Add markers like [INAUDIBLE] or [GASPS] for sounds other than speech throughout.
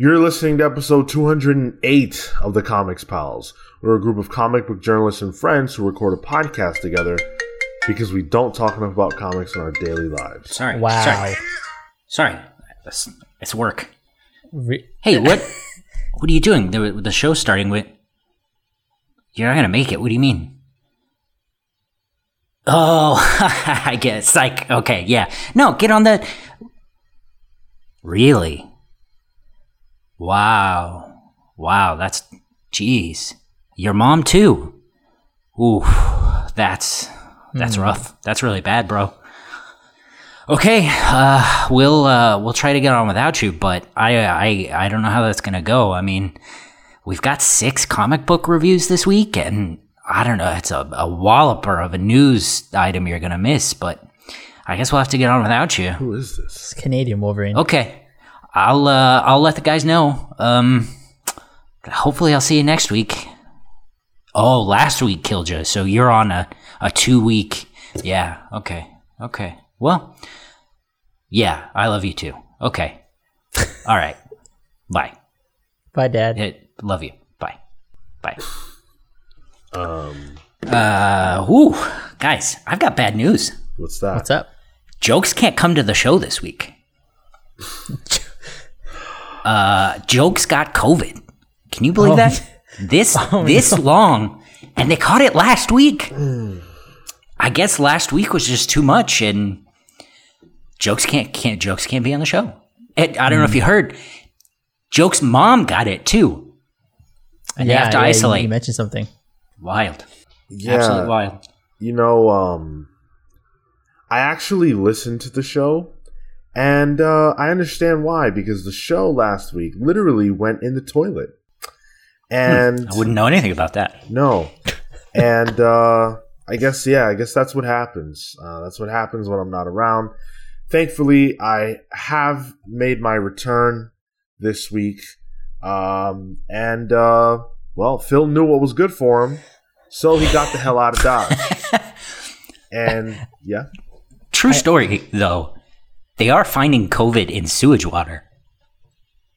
You're listening to episode 208 of the Comics Pals. We're a group of comic book journalists and friends who record a podcast together because we don't talk enough about comics in our daily lives. Sorry. Wow. Sorry. Sorry. It's, it's work. Re- Hey, what? what are you doing? The, the show's starting with. You're not gonna make it. What do you mean? Oh, [LAUGHS] I guess. Like, okay, yeah. No, get on the. Really? Wow. Wow, that's. Jeez. Your mom, too. Ooh, that's. That's rough. That's really bad, bro. Okay, uh, we'll uh, we'll try to get on without you, but I I I don't know how that's gonna go. I mean, we've got six comic book reviews this week, and I don't know. It's a, a walloper of a news item you're gonna miss, but I guess we'll have to get on without you. Who is this? it's Canadian Wolverine. Okay, I'll uh, I'll let the guys know. Um, hopefully I'll see you next week. Oh, last week killed you, so you're on a a two week. Yeah. Okay. Okay. Well. Yeah, I love you too. Okay. [LAUGHS] All right. Bye. Bye, Dad. Eh, love you. Bye. Bye. Um, Uh, whoo, guys, I've got bad news. what's that? What's up? Jokes can't come to the show this week. [LAUGHS] uh, Jokes got COVID. Can you believe Oh. that? [LAUGHS] This this long, and they caught it last week. I guess last week was just too much, and Jokes can't can't Jokes can't be on the show. And I don't know if you heard, Jokes' mom got it too, and they have to yeah, you- isolate. You, mentioned something. wild, Yeah, absolutely wild. you know, um, I actually listened to the show, and uh, I understand why because the show last week literally went in the toilet, and I wouldn't know anything about that. no, and uh, I guess yeah, I guess that's what happens. Uh, that's what happens when I'm not around. Thankfully, I have made my return this week, um, and uh, well, Phil knew what was good for him, so he got the hell out of Dodge. [LAUGHS] and yeah, True story, though. They are finding COVID in sewage water.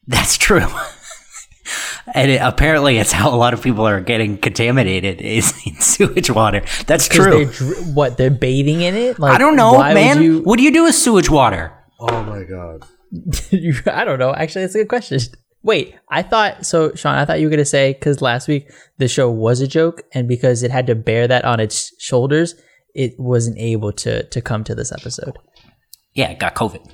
That's true. [LAUGHS] and it, apparently, it's how a lot of people are getting contaminated is [LAUGHS] in sewage water. That's true. They're, what they're bathing in it? Like, I don't know, man. you- What do you do with sewage water? oh my god, [LAUGHS] I don't know. Actually, that's a good question. Wait, I thought so, Sean. I thought you were gonna say because last week the show was a joke, and because it had to bear that on its shoulders, it wasn't able to to come to this episode. Yeah, it got COVID.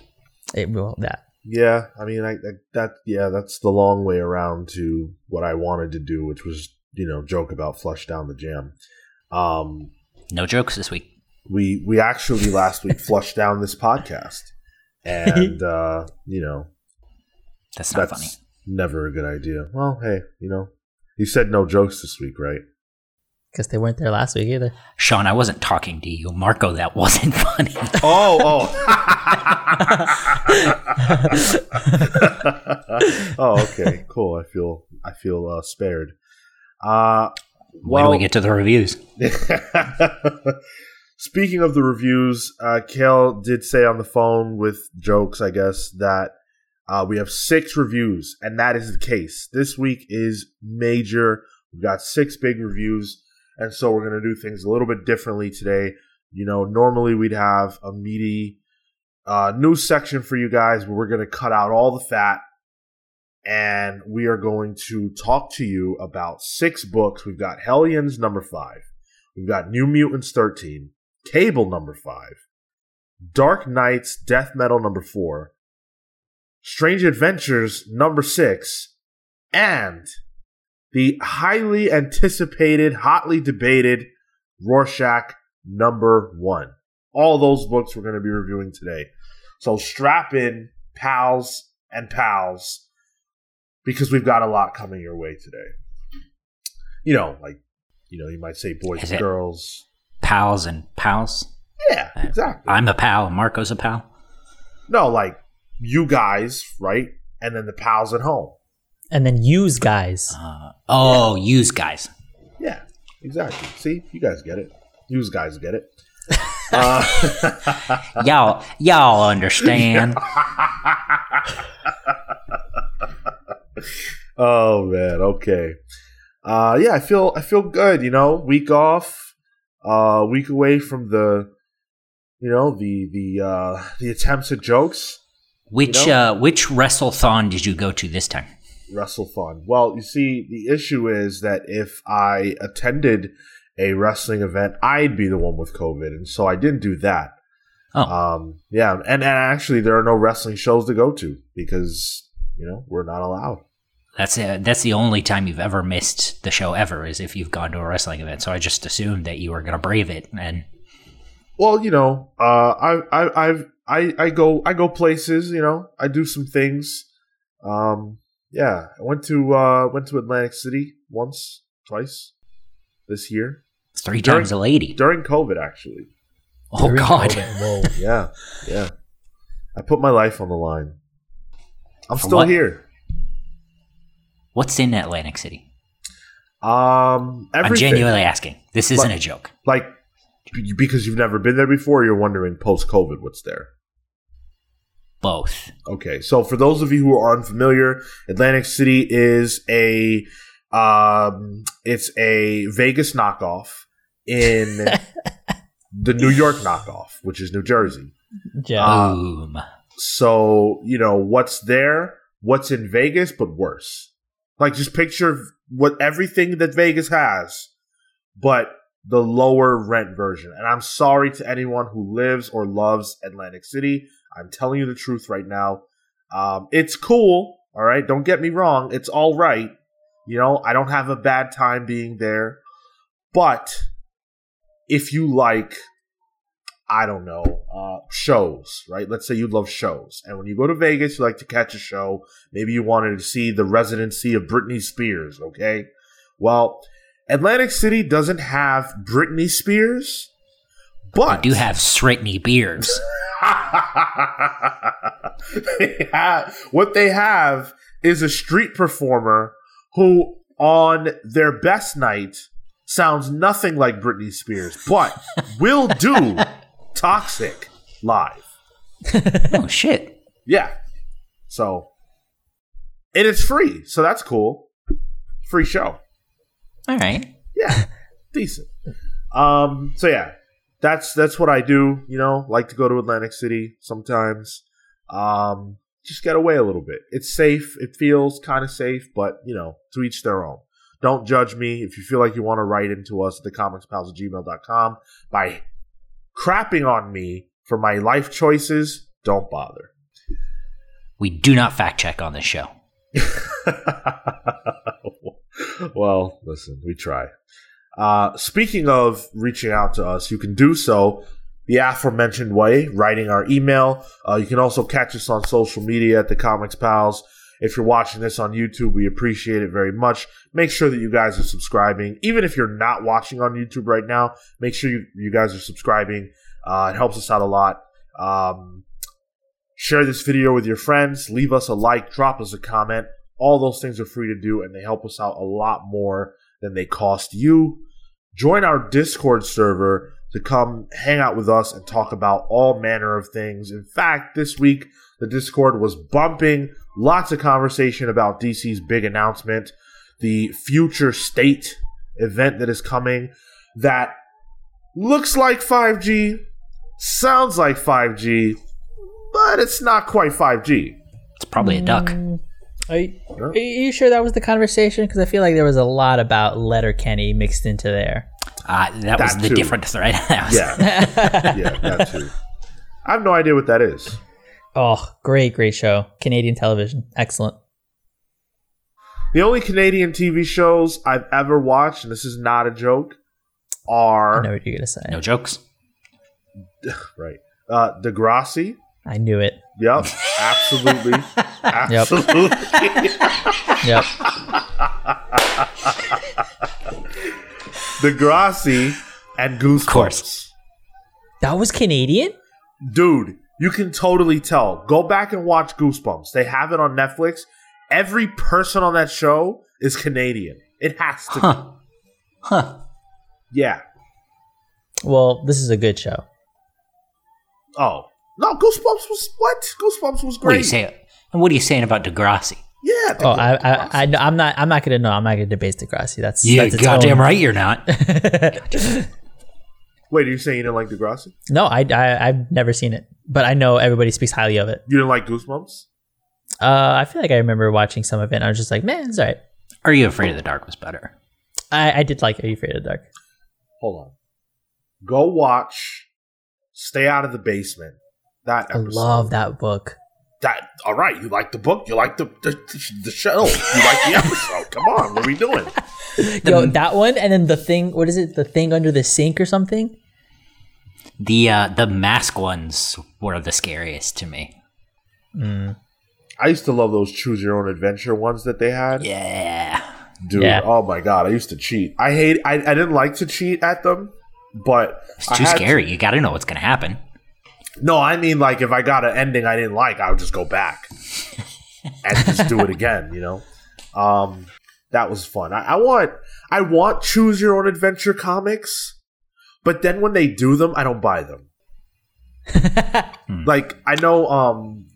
It well that yeah. I mean, I, I that yeah, that's the long way around to what I wanted to do, which was you know joke about flush down the jam. Um, No jokes this week. we we actually last week flushed down this podcast, and [LAUGHS] uh, you know That's not that's funny. never a good idea. Well, hey, you know, you said no jokes this week, right? Because they weren't there last week either. Sean, I wasn't talking to you. Marco, that wasn't [LAUGHS] funny. Oh, oh. [LAUGHS] [LAUGHS] oh, okay, cool. I feel I feel uh, spared. Uh, when do we get to the reviews? Speaking of the reviews, uh, Cale did say on the phone with jokes, I guess, that uh, we have six reviews, and that is the case. This week is major. We've got six big reviews, and so we're going to do things a little bit differently today. You know, normally we'd have a meaty uh, news section for you guys, but we're going to cut out all the fat, and we are going to talk to you about six books. We've got Hellions number five. We've got New Mutants 13, Cable number 5, Dark Knights Death Metal number 4, Strange Adventures number 6, and the highly anticipated, hotly debated Rorschach number 1. All those books we're going to be reviewing today. So strap in, pals and pals, because we've got a lot coming your way today. You know, like, you know, you might say boys Is and girls. Pals and pals. Yeah, exactly. I'm a pal. Marco's a pal. no, like you guys, right? And then the pals at home. And then use guys. Uh, oh, use guys. Yeah, exactly. See, you guys get it. Use guys get it. Uh, [LAUGHS] [LAUGHS] Y'all, y'all understand. [LAUGHS] oh man, okay. Uh yeah, I feel I feel good, you know, week off, uh week away from the you know, the the uh the attempts at jokes. Which You know? uh, which wrestlethon did you go to this time? WrestleFun. Well, you see, the issue is that if I attended a wrestling event, I'd be the one with COVID, and so I didn't do that. Oh. Um, yeah, and, and actually, there are no wrestling shows to go to because you know we're not allowed. That's uh, that's the only time you've ever missed the show ever is if you've gone to a wrestling event. So I just assumed that you were gonna brave it, and Well, you know, uh, I, I, I've, I, I go, I go places. You know, I do some things. Um, yeah, I went to, uh, went to Atlantic City once, twice this year it's three During- times a lady. during COVID, actually. Oh During God! COVID, [LAUGHS] Yeah, yeah. I put my life on the line. I'm For still what? here. What's in Atlantic City? Um, I'm genuinely asking. This isn't But- a joke. like because you've never been there before. You're wondering post COVID what's there. Both. Okay, so for those of you who are unfamiliar, Atlantic City is a um, it's a Vegas knockoff in [LAUGHS] the New York knockoff, which is New Jersey. Yeah. Uh, So you know what's there, what's in Vegas, but worse. Like just picture what everything that Vegas has, but the lower rent version. And I'm sorry to anyone who lives or loves Atlantic City. I'm telling you the truth right now. Um, it's cool, all right. Don't get me wrong. It's all right. You know, I don't have a bad time being there, but if you like I don't know, uh, shows, right? Let's say you love shows. And when you go to Vegas, you like to catch a show. Maybe you wanted to see the residency of Britney Spears, okay? Well, Atlantic City doesn't have Britney Spears, but They do have Sritney beers. [LAUGHS] They [LAUGHS] have- what they have is a street performer who, on their best night, sounds nothing like Britney Spears, but will do Toxic live. oh shit! Yeah. So, and it's free, so that's cool. Free show. All right. Yeah, decent. Um. So yeah, that's that's what I do. You know, like to go to Atlantic City sometimes. Um. Just get away a little bit. It's safe. It feels kind of safe, but you know, to each their own. Don't judge me if you feel like you want to write into us at thecomicspals at gmail.com by crapping on me for my life choices. Don't bother. We do not fact check on this show. [LAUGHS] well, listen, we try. Uh, speaking of reaching out to us, you can do so the aforementioned way, writing our email. Uh, you can also catch us on social media at the Comics Pals. If you're watching this on YouTube, we appreciate it very much. Make sure that you guys are subscribing. Even if you're not watching on YouTube right now, make sure you, you guys are subscribing. Uh, it helps us out a lot. Um, share this video with your friends. Leave us a like. Drop us a comment. All those things are free to do, and they help us out a lot more than they cost you. Join our Discord server to come hang out with us and talk about all manner of things. In fact, this week, the Discord was bumping lots of conversation about DC's big announcement, the future state event that is coming that looks like 5G, sounds like 5G, but it's not quite 5G. It's probably a duck. Mm, Are you, are you sure that was the conversation? Because I feel like there was a lot about Letterkenny mixed into there. Uh, that, was That the too. different thread. [LAUGHS] That was- Yeah, [LAUGHS] yeah, that too. I have no idea what that is. Oh, great, great show. Canadian television. Excellent. The only Canadian TV shows I've ever watched, and this is not a joke, I are know what you're going to say. No jokes. [SIGHS] right. Uh, Degrassi. I knew it. Yep, absolutely, [LAUGHS] absolutely. Yep. [LAUGHS] Degrassi and Goosebumps. Of course. that was Canadian? Dude, you can totally tell. Go back and watch Goosebumps. They have it on Netflix. Every person on that show is Canadian. It has to. be. Huh. Huh. Yeah. Well, this is a good show. Oh no, Goosebumps was what? Goosebumps was great. What are you great. saying? And what are you saying about Degrassi? Yeah. Oh, I, I, I, I'm not, I, I, know- I'm not, gonna know. I'm not gonna debate Degrassi. That's Yeah, that's its goddamn own- right you're not. [LAUGHS] Wait, are you saying you didn't like Degrassi? no, I, I, I've never seen it, but I know everybody speaks highly of it. You didn't like Goosebumps? Uh, I feel like I remember watching some of it. and I was just like, man, it's alright. Are you afraid of the dark was better? I, I did like Are You Afraid of the Dark? Hold on. Go watch. Stay out of the basement. That I love that book. that. All right, you like the book. You like the the, the show. You like the episode. Come on, what are we doing? [LAUGHS] Yo, that one, and then the thing. What is it? The thing under the sink or something? The uh, the mask ones were the scariest to me. I used to love those choose your own adventure ones that they had. Yeah. Dude, Yeah. oh my god, I used to cheat. I hate. I, I didn't like to cheat at them, but It's too had scary. You got to know what's going to happen. No, I mean like if I got an ending I didn't like, I would just go back and just do it again. You know, um, that was fun. I, I want. I want choose your own adventure comics, but then when they do them, I don't buy them. [LAUGHS] Like I know. Um,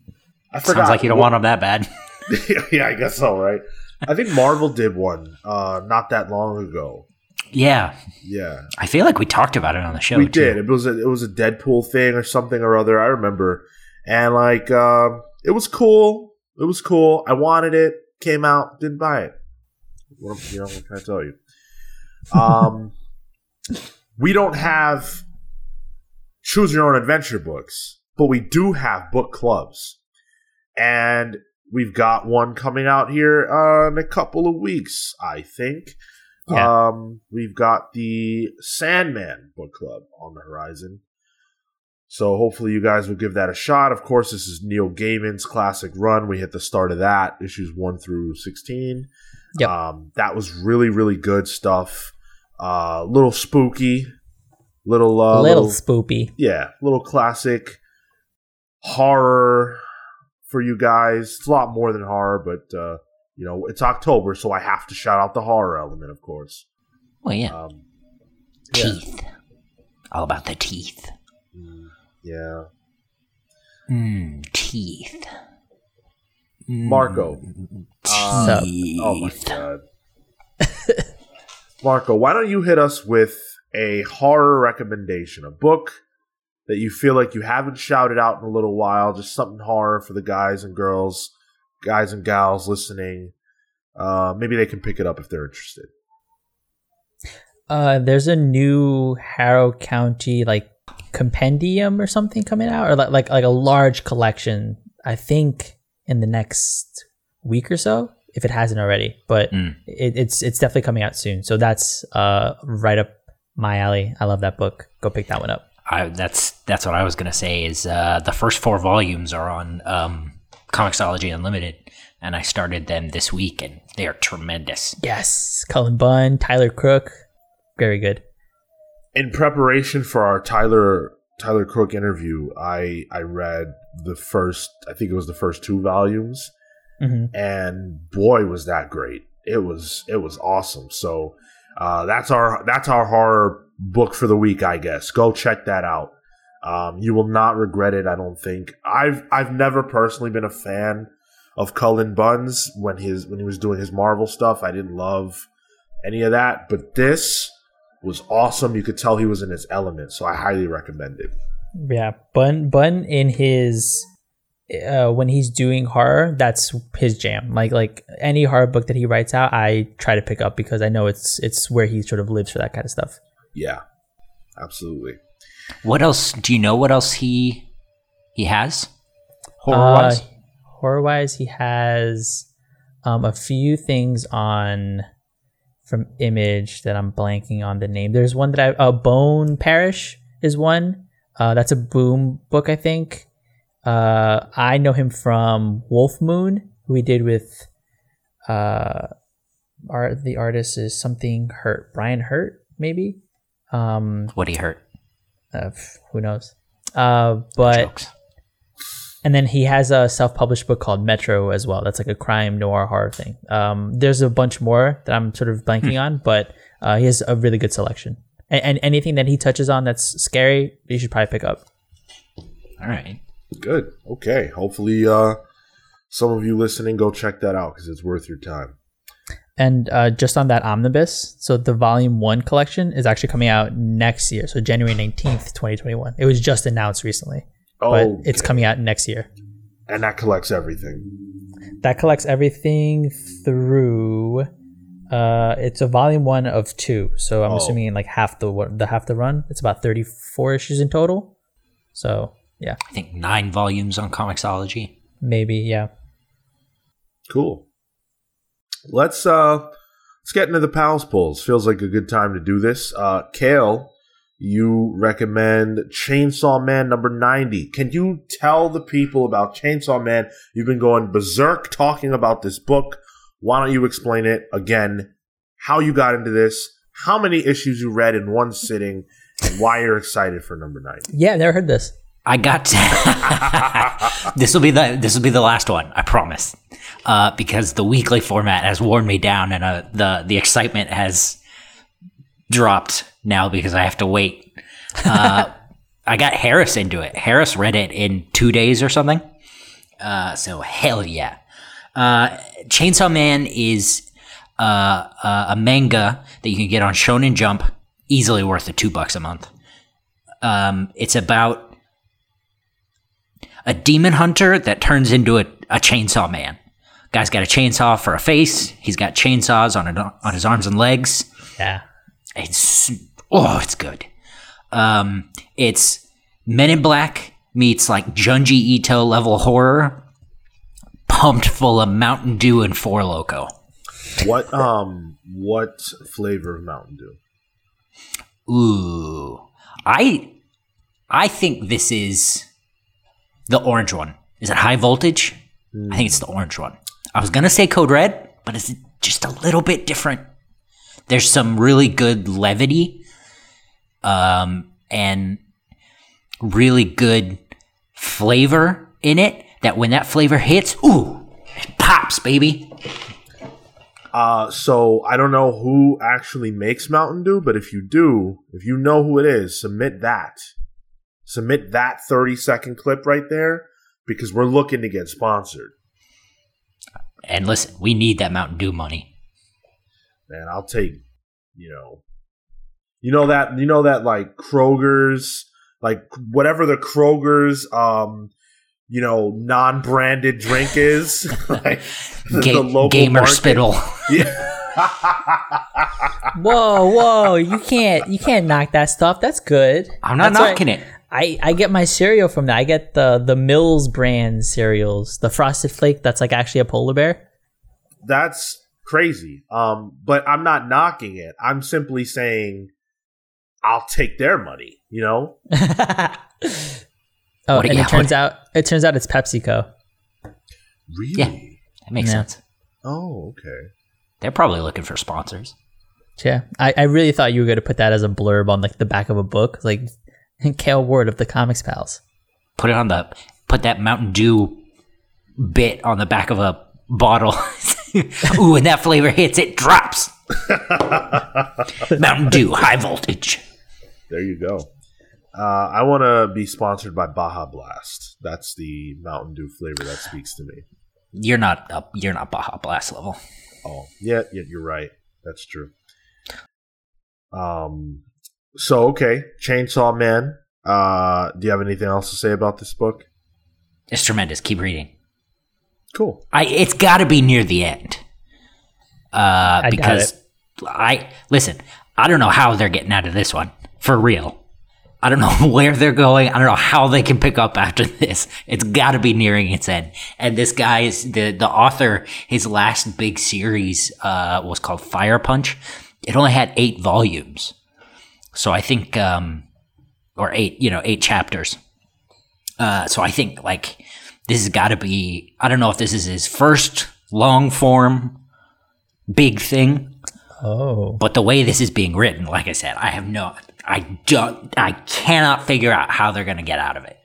I forgot. Sounds like you don't want them that bad. [LAUGHS] [LAUGHS] yeah, I guess so. Right. I think Marvel did one uh, not that long ago. Yeah. Yeah. I feel like we talked about it on the show. we too. did. It was a it was a Deadpool thing or something or other. I remember, and like um, it was cool. It was cool. I wanted it. Came out. Didn't buy it. What am- you know, what can I tell you? Um, [LAUGHS] we don't have choose your own adventure books, but we do have book clubs, and we've got one coming out here uh, in a couple of weeks, I think. Yeah. Um, we've got the Sandman book club on the horizon. So hopefully you guys will give that a shot. Of course, this is Neil Gaiman's classic run. We hit the start of that, issues one through sixteen. Yep. Um, that was really, really good stuff. Uh, little spooky, little, uh, little spooky. yeah, little classic horror for you guys. It's a lot more than horror, but uh, you know, it's October, so I have to shout out the horror element, of course. Well, yeah. Um, yeah. teeth. All about the teeth. mm, yeah. Mm, teeth. Mm, Marco. Uh, teeth. oh my god. [LAUGHS] Marco, why don't you hit us with a horror recommendation, a book that you feel like you haven't shouted out in a little while, just something horror for the guys and girls, guys and gals listening. Uh, maybe they can pick it up if they're interested. Uh, there's a new Harrow County like compendium or something coming out, or like like like a large collection. I think in the next week or so, if it hasn't already. But Mm. it, it's it's definitely coming out soon. So that's uh right up my alley. I love that book. Go pick that one up. I, that's that's what I was gonna say. Is uh, the first four volumes are on um, Comixology Unlimited, and I started them this week, and they are tremendous. Yes, Cullen Bunn, Tyler Crook, very good. In preparation for our Tyler Tyler Crook interview, I I read the first I think it was the first two volumes. hmm and boy was that great it was it was awesome so uh, that's our that's our horror book for the week i guess go check that out um, you will not regret it i don't think. I've i've never personally been a fan of Cullen Bunn's when his when he was doing his marvel stuff. I didn't love any of that but this was awesome. You could tell he was in his element so i highly recommend it. Yeah, Bunn Bunn in his uh, when he's doing horror, that's his jam. Like like any horror book that he writes out, I try to pick up because I know it's it's where he sort of lives for that kind of stuff. yeah absolutely What else? Do you know what else he he has? Horror Uh, wise, horror wise, he has um, a few things on from Image that I'm blanking on the name. There's one that I uh, Bone Parish is one. Uh, that's a Boom book, I think. Uh, I know him from Wolf Moon, who he did with. Uh, art the artist is something Hurt Brian Hurt maybe. Um, what he hurt? Uh, who knows? Uh, but Jokes. and then he has a self-published book called Metro as well. That's like a crime noir horror thing. Um, there's a bunch more that I'm sort of blanking on, but uh, he has a really good selection. And, and anything that he touches on that's scary, you should probably pick up. All right. Good. Okay. Hopefully, uh, some of you listening, go check that out because it's worth your time. And uh, just on that omnibus, so the volume one collection is actually coming out next year, so January nineteenth, twenty twenty one. It was just announced recently, but it's coming out next year. and that collects everything. That collects everything through. Uh, it's a volume one of two, so I'm Oh. assuming like half the the half the run. It's about thirty four issues in total. So yeah, I think nine volumes on Comixology. maybe yeah. Cool. Let's uh let's get into the pals pulls. Feels like a good time to do this. Uh Cale, you recommend Chainsaw Man number 90. Can you tell the people about Chainsaw Man? You've been going berserk talking about this book. Why don't you explain it again? How you got into this, how many issues you read in one sitting, and why you're excited for number 90. Yeah, never heard this. I got [LAUGHS] this will be the this will be the last one. I promise, uh, because the weekly format has worn me down, and uh, the the excitement has dropped now because I have to wait. Uh, [LAUGHS] I got Harris into it. Harris read it in two days or something. Uh, so hell yeah. Uh, Chainsaw Man is uh, a manga that you can get on Shonen Jump, easily worth the two bucks a month. Um, it's about a demon hunter that turns into a, a chainsaw man. Guy's got a chainsaw for a face. He's got chainsaws on it, on his arms and legs. Yeah, It's oh, it's good. Um, it's Men in Black meets like Junji Ito level horror, pumped full of Mountain Dew and Four Loco. What um what flavor of Mountain Dew? Ooh, I I think this is the orange one. Is it high voltage? I think it's the orange one. I was gonna say code red, but it's just a little bit different. There's some really good levity, um, and really good flavor in it. That when that flavor hits, ooh, it pops, baby. Uh, so I don't know who actually makes Mountain Dew, but if you do, if you know who it is, submit that. Submit that 30 second clip right there because we're looking to get sponsored. And listen, we need that Mountain Dew money. Man, I'll take, you know, you know that, you know that like Kroger's, like whatever the Kroger's, um, you know, non-branded drink is, [LAUGHS] like the, Ga- the local gamer market. spittle. [LAUGHS] Yeah. whoa, whoa! You can't you can't knock that stuff. That's good. I'm not That's why- knocking it. I, I get my cereal from that. I get the the Mills brand cereals, the Frosted Flake that's like actually a polar bear. that's crazy. Um, but I'm not knocking it. I'm simply saying I'll take their money. You know, [LAUGHS] oh, What- and yeah, it turns out it turns out it's PepsiCo. really? Yeah. That makes Yeah. sense. Oh, okay. They're probably looking for sponsors. Yeah, I, I really thought you were going to put that as a blurb on like the back of a book, like Cale Ward of the Comics Pals. Put it on the put that Mountain Dew bit on the back of a bottle. [LAUGHS] Ooh, when that flavor hits, it drops. [LAUGHS] Mountain Dew, high voltage. There you go. Uh, I want to be sponsored by Baja Blast. That's the Mountain Dew flavor that speaks to me. You're not up. You're not Baja Blast level. Oh, yeah, yeah, you're right. That's true. Um, so okay, Chainsaw Man. Uh, do you have anything else to say about this book? It's tremendous. Keep reading. Cool. I it's got to be near the end. Uh, doubt because I listen. I don't know how they're getting out of this one for real. I don't [LAUGHS] know where they're going. I don't know how they can pick up after [LAUGHS] this. It's got to be nearing its end. And this guy is the the author. His last big series uh, was called Fire Punch. It only had eight volumes, so I think, um, or eight, you know, eight chapters. Uh, so I think like this has got to be. I don't know if this is his first long form big thing, Oh, but the way this is being written, like I said, I have no, I don't, I cannot figure out how they're going to get out of it.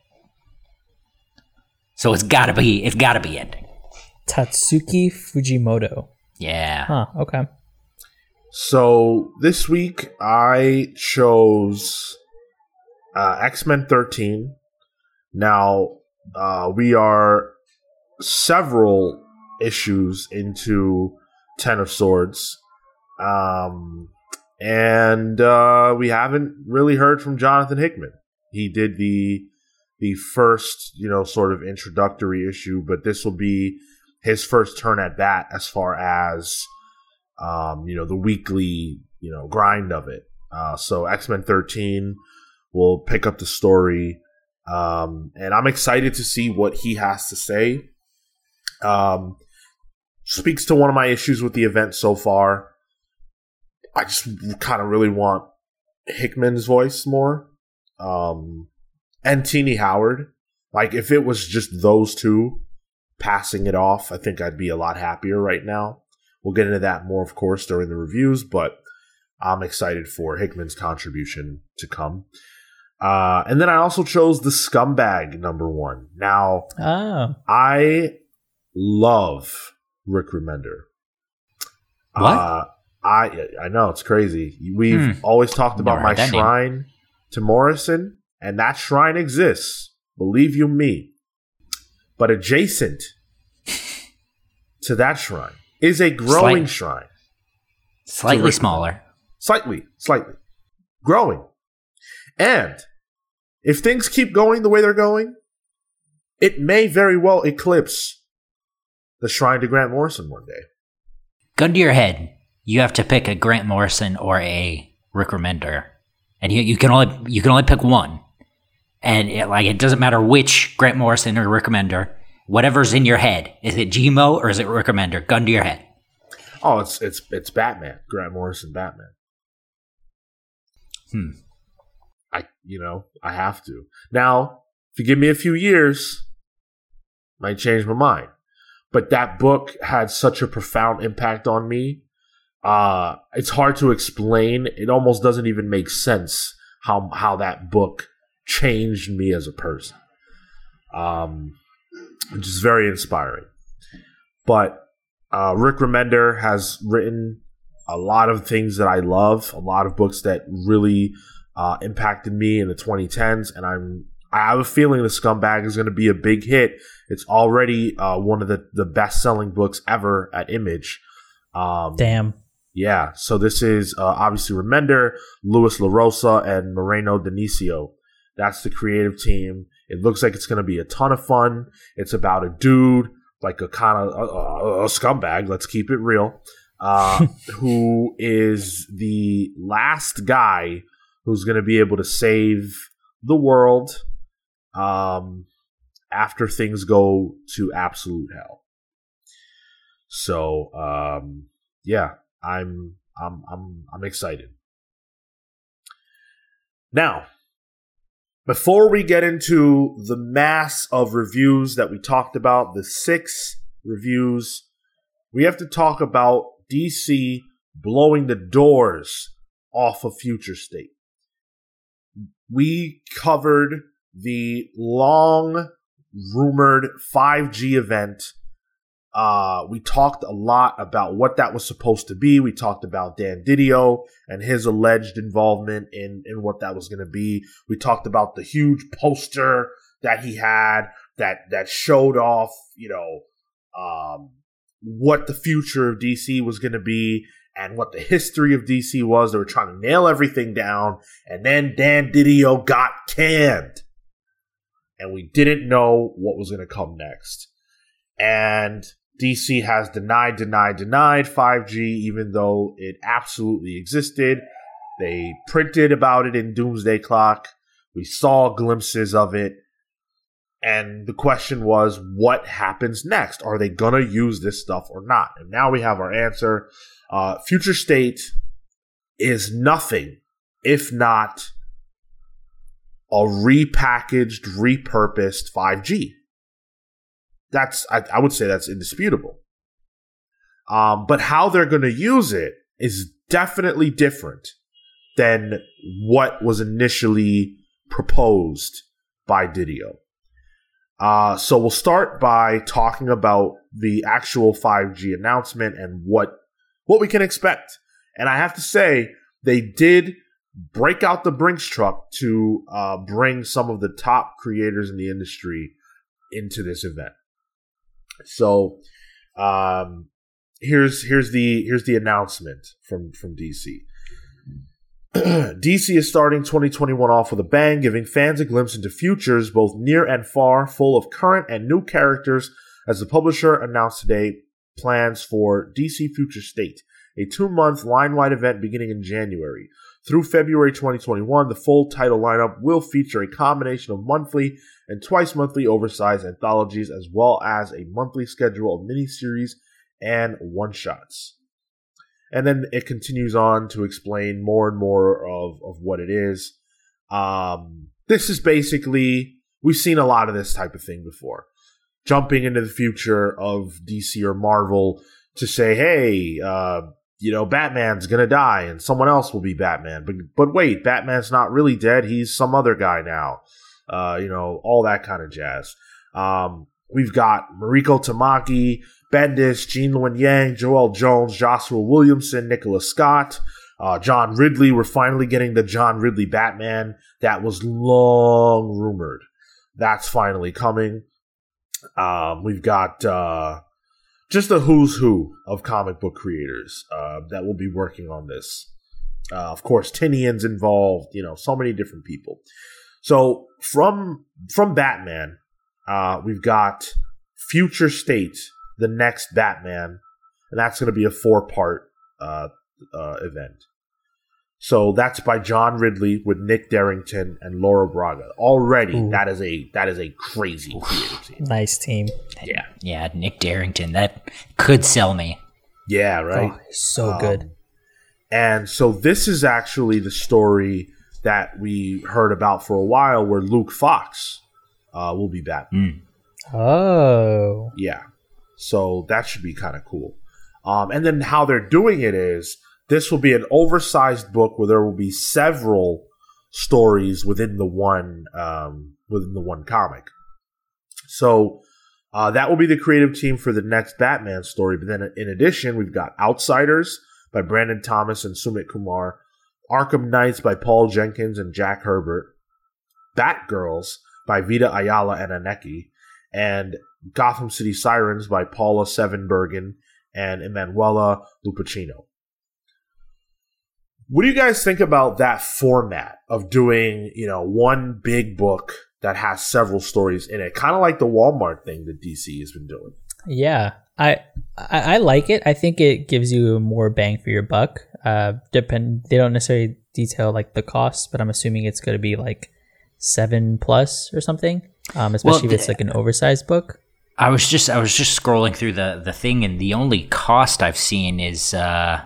So it's got to be, it's got to be ending. Tatsuki Fujimoto. Yeah. Huh. Okay. So this week I chose uh, X Men 13. Now uh, we are several issues into Ten of Swords. Um, and uh, we haven't really heard from Jonathan Hickman. He did the the first, you know, sort of introductory issue, but this will be his first turn at that as far as um, you know, the weekly, you know, grind of it. Uh, so X Men 13 will pick up the story, um, and I'm excited to see what he has to say. Um, speaks to one of my issues with the event so far. I just kind of really want Hickman's voice more, um, and Tini Howard. Like if it was just those two passing it off, I think I'd be a lot happier right now. We'll get into that more, of course, during the reviews, but I'm excited for Hickman's contribution to come. Uh, and then I also chose the scumbag number one. Now, Oh. I love Rick Remender. What? Uh, I I know it's crazy. We've Hmm. always talked about my that name. shrine to Morrison, and that shrine exists. Believe you me. But adjacent [LAUGHS] to that shrine is a growing Slight- shrine. Slightly smaller. Slightly, slightly. Growing. And if things keep going the way they're going, it may very well eclipse the shrine to Grant Morrison one day. Gun to your head. You have to pick a Grant Morrison or a Rick Remender, and you, you can only you can only pick one. And it, like it doesn't matter which Grant Morrison or Rick Remender, whatever's in your head. Is it Gmo or is it Rick Remender? Gun to your head. Oh, it's it's it's Batman, Grant Morrison Batman. Hmm. I you know, I have to. Now, if you give me a few years, I might change my mind. But that book had such a profound impact on me. Uh it's hard to explain. It almost doesn't even make sense how how that book changed me as a person. Um which is very inspiring. But uh, Rick Remender has written a lot of things that I love, a lot of books that really uh, impacted me in the 2010s, and I'm I have a feeling the Scumbag is going to be a big hit. It's already uh, one of the the best selling books ever at Image. Um, Damn. yeah, so this is uh, obviously Remender, Lewis LaRosa, and Moreno Dinisio. That's the creative team. It looks like it's going to be a ton of fun. It's about a dude, like a kind of a, a, scumbag, let's keep it real, uh, [LAUGHS] who is the last guy who's going to be able to save the world um, after things go to absolute hell. So, um, yeah, I'm I'm I'm I'm excited. Now, before we get into the mass of reviews that we talked about, the six reviews, we have to talk about DC blowing the doors off of Future State. We covered the long rumored 5G event uh, we talked a lot about what that was supposed to be. We talked about Dan Didio and his alleged involvement in, in what that was going to be. We talked about the huge poster that he had that, that showed off, you know, um, what the future of DC was going to be and what the history of DC was. They were trying to nail everything down. And then Dan Didio got canned. And we didn't know what was going to come next. And DC has denied, denied, denied 5G, even though it absolutely existed. They printed about it in Doomsday Clock. We saw glimpses of it. And the question was, what happens next? Are they going to use this stuff or not? And now we have our answer. Uh, Future State is nothing if not a repackaged, repurposed 5G that's I, I, would say that's indisputable. Um, but how they're going to use it is definitely different than what was initially proposed by Didio. Uh, so we'll start by talking about the actual 5G announcement and what what we can expect. And I have to say, they did break out the Brinks truck to uh, bring some of the top creators in the industry into this event. So, um, here's here's the here's the announcement from from DC. [CLEARS THROAT] DC is starting 2021 off with a bang, giving fans a glimpse into futures both near and far, full of current and new characters. As the publisher announced today, plans for DC Future State, a two-month line-wide event beginning in January. Through February 2021, the full title lineup will feature a combination of monthly and twice monthly oversized anthologies, as well as a monthly schedule of miniseries and one shots. And then it continues on to explain more and more of, of what it is. Um, this is basically, we've seen a lot of this type of thing before. Jumping into the future of DC or Marvel to say, hey, uh, you know, Batman's gonna die and someone else will be Batman. But but wait, Batman's not really dead. He's some other guy now. Uh, you know, all that kind of jazz. Um, we've got Mariko Tamaki, Bendis, Gene Luen Yang, Joëlle Jones, Joshua Williamson, Nicola Scott, uh, John Ridley. We're finally getting the John Ridley Batman that was long rumored. That's finally coming. Um, we've got uh, just a who's who of comic book creators uh, that will be working on this. Uh, of course, Tynion's involved. You know, so many different people. So from from Batman, uh, we've got Future State, the next Batman, and that's going to be a four part uh, uh, event. So that's by John Ridley with Nick Derington and Laura Braga. Already, Ooh. that is a that is a crazy team. Nice team. Yeah, Yeah, Nick Derington. That could sell me. yeah, right. Oh, so Um, good. And so this is actually the story that we heard about for a while, where Luke Fox uh, will be Batman. Mm. Oh. Yeah. So that should be kind of cool. Um, and then how they're doing it is this will be an oversized book where there will be several stories within the one um, within the one comic. So uh, that will be the creative team for the next Batman story. But then in addition, we've got Outsiders by Brandon Thomas and Sumit Kumar, Arkham Knights by Paul Jenkins and Jack Herbert, Batgirls by Vita Ayala and Aneke, and Gotham City Sirens by Paula Sevenbergen and Emanuela Lupacchino. What do you guys think about that format of doing, you know, one big book that has several stories in it? Kind of like the Walmart thing that DC has been doing. Yeah, I, I I like it. I think it gives you more bang for your buck. Uh, depend. They don't necessarily detail like the cost, but I'm assuming it's going to be like seven plus or something. Um, especially if it's the- like an oversized book. I was just I was just scrolling through the the thing, and the only cost I've seen is uh,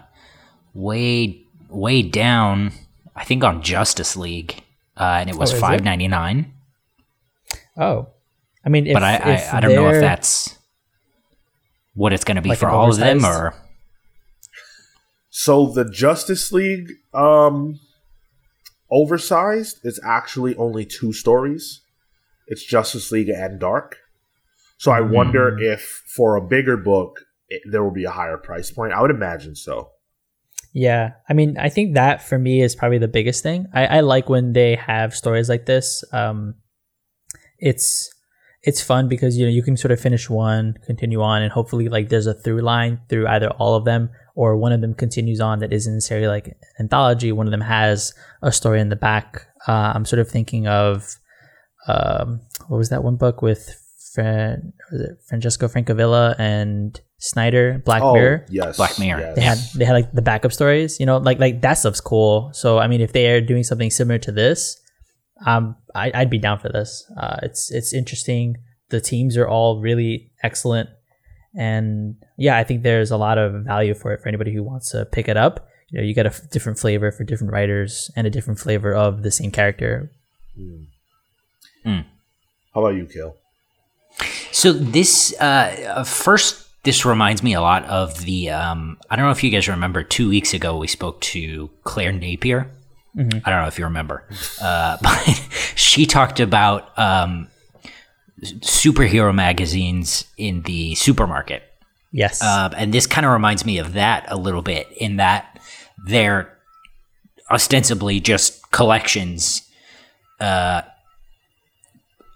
way way down. I think on Justice League, uh, and it was Oh, five ninety nine. Oh, I mean, if, But I, I I don't know if that's what it's going to be Like for all of them, or So the Justice League um oversized is actually only two stories. It's Justice League and Dark. So I wonder if for a bigger book it, there will be a higher price point. I would imagine so. Yeah, I mean, I think that for me is probably the biggest thing. I, I like when they have stories like this. Um, it's it's fun because you know you can sort of finish one, continue on, and hopefully like there's a through line through either all of them or one of them continues on that isn't necessarily like an anthology. One of them has a story in the back. Uh, I'm sort of thinking of um, what was that one book with Fran- was it Francesco Francavilla and Snyder, Black oh, Mirror yes. Black Mirror. yes. they had they had like the backup stories you know like like that stuff's cool so i mean if they are doing something similar to this um I, i'd be down for this uh it's it's interesting the teams are all really excellent and yeah i think there's a lot of value for it for anybody who wants to pick it up you know you get a f- different flavor for different writers and a different flavor of the same character How about you, Kill? So this uh, uh, first, this reminds me a lot of the. Um, I don't know if you guys remember. Two weeks ago, we spoke to Claire Napier. I don't know if you remember, uh, [LAUGHS] but she talked about um, superhero magazines in the supermarket. yes Um, and this kind of reminds me of that a little bit in that they're ostensibly just collections uh,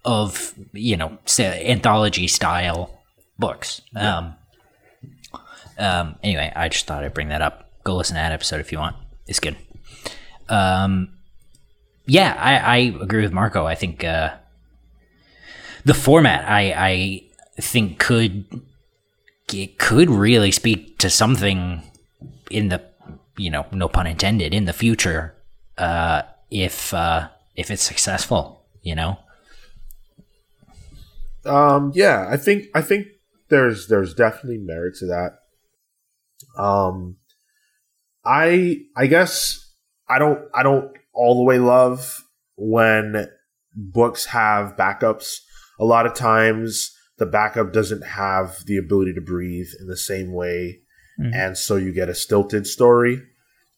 of, you know, anthology style books. Um, um, anyway, I just thought I'd bring that up. Go listen to that episode if you want. It's good. Um, yeah, I, I agree with Marco. I think uh, the format I I think could it could really speak to something in the you know no pun intended in the future uh, if uh, if it's successful. You know. Um, yeah, I think I think there's there's definitely merit to that. Um, I I guess I don't I don't all the way love when books have backups. A lot of times the backup doesn't have the ability to breathe in the same way, Mhm. and so you get a stilted story.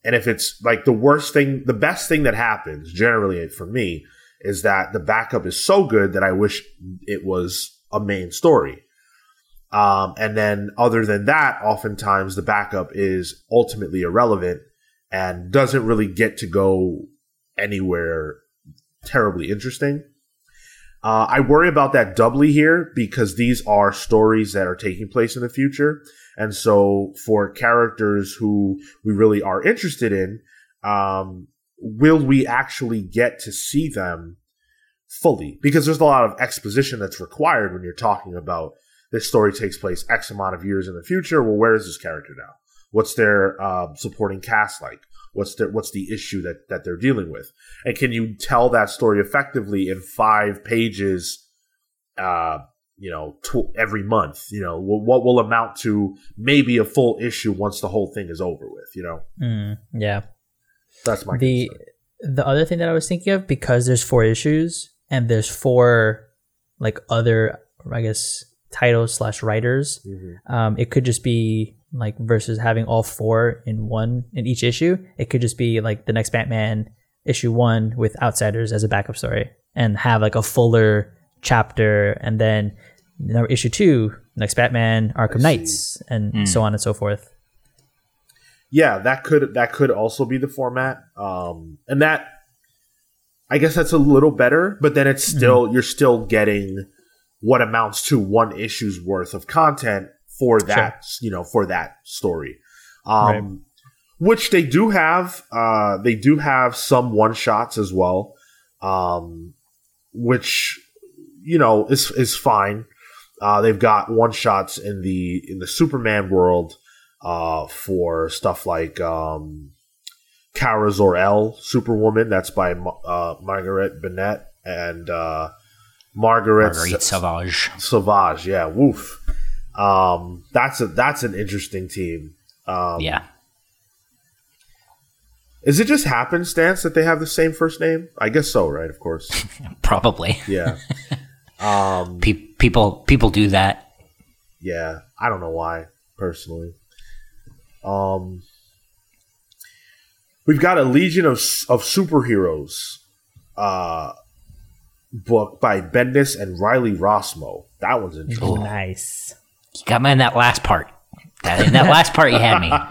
And if it's like the worst thing, the best thing that happens generally for me is that the backup is so good that I wish it was a main story. Um, and then other than that, oftentimes the backup is ultimately irrelevant and doesn't really get to go anywhere terribly interesting. Uh, I worry about that doubly here because these are stories that are taking place in the future. And so for characters who we really are interested in, um, will we actually get to see them fully? Because there's a lot of exposition that's required when you're talking about this story takes place X amount of years in the future. Well, where is this character now? What's their uh, supporting cast like? What's their what's the issue that that they're dealing with? And can you tell that story effectively in five pages? Uh, you know, tw- every month. You know, wh- what will amount to maybe a full issue once the whole thing is over with. You know, Mm, yeah. that's my the concern. the other thing that I was thinking of because there's four issues and there's four like other I guess titles slash writers. Mhm. Um, it could just be like versus having all four in one in each issue. It could just be like the next Batman issue one with Outsiders as a backup story and have like a fuller chapter and then issue two next Batman Arkham. Knights and Mm. so on and so forth. yeah, that could that could also be the format. Um, and that I guess that's a little better, but then it's still you're still getting what amounts to one issue's worth of content for that you know for that story. Um, Which they do have. Uh, they do have some one shots as well, um, which you know is is fine. Uh, they've got one shots in the in the Superman world uh, for stuff like um, Kara Zor-El, Superwoman. That's by uh, Margaret Bennett and uh, Margaret, Marguerite Sa- Sauvage. Sauvage. Yeah, woof. Um, that's a that's an interesting team. Um, Yeah. Is it just happenstance that they have the same first name? I guess so, right? Of course. [LAUGHS] Probably. Yeah. [LAUGHS] um, Pe- people people do that. yeah. I don't know why, personally. Um, we've got a Legion of of Superheroes uh, book by Bendis and Riley Rossmo. That one's interesting. Ooh. Nice. You got me in that last part. That in that last part you had me. You had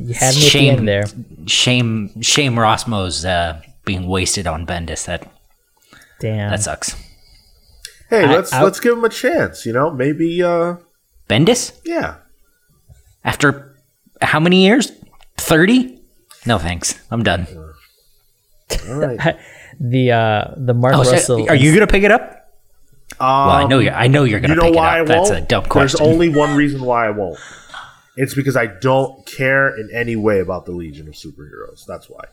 me at the Shame. end there. Shame shame Rossmo's uh, being wasted on Bendis. That Damn. that sucks. Hey, I- let's I- let's give him a chance. You know, maybe. Uh, Bendis? yeah. After how many years? Thirty? No thanks. I'm done. All right. [LAUGHS] the uh the Mark Oh, so- Russell. are you gonna pick it up? Um, Well, I know you're. I know you're gonna you know pick why it up. I That's won't? That's a dumb question. There's only one reason why I won't. It's because I don't care in any way about the Legion of Superheroes. That's why.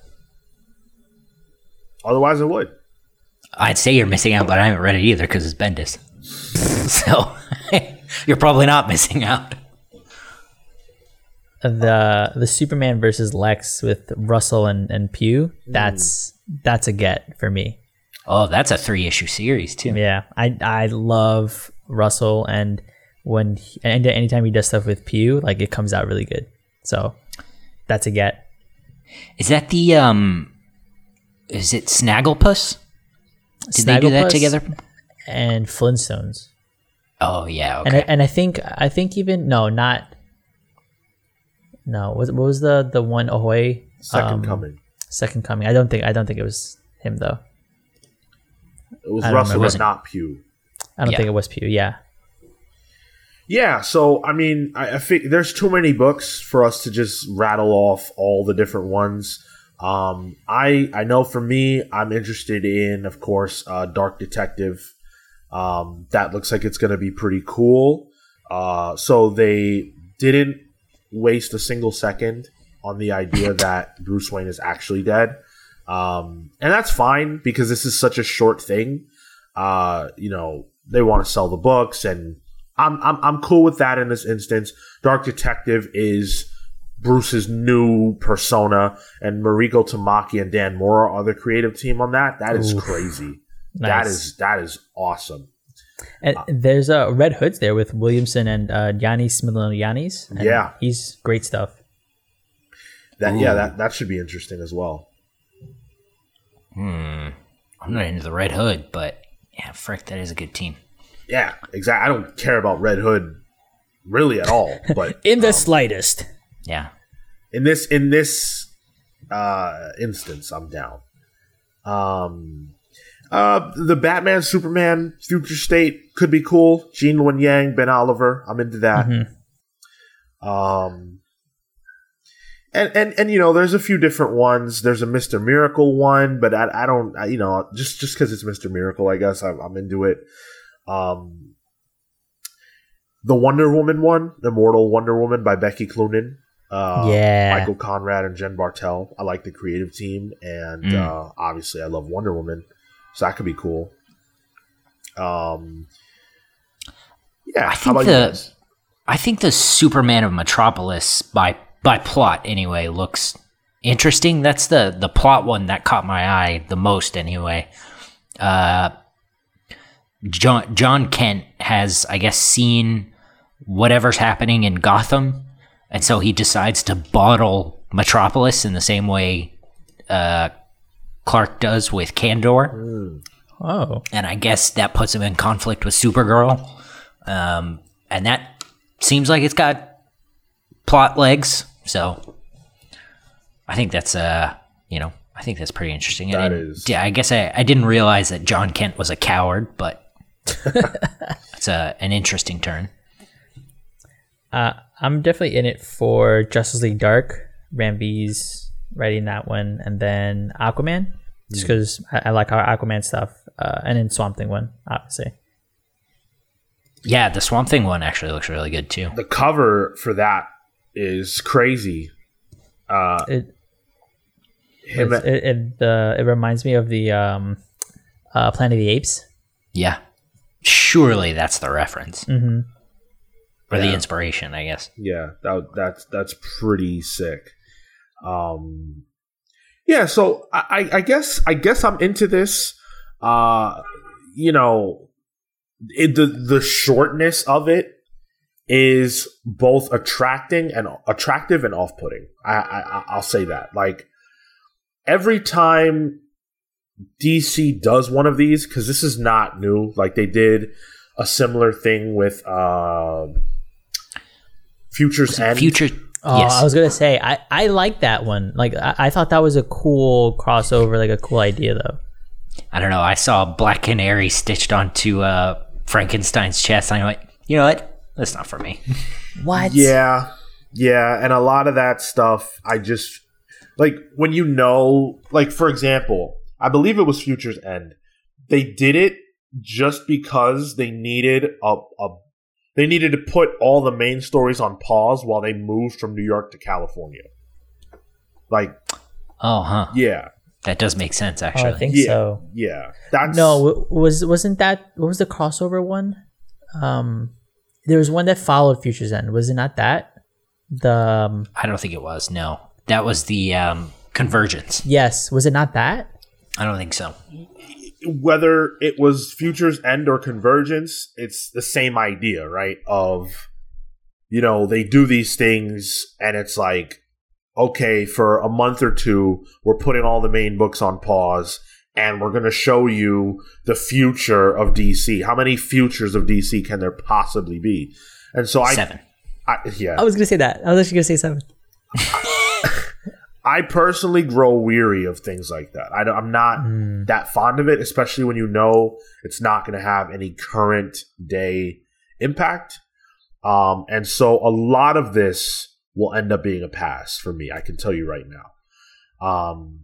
Otherwise, I would. I'd say you're missing out, but I haven't read it either because it's Bendis. [LAUGHS] so [LAUGHS] you're probably not missing out. the the Superman versus Lex with Russell and and Pugh. That's that's a get for me. Oh, that's a three issue series too. Yeah, I I love Russell and when he, and anytime he does stuff with Pugh, like it comes out really good. So that's a get. Is that the um? Is it Snagglepuss? Did they do that together? And Flintstones. Oh yeah. And I, Okay. and I think I think even no, not no. What, what was the the one Ahoy Second um, coming. Second Coming? I don't think I don't think it was him though. It was don't Russell, remember. but not Pugh. I don't Yeah. think it was Pugh. Yeah, Yeah, so I mean, I, I think there's too many books for us to just rattle off all the different ones. Um, I I know for me, I'm interested in, of course, uh, Dark Detective. Um, that looks like it's going to be pretty cool. Uh, so they didn't waste a single second on the idea that Bruce Wayne is actually dead, um, and that's fine because this is such a short thing. Uh, you know, they want to sell the books and I'm, I'm I'm cool with that in this instance. Dark Detective is Bruce's new persona, and Mariko Tamaki and Dan Mora are the creative team on that. That is Oof. crazy. Nice. That is that is awesome. And there's uh, Red Hoods there with Williamson and uh, Giannis. Yeah. he's great stuff. That yeah, that that should be interesting as well. Hmm. I'm not into the Red Hood, but yeah, frick, that is a good team. Yeah, exactly. I don't care about Red Hood really at all, [LAUGHS] but In the slightest. Yeah. in this in this uh instance i'm down um uh the batman superman future state could be cool gene Luen yang ben oliver i'm into that Mhm. um and, and and you know there's a few different ones there's a mr miracle one but i, I don't I, you know just just because it's mr miracle i guess I'm, I'm into it um the wonder woman one immortal wonder woman by becky cloonan uh, Yeah. Michael Conrad and Jen Bartel. I like the creative team, and Mm. uh, obviously, I love Wonder Woman, so that could be cool. Um, yeah, I how think the-? I think the Superman of Metropolis by by plot anyway looks interesting. That's the the plot one that caught my eye the most anyway. Uh John Jon Kent has I guess seen whatever's happening in Gotham and so he decides to bottle Metropolis in the same way uh Clark does with Kandor Hmm. Oh. and I guess that puts him in conflict with Supergirl. Um, and that seems like it's got plot legs. So I think that's uh, you know, I think that's pretty interesting. That and is. Yeah, I guess I, I didn't realize that Jon Kent was a coward, but [LAUGHS] it's a, an interesting turn. Uh, I'm definitely in it for Justice League Dark. Ram V's writing that one, and then Aquaman, just because I, I like our Aquaman stuff, uh, and then Swamp Thing one, obviously. Yeah, the Swamp Thing one actually looks really good too. The cover for that is crazy. Uh, It him, it it, it, uh, it reminds me of the um, uh, Planet of the Apes. Yeah. Surely that's the reference. Mm-hmm. Or the inspiration, I guess. yeah, that that's that's pretty sick. Um, yeah, so I, I- I guess I guess I'm into this. Uh, you know, it, the the shortness of it is both attracting and attractive and off putting. I, I I'll say that. Like every time DC does one of these, because this is not new. Like they did a similar thing with uh, Futures End. Future. Oh, yes. I was gonna say I, I like that one. Like I, I thought that was a cool crossover, like a cool idea though. I don't know. I saw Black Canary stitched onto uh, Frankenstein's chest. And I'm like, you know what? That's not for me. [LAUGHS] What? Yeah, yeah, and a lot of that stuff, I just like when you know, like for example, I believe it was Future's End. They did it just because they needed a, a they needed to put all the main stories on pause while they moved from New York to California. Like, Oh, huh. yeah, That does make sense, Oh, actually. I think yeah, so. yeah. That's No, was wasn't that what was the crossover one? Um, there was one that followed Future's End. Was it not that? The um, I don't think it was. No, that was the um, convergence. yes, was it not that? I don't think so. whether it was Future's End or Convergence, it's the same idea, right? Of, you know, they do these things and it's like, okay, for a month or two, we're putting all the main books on pause and we're going to show you the future of DC. How many futures of DC can there possibly be? And so I, Seven. I yeah, I was gonna say that. I was actually gonna say seven. [LAUGHS] I personally grow weary of things like that. I, am not Mm. that fond of it, especially when you know it's not going to have any current day impact. Um, and so a lot of this will end up being a pass for me. I can tell you right now. Um,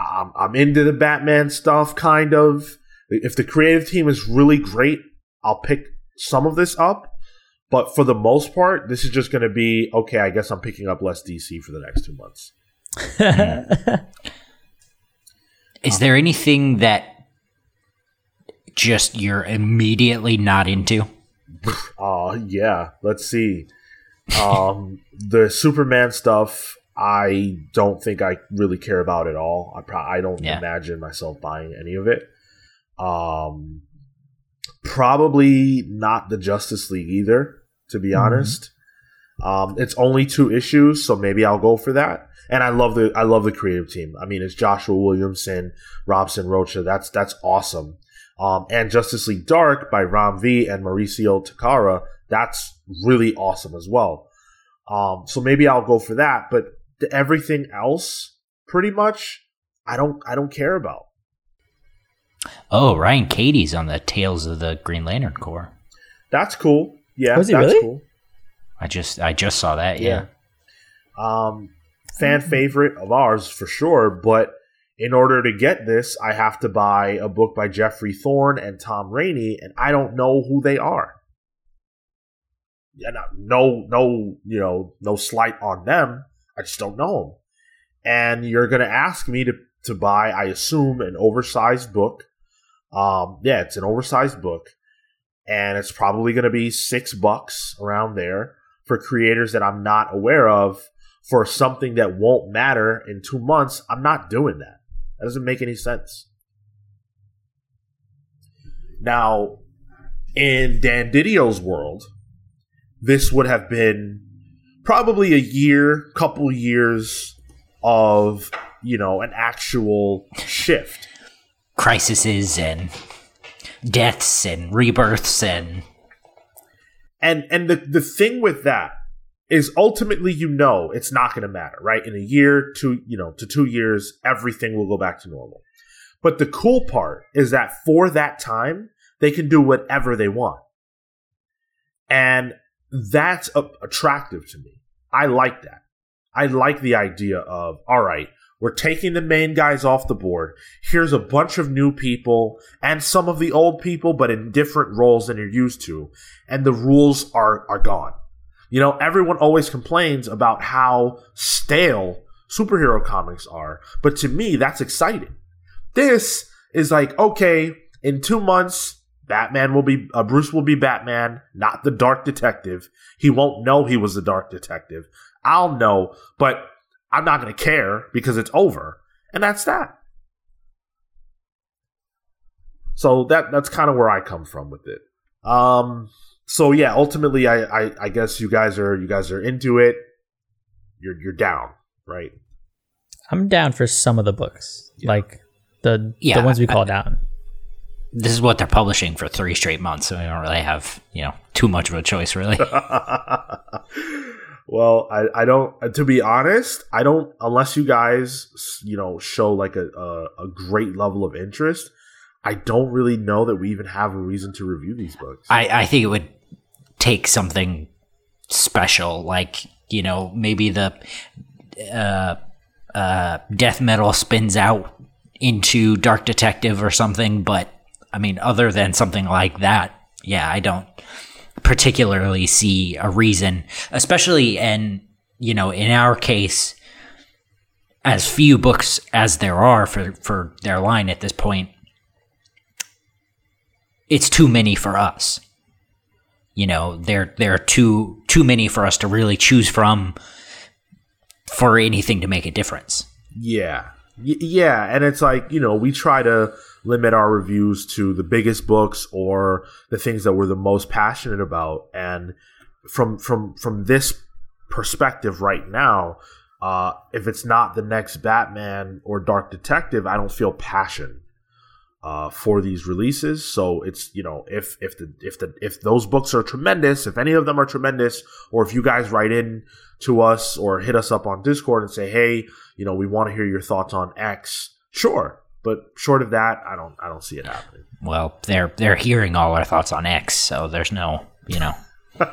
I'm, I'm into the Batman stuff, kind of. If the creative team is really great, I'll pick some of this up. But for the most part, this is just going to be okay. I guess I'm picking up less DC for the next two months. [LAUGHS] Is there anything that just you're immediately not into? Uh yeah. Let's see. Um, the Superman stuff, I don't think I really care about at all. I pro- I don't Yeah. imagine myself buying any of it. Um, probably not the Justice League either. To be Mhm. honest, um, it's only two issues, so maybe I'll go for that. And I love the I love the creative team. I mean, it's Joshua Williamson, Robson Rocha. That's that's awesome. Um, and Justice League Dark by Ram V and Mauricio Takara. That's really awesome as well. Um, so maybe I'll go for that. But the, everything else, pretty much, I don't I don't care about. Oh, Ryan Cady's on the Tales of the Green Lantern Corps. That's cool. Yeah, Was he that's really? cool. I just I just saw that. Yeah. Um, fan favorite of ours for sure. But in order to get this, I have to buy a book by Geoffrey Thorne and Tom Raney, and I don't know who they are. Yeah, no, no, no, you know, no slight on them. I just don't know them. And you're gonna ask me to to buy, I assume, an oversized book. Um, yeah, it's an oversized book, and it's probably gonna be six bucks around there for creators that I'm not aware of for something that won't matter in two months. I'm not doing that. That doesn't make any sense. Now, in Dan Didio's world, this would have been probably a year, couple years of, you know, an actual shift. Crises and deaths and rebirths and And and the the thing with that is ultimately you know it's not going to matter, right? In a year, to you know, to 2 years, everything will go back to normal. But the cool part is that for that time, they can do whatever they want. And that's a- attractive to me. I like that. I like the idea of, all right, we're taking the main guys off the board. Here's a bunch of new people and some of the old people, but in different roles than you're used to. And the rules are, are gone. You know, everyone always complains about how stale superhero comics are. But to me, that's exciting. This is like, okay, in two months, Batman will be, uh, Bruce will be Batman, not the Dark Detective. He won't know he was the Dark Detective. I'll know, but I'm not going to care because it's over. And that's that. So that that's kind of where I come from with it. Um so yeah, ultimately I, I I guess you guys are you guys are into it. You're you're down, right? I'm down for some of the books, like the Yeah, the ones we I- call down. This is what they're publishing for three straight months, so we don't really have, you know, too much of a choice really. [LAUGHS] [LAUGHS] well, I, I don't. To be honest, I don't. Unless you guys, you know, show like a, a a great level of interest, I don't really know that we even have a reason to review these books. I, I think it would take something special, like you know maybe the uh, uh, death metal spins out into Dark Detective or something. But I mean, other than something like that, yeah, I don't particularly see a reason, especially and you know in our case. As few books as there are for, for their line at this point, it's too many for us you know there there are too too many for us to really choose from for anything to make a difference Yeah. Y- yeah, and it's like, you know, we try to limit our reviews to the biggest books or the things that we're the most passionate about and from from from this perspective right now, uh if it's not the next Batman or Dark Detective, I don't feel passion uh for these releases. So it's, you know, if if the if the if those books are tremendous, if any of them are tremendous or if you guys write in to us or hit us up on Discord and say, "Hey, you know, we want to hear your thoughts on X." Sure, but short of that, I don't I don't see it happening. well they're they're hearing all our thoughts on x so there's no you know [LAUGHS]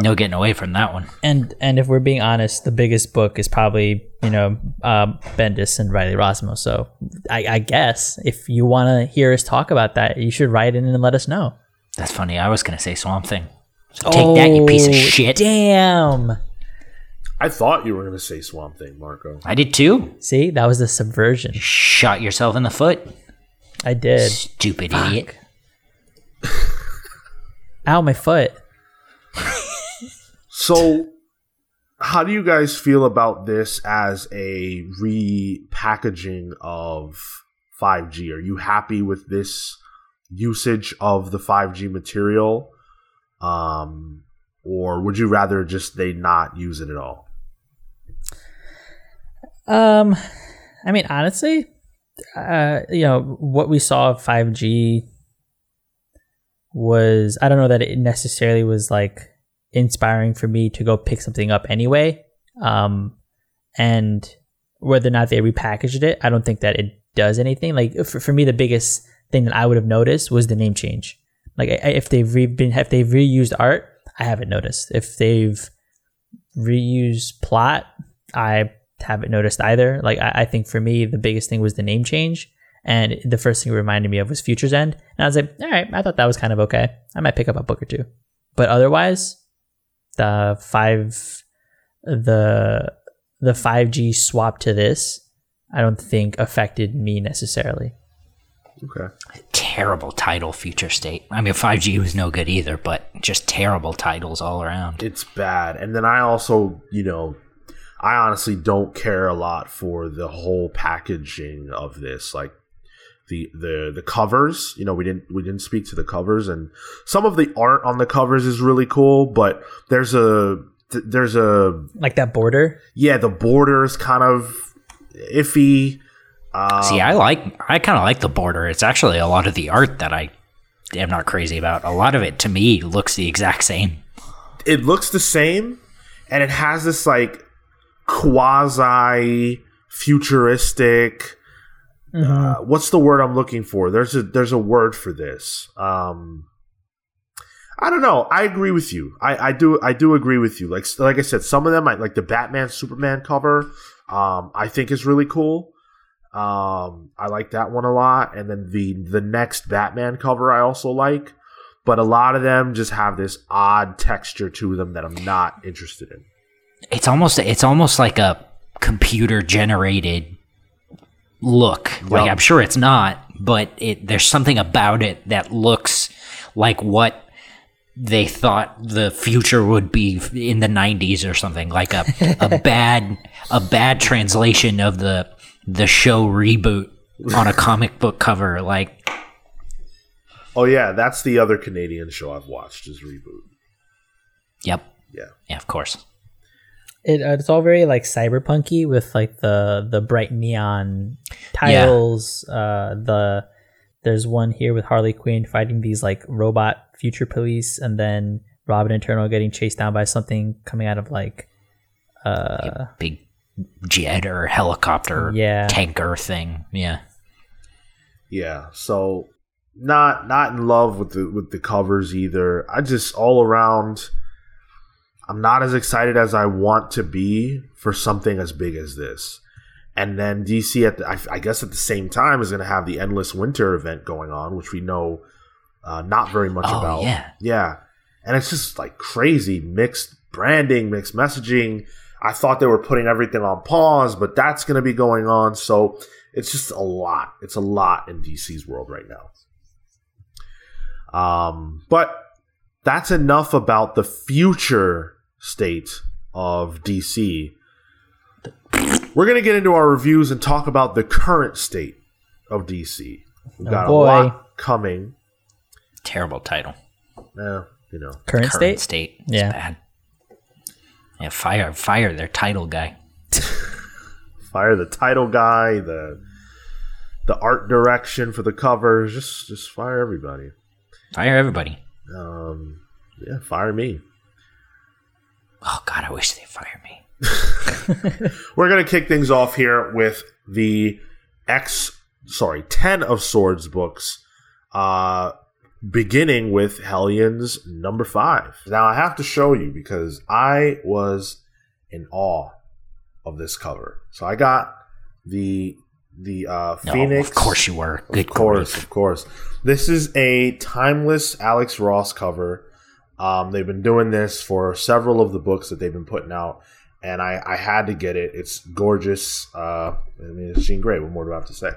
No getting away from that one. And and if we're being honest, the biggest book is probably you know um, Bendis and Riley Rossmo. So I, I guess if you want to hear us talk about that, you should write in and let us know. That's funny. I was gonna say Swamp Thing. So take that, you piece of Oh, shit. Damn. I thought you were going to say Swamp Thing, Marco. I did too. See, that was a subversion. You Shot yourself in the foot. I did. Stupid idiot. [LAUGHS] Ow, my foot. [LAUGHS] So, how do you guys feel about this as a repackaging of 5G? Are you happy with this usage of the 5G material? Um, or would you rather just they not use it at all? Um, I mean, honestly, uh, you know, what we saw of 5G was, I don't know that it necessarily was like inspiring for me to go pick something up anyway. Um, and whether or not they repackaged it, I don't think that it does anything. Like for, for me, the biggest thing that I would have noticed was the name change. Like if they've re- been, if they've reused art, I haven't noticed. If they've reused plot, I haven't noticed either. Like I, I think for me, the biggest thing was the name change, and the first thing it reminded me of was Future's End, and I was like, all right, I thought that was kind of okay. I might pick up a book or two, but otherwise, the five, the the five G swap to this, I don't think affected me necessarily. Okay. Terrible title, Future State. I mean, 5G was no good either, but just terrible titles all around. It's bad. And then I also, you know, I honestly don't care a lot for the whole packaging of this. Like the the the covers, you know, we didn't we didn't speak to the covers and some of the art on the covers is really cool, but there's a th- there's a Like that border, yeah, the borders kind of iffy. Um, See, I like, I kind of like the border. It's actually a lot of the art that I am not crazy about. A lot of it to me looks the exact same. it looks the same and it has this like quasi futuristic uh, what's the word i'm looking for? There's a there's a word for this. Um i don't know. I agree with you. I i do i do agree with you. Like like i said some of them I, like the batman superman cover um i think is really cool. Um i like that one a lot. And then the the next batman cover i also like. But a lot of them just have this odd texture to them that I'm not interested in. It's almost, it's almost like a computer generated look. Like I'm sure it's not, but it there's something about it that looks like what they thought the future would be in the 90s or something like a a [LAUGHS] bad a bad translation of the the show reboot on a [LAUGHS] comic book cover like Oh yeah, that's the other Canadian show I've watched is Reboot. yep Yeah. yeah of course it uh, it's all very like cyberpunky with like the the bright neon tiles. Uh, the there's one here with Harley Quinn fighting these like robot future police, and then Robin Eternal getting chased down by something coming out of like uh big jet or helicopter Yeah. tanker thing yeah Yeah. So not not in love with the with the covers either. I just all around I'm not as excited as I want to be for something as big as this. And then DC at the, I, I guess at the same time is going to have the Endless Winter event going on, which we know uh, not very much Oh, about. yeah. yeah, and it's just like crazy mixed branding, mixed messaging. I thought they were putting everything on pause, but that's going to be going on. So it's just a lot. It's a lot in DC's world right now. Um, but that's enough about the future state of DC. We're going to get into our reviews and talk about the current state of DC. We've Oh, got boy. a lot coming. terrible title Eh, you know, current, current state. state is Yeah. bad yeah fire fire their title guy [LAUGHS] fire the title guy, the the art direction for the covers. Just just fire everybody. fire everybody Um, yeah, fire me. Oh god i wish they'd fire me [LAUGHS] We're gonna kick things off here with the X, sorry, Ten of Swords books. Uh, beginning with Hellions number five. Now I have to show you because I was in awe of this cover. So I got the the uh, No, Phoenix. of course you were. Good of course, grief. of course. This is a timeless Alex Ross cover. Um, they've been doing this for several of the books that they've been putting out, and I, I had to get it. It's gorgeous. Uh, I mean, it's Jean Grey. What more do I have to say?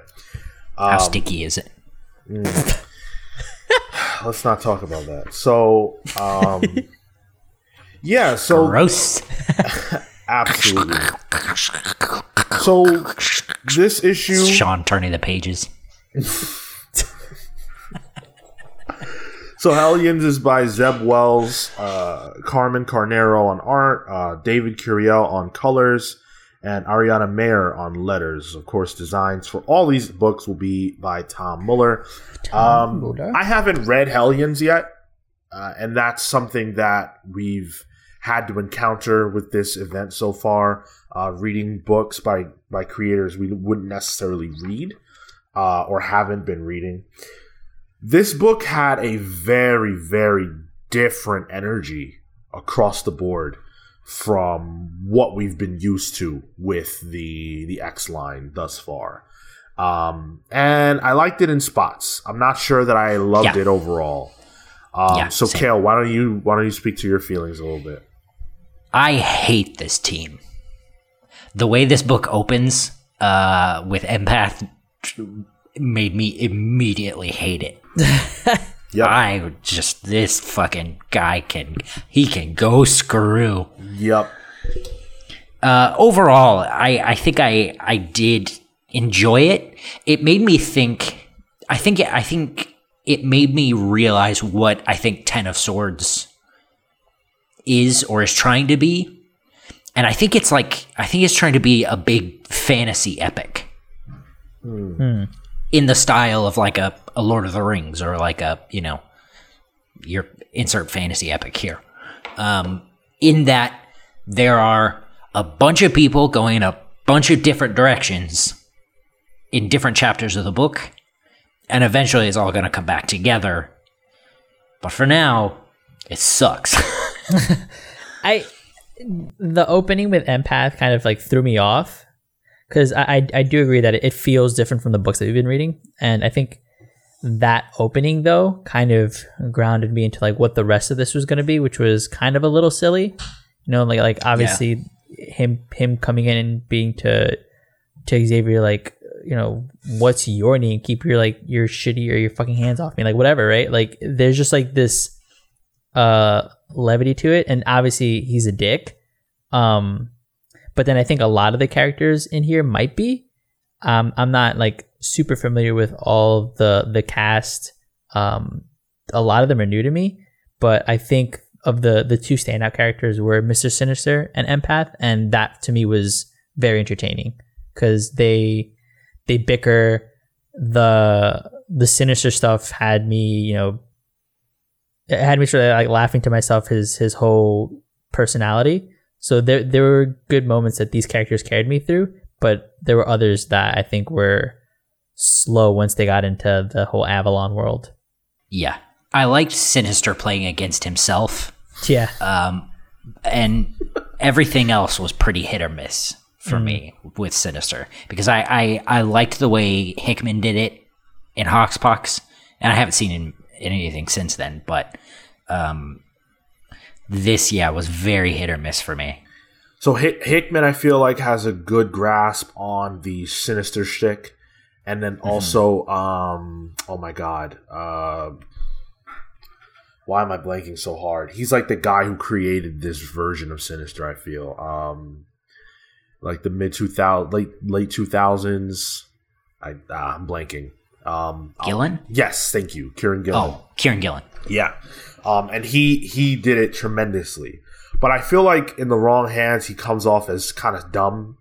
How Um, sticky is it? [SIGHS] let's not talk about that. So, um, [LAUGHS] yeah. So Gross. [LAUGHS] absolutely. So this issue. Sean turning the pages. [LAUGHS] So Hellions is by Zeb Wells, uh, Carmen Carnero on art, uh, David Curiel on colors, and Ariana Mayer on letters. Of course, designs for all these books will be by Tom Muller. Um, Muller. I haven't read Hellions yet, uh, and that's something that we've had to encounter with this event so far. Uh, reading books by by creators we wouldn't necessarily read uh, or haven't been reading this book had a very very different energy across the board from what we've been used to with the the X line thus far. Um, and I liked it in spots. I'm not sure that I loved Yeah. it overall. Um, Yeah, so same. Cale, why don't you why don't you speak to your feelings a little bit? I hate this team. The way this book opens uh, with Empath made me immediately hate it. [LAUGHS] Yep. I just this fucking guy can he can go screw. Yep. Uh, overall, I I think I I did enjoy it. It made me think. I think I think it made me realize what I think Ten of Swords is or is trying to be. And I think it's like I think it's trying to be a big fantasy epic. In the style of like a, a Lord of the Rings or like a, you know, your insert fantasy epic here. Um, in that there are a bunch of people going in a bunch of different directions in different chapters of the book, and eventually it's all going to come back together. But for now, it sucks. [LAUGHS] I the opening with empath kind of like threw me off because I, I I do agree that it, feels different from the books that we've been reading, and I think that opening though kind of grounded me into like what the rest of this was going to be, which was kind of a little silly. You know, like like obviously him him coming in and being to to Xavier like you know what's your name? Keep your like your shitty or your fucking hands off me, like whatever, right? Like there's just like this uh levity to it and obviously he's a dick um but then i think a lot of the characters in here might be. Um i'm not like super familiar with all the the cast. Um a lot of them are new to me but i think of the the two standout characters were mr sinister and empath and that to me was very entertaining because they they bicker. The the sinister stuff had me you know it had me sort of like laughing to myself his his whole personality. So there there were good moments that these characters carried me through, but there were others that I think were slow once they got into the whole Avalon world. yeah. I liked Sinister playing against himself. Yeah. Um, and everything else was pretty hit or miss for me with Sinister because I, I, I liked the way Hickman did it in HoXPoX, and I haven't seen in, in anything since then. But um, this, yeah, was very hit or miss for me. So Hick- Hickman, I feel like, has a good grasp on the sinister shtick, and then also, um, oh my god, uh, why am I blanking so hard? He's like the guy who created this version of Sinister. I feel, um, like the mid two thousand, late late two thousands. I ah, I'm blanking. Um, I'll- Gillen? yes, thank you, Kieran Gillen. Oh, Kieran Gillen. Yeah. Um, and he he did it tremendously. But I feel like in the wrong hands, he comes off as kind of dumb.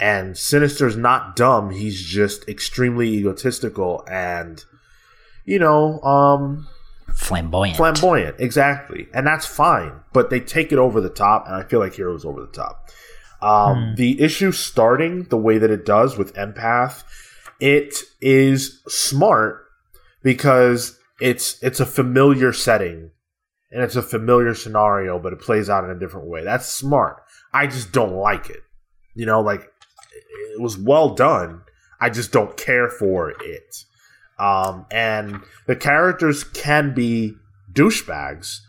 And Sinister's not dumb. He's just extremely egotistical and, you know, um, Flamboyant. flamboyant. Exactly. And that's fine. But they take it over the top. And I feel like Hero's over the top. Um, The issue starting the way that it does with Empath, it is smart because it's it's a familiar setting and it's a familiar scenario, but it plays out in a different way. That's smart. I just don't like it. You know, like it was well done. I just don't care for it. Um, and the characters can be douchebags.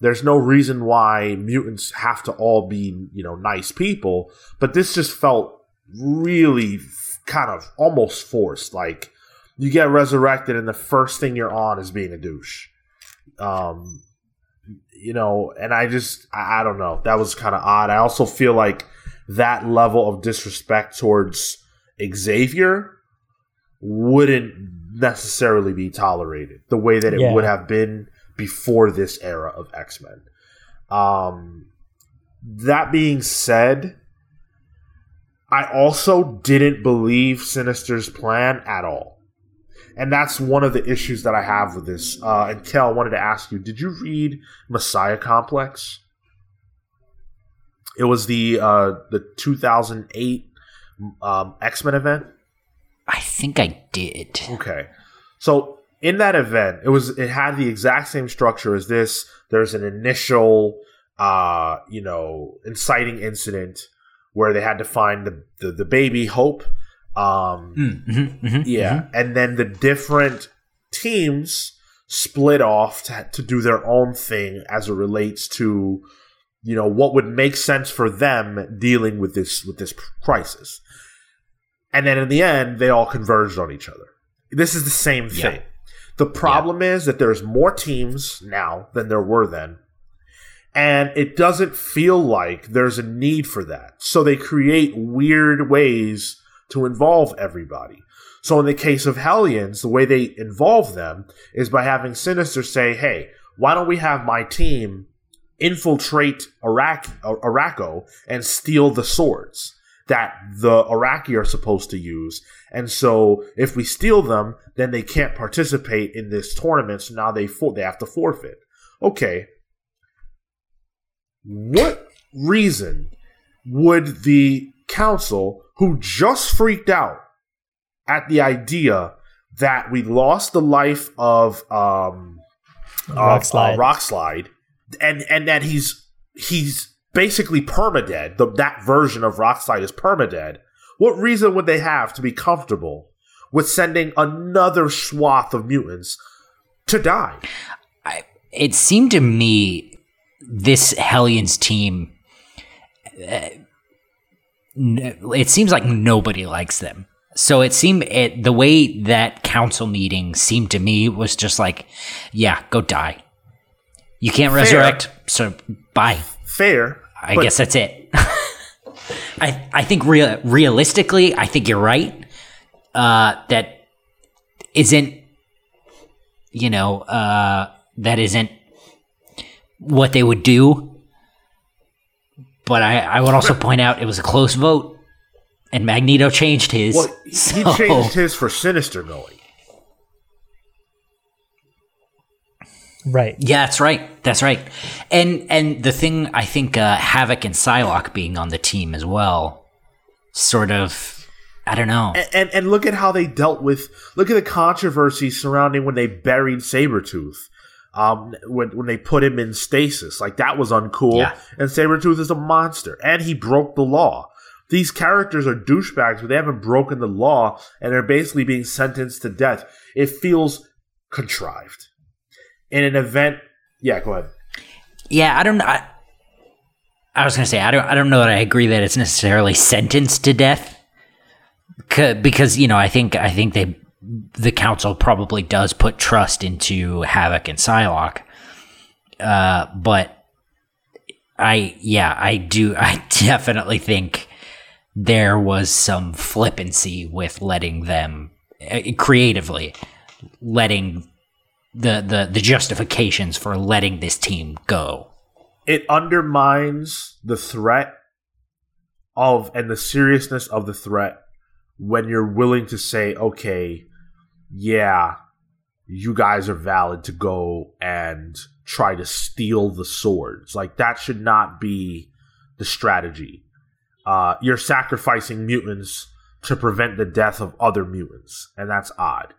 There's no reason why mutants have to all be, you know, nice people, but this just felt really kind of almost forced. Like you get resurrected, and the first thing you're on is being a douche. Um, you know, and I just, I, I don't know. That was kind of odd. I also feel like that level of disrespect towards Xavier wouldn't necessarily be tolerated the way that it Yeah. would have been before this era of X Men. Um, that being said, I also didn't believe Sinister's plan at all. And that's one of the issues that I have with this. Uh, and Cale, I wanted to ask you: Did you read Messiah Complex? It was the uh, the 2008 um, X Men event. I think I did. Okay. So in that event, it was it had the exact same structure as this. There's an initial uh, you know, inciting incident where they had to find the the, the baby Hope. Um Mm, mhm, mhm, yeah, and then the different teams split off to, to do their own thing as it relates to you know what would make sense for them dealing with this with this crisis. And then in the end, they all converged on each other. This is the same Yeah. thing. The problem is that there's more teams now than there were then. And it doesn't feel like there's a need for that. So they create weird ways to involve everybody. So in the case of Hellions, the way they involve them is by having Sinister say, "Hey, why don't we have my team infiltrate Arakko and steal the swords that the Arakki are supposed to use? And so if we steal them, then they can't participate in this tournament. So now they they have to forfeit. Okay, what reason would the council, who just freaked out at the idea that we lost the life of um Rock of, slide. uh, Rockslide, and and that he's he's basically permadead. The, that version of Rockslide is permadead. What reason would they have to be comfortable with sending another swath of mutants to die? It seemed to me this Hellions team. uh, It seems like nobody likes them. So it seemed it, the way that council meeting seemed to me was just like, yeah, go die. You can't Fair. resurrect, so bye. Fair, I guess that's it. [LAUGHS] I I think real realistically, I think you're right. Uh, that isn't, you know, uh, that isn't what they would do. But I, I would also point out it was a close vote, and Magneto changed his. Well, he [LAUGHS] so- changed his for Sinister going. Right. Yeah, that's right. That's right. And and the thing I think uh, Havoc and Psylocke being on the team as well, sort of, I don't know. And, and and look at how they dealt with look at the controversy surrounding when they buried Sabretooth. Um when when they put him in stasis. Like that was uncool. Yeah. And Sabretooth is a monster. And he broke the law. These characters are douchebags, but they haven't broken the law and they're basically being sentenced to death. It feels contrived. In an event yeah, go ahead. Yeah, I don't. I, I was gonna say I don't. I don't know that I agree that it's necessarily sentenced to death, because you know I think I think they the council probably does put trust into Havoc and Psylocke, uh, but I yeah I do [LAUGHS] I definitely think there was some flippancy with letting them uh, creatively letting the the the justifications for letting this team go. it undermines the threat of and the seriousness of the threat when you're willing to say, okay, yeah, you guys are valid to go and try to steal the swords. Like that should not be the strategy. Uh, you're sacrificing mutants to prevent the death of other mutants, and that's odd.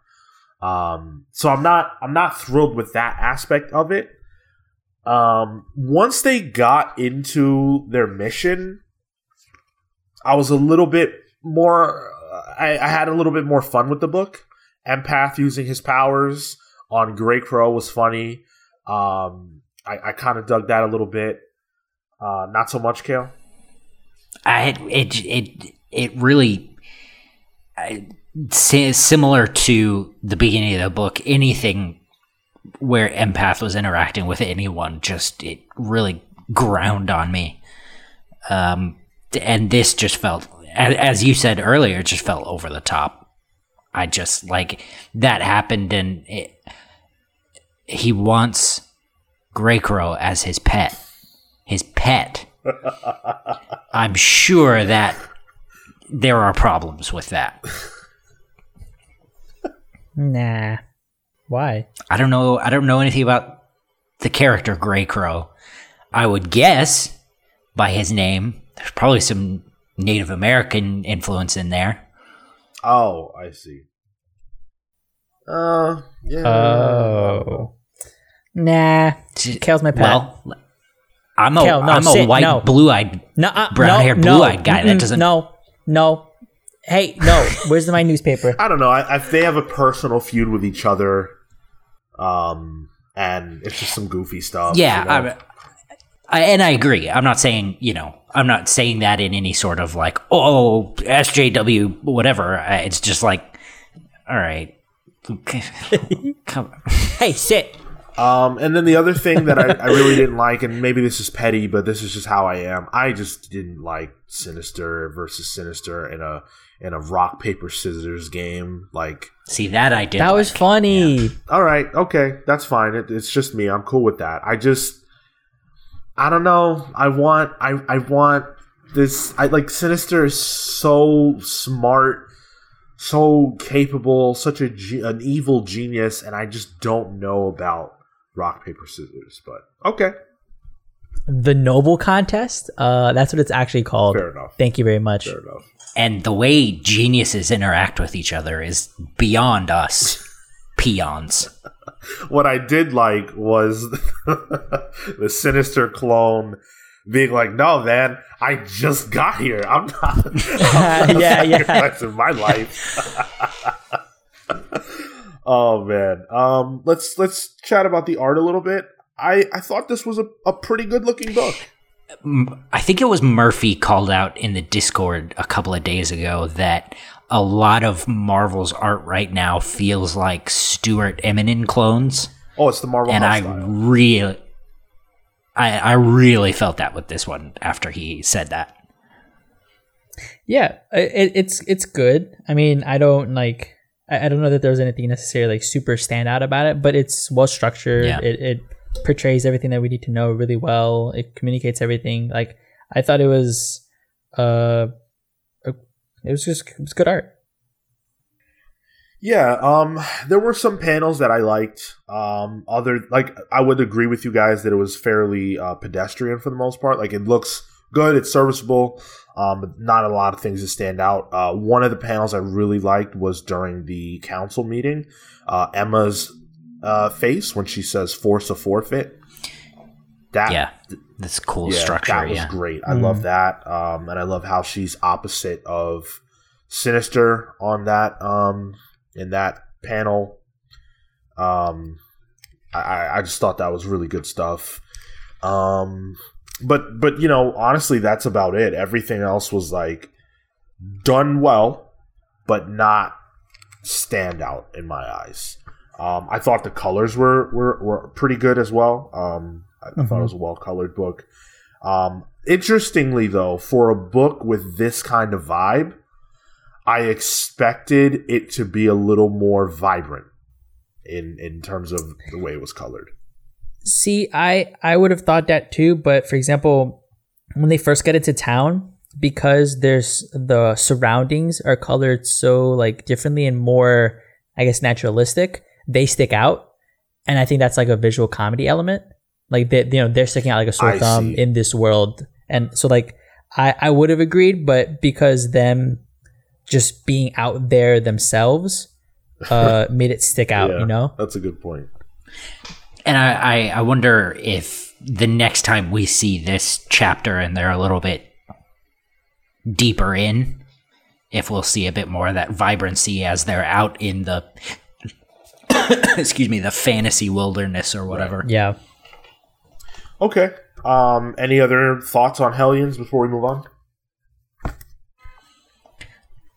Um, so I'm not I'm not thrilled with that aspect of it. Um, once they got into their mission, I was a little bit more. I, I had a little bit more fun with the book. Empath using his powers on Grey Crow was funny. Um, I, I kind of dug that a little bit. Uh, not so much, Cale. I it it it really I, similar to the beginning of the book. Anything where empath was interacting with anyone, just it really ground on me. Um, and this just felt, as you said earlier, it just felt over the top. I just like that happened, and it, he wants Grey Crow as his pet. His pet. [LAUGHS] I'm sure that there are problems with that. Nah. Why? I don't know. I don't know anything about the character Grey Crow. I would guess by his name, there's probably some Native American influence in there. Oh, I see. Uh, yeah. Oh. Nah. Cale's my pal. Well, I'm a Kel, no, am a white, no. blue-eyed. no, uh, brown-haired, no, blue-eyed guy, that doesn't- No, no. Hey, no. Where's my newspaper? [LAUGHS] I don't know. I, I, they have a personal feud with each other, um, and it's just some goofy stuff. Yeah, you know? I, I, and I agree. I'm not saying you know. I'm not saying that in any sort of like, oh, SJW, whatever. Uh, It's just like, all right, [LAUGHS] come. on. Hey, sit. Um, and then the other thing that I, I really didn't like, and maybe this is petty, but this is just how I am. I just didn't like Sinister versus Sinister in a in a rock paper scissors game. Like, See that I did. That was like. funny. all right, okay, that's fine. It, it's just me. I'm cool with that. I just, I don't know. I want, I, I want this. I like Sinister is so smart, so capable, such a an evil genius, and I just don't know about rock paper scissors. But okay, The Noble Contest. Uh, that's what it's actually called. fair enough. Thank you very much. Fair enough. And the way geniuses interact with each other is beyond us peons. What I did like was [LAUGHS] the Sinister clone being like, "No, man, I just got here. I'm not. [LAUGHS] I'm not [LAUGHS] Yeah, yeah. sacrificing my life." oh man. Um, let's let's chat about the art a little bit. I I thought this was a, a pretty good looking book. I think it was Murphy called out in the Discord a couple of days ago that a lot of Marvel's art right now feels like Stuart Immonen clones, Oh, it's the Marvel and I style. really, I I really felt that with this one after he said that. Yeah, it, it's it's good. I mean, I don't like. I, I don't know that there was anything necessarily like super standout about it, but it's well structured. Yeah. It, it portrays everything that we need to know really well. It communicates everything. Like I thought it was, uh, a- it was just it was good art. Yeah, um, there were some panels that I liked. Um, other like I would agree with you guys that it was fairly uh, pedestrian for the most part. Like it looks good, it's serviceable, um, but not a lot of things that stand out. Uh, one of the panels I really liked was during the council meeting. Uh, Emma's uh, face when she says "force a forfeit." That Yeah, that's cool yeah, structure. That was yeah, great. I love that. Um, and I love how she's opposite of Sinister on that um in that panel. Um I- I, I just thought that was really good stuff. Um but but you know, honestly that's about it. Everything else was like done well, but not stand out in my eyes. Um, I thought the colors were, were, were pretty good as well. Um, I, I thought it was a well colored book. Um, interestingly, though, for a book with this kind of vibe, I expected it to be a little more vibrant in in terms of the way it was colored. See, I I would have thought that too, but for example, when they first get into town, because there's the surroundings are colored so like differently and more, I guess, naturalistic, they stick out, and I think that's like a visual comedy element. Like they, you know, they're sticking out like a sore I thumb see. in this world, and so like I I would have agreed, but because them just being out there themselves [LAUGHS] uh, made it stick out. Yeah, You know? that's a good point. And I, I, I wonder if the next time we see this chapter and they're a little bit deeper in, if we'll see a bit more of that vibrancy as they're out in the [COUGHS] excuse me, the fantasy wilderness or whatever. Yeah. Okay. Um, any other thoughts on Hellions before we move on?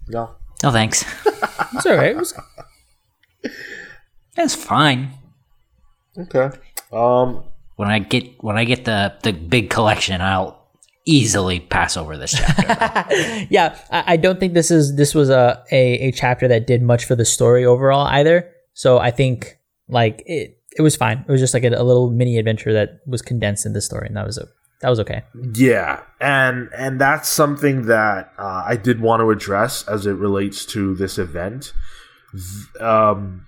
No. No thanks. [LAUGHS] It's all right. It was- [LAUGHS] That's fine. Okay. Um, When I get when I get the the big collection, I'll easily pass over this chapter. [LAUGHS] yeah, I, I don't think this is this was a, a a chapter that did much for the story overall either. So I think like it it was fine. It was just like a, a little mini adventure that was condensed in the story, and that was a that was okay. Yeah, and and that's something that uh, I did want to address as it relates to this event. Um,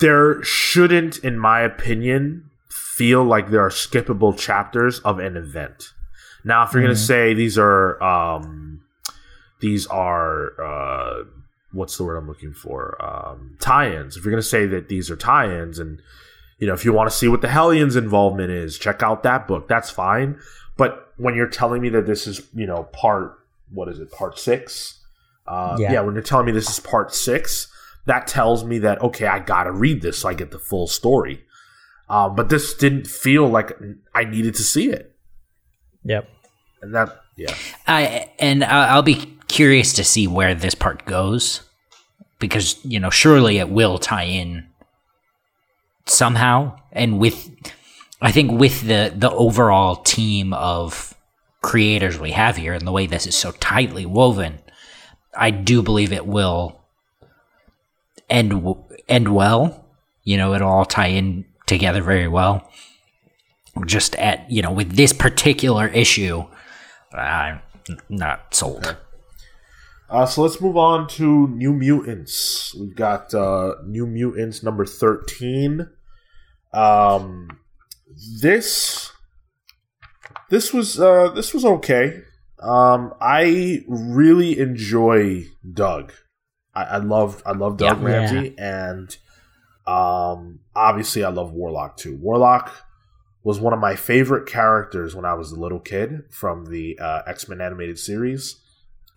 there shouldn't, in my opinion, feel like there are skippable chapters of an event. Now, if you're going to say these are um, these are uh, what's the word I'm looking for? Um, tie-ins. If you're going to say that these are tie-ins, and you know, if you want to see what the Hellions' involvement is, check out that book. That's fine. But when you're telling me that this is, you know, part what is it, part six? Uh, yeah. Yeah. when you're telling me this is part six, that tells me that okay, I gotta read this so I get the full story. Um, but this didn't feel like I needed to see it, Yep. and that yeah, I and I'll be curious to see where this part goes because you know surely it will tie in somehow. And with I think with the the overall team of creators we have here and the way this is so tightly woven I do believe it will end end well. You know it'll all tie in together very well. Just at you know with this particular issue I'm not sold. Uh, so let's move on to New Mutants. We've got uh, New Mutants number thirteen. Um, this this was uh, this was okay. Um, I really enjoy Doug. I, I love I love Doug Yeah. Ramsey, and um, obviously I love Warlock too. Warlock was one of my favorite characters when I was a little kid from the uh, X Men animated series,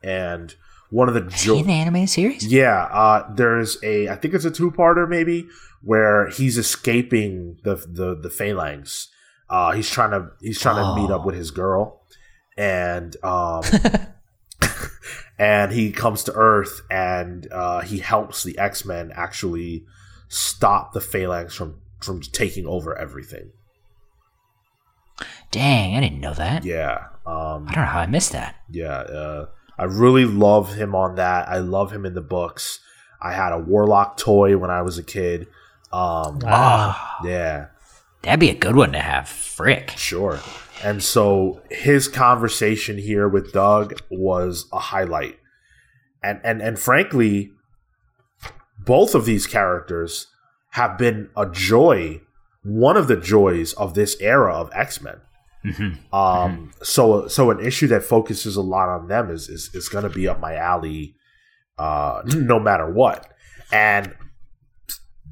and one of the he in the animated series? yeah, uh, there's a I think it's a two parter maybe where he's escaping the the the phalanx. Uh, he's trying to he's trying to meet up Oh. with his girl, and um, [LAUGHS] and he comes to Earth and uh, he helps the X Men actually stop the phalanx from from taking over everything. Dang, I didn't know that. Yeah. Um, I don't know how I missed that. Yeah, uh, I really love him on that. I love him in the books. I had a Warlock toy when I was a kid. Um, Wow. Yeah, That'd be a good one to have. Frick. sure. And so his conversation here with Doug was a highlight. And and and frankly, both of these characters have been a joy, one of the joys of this era of X-Men. Hmm Um, so so an issue that focuses a lot on them is is, is going to be up my alley, uh, [CLEARS THROAT] no matter what. And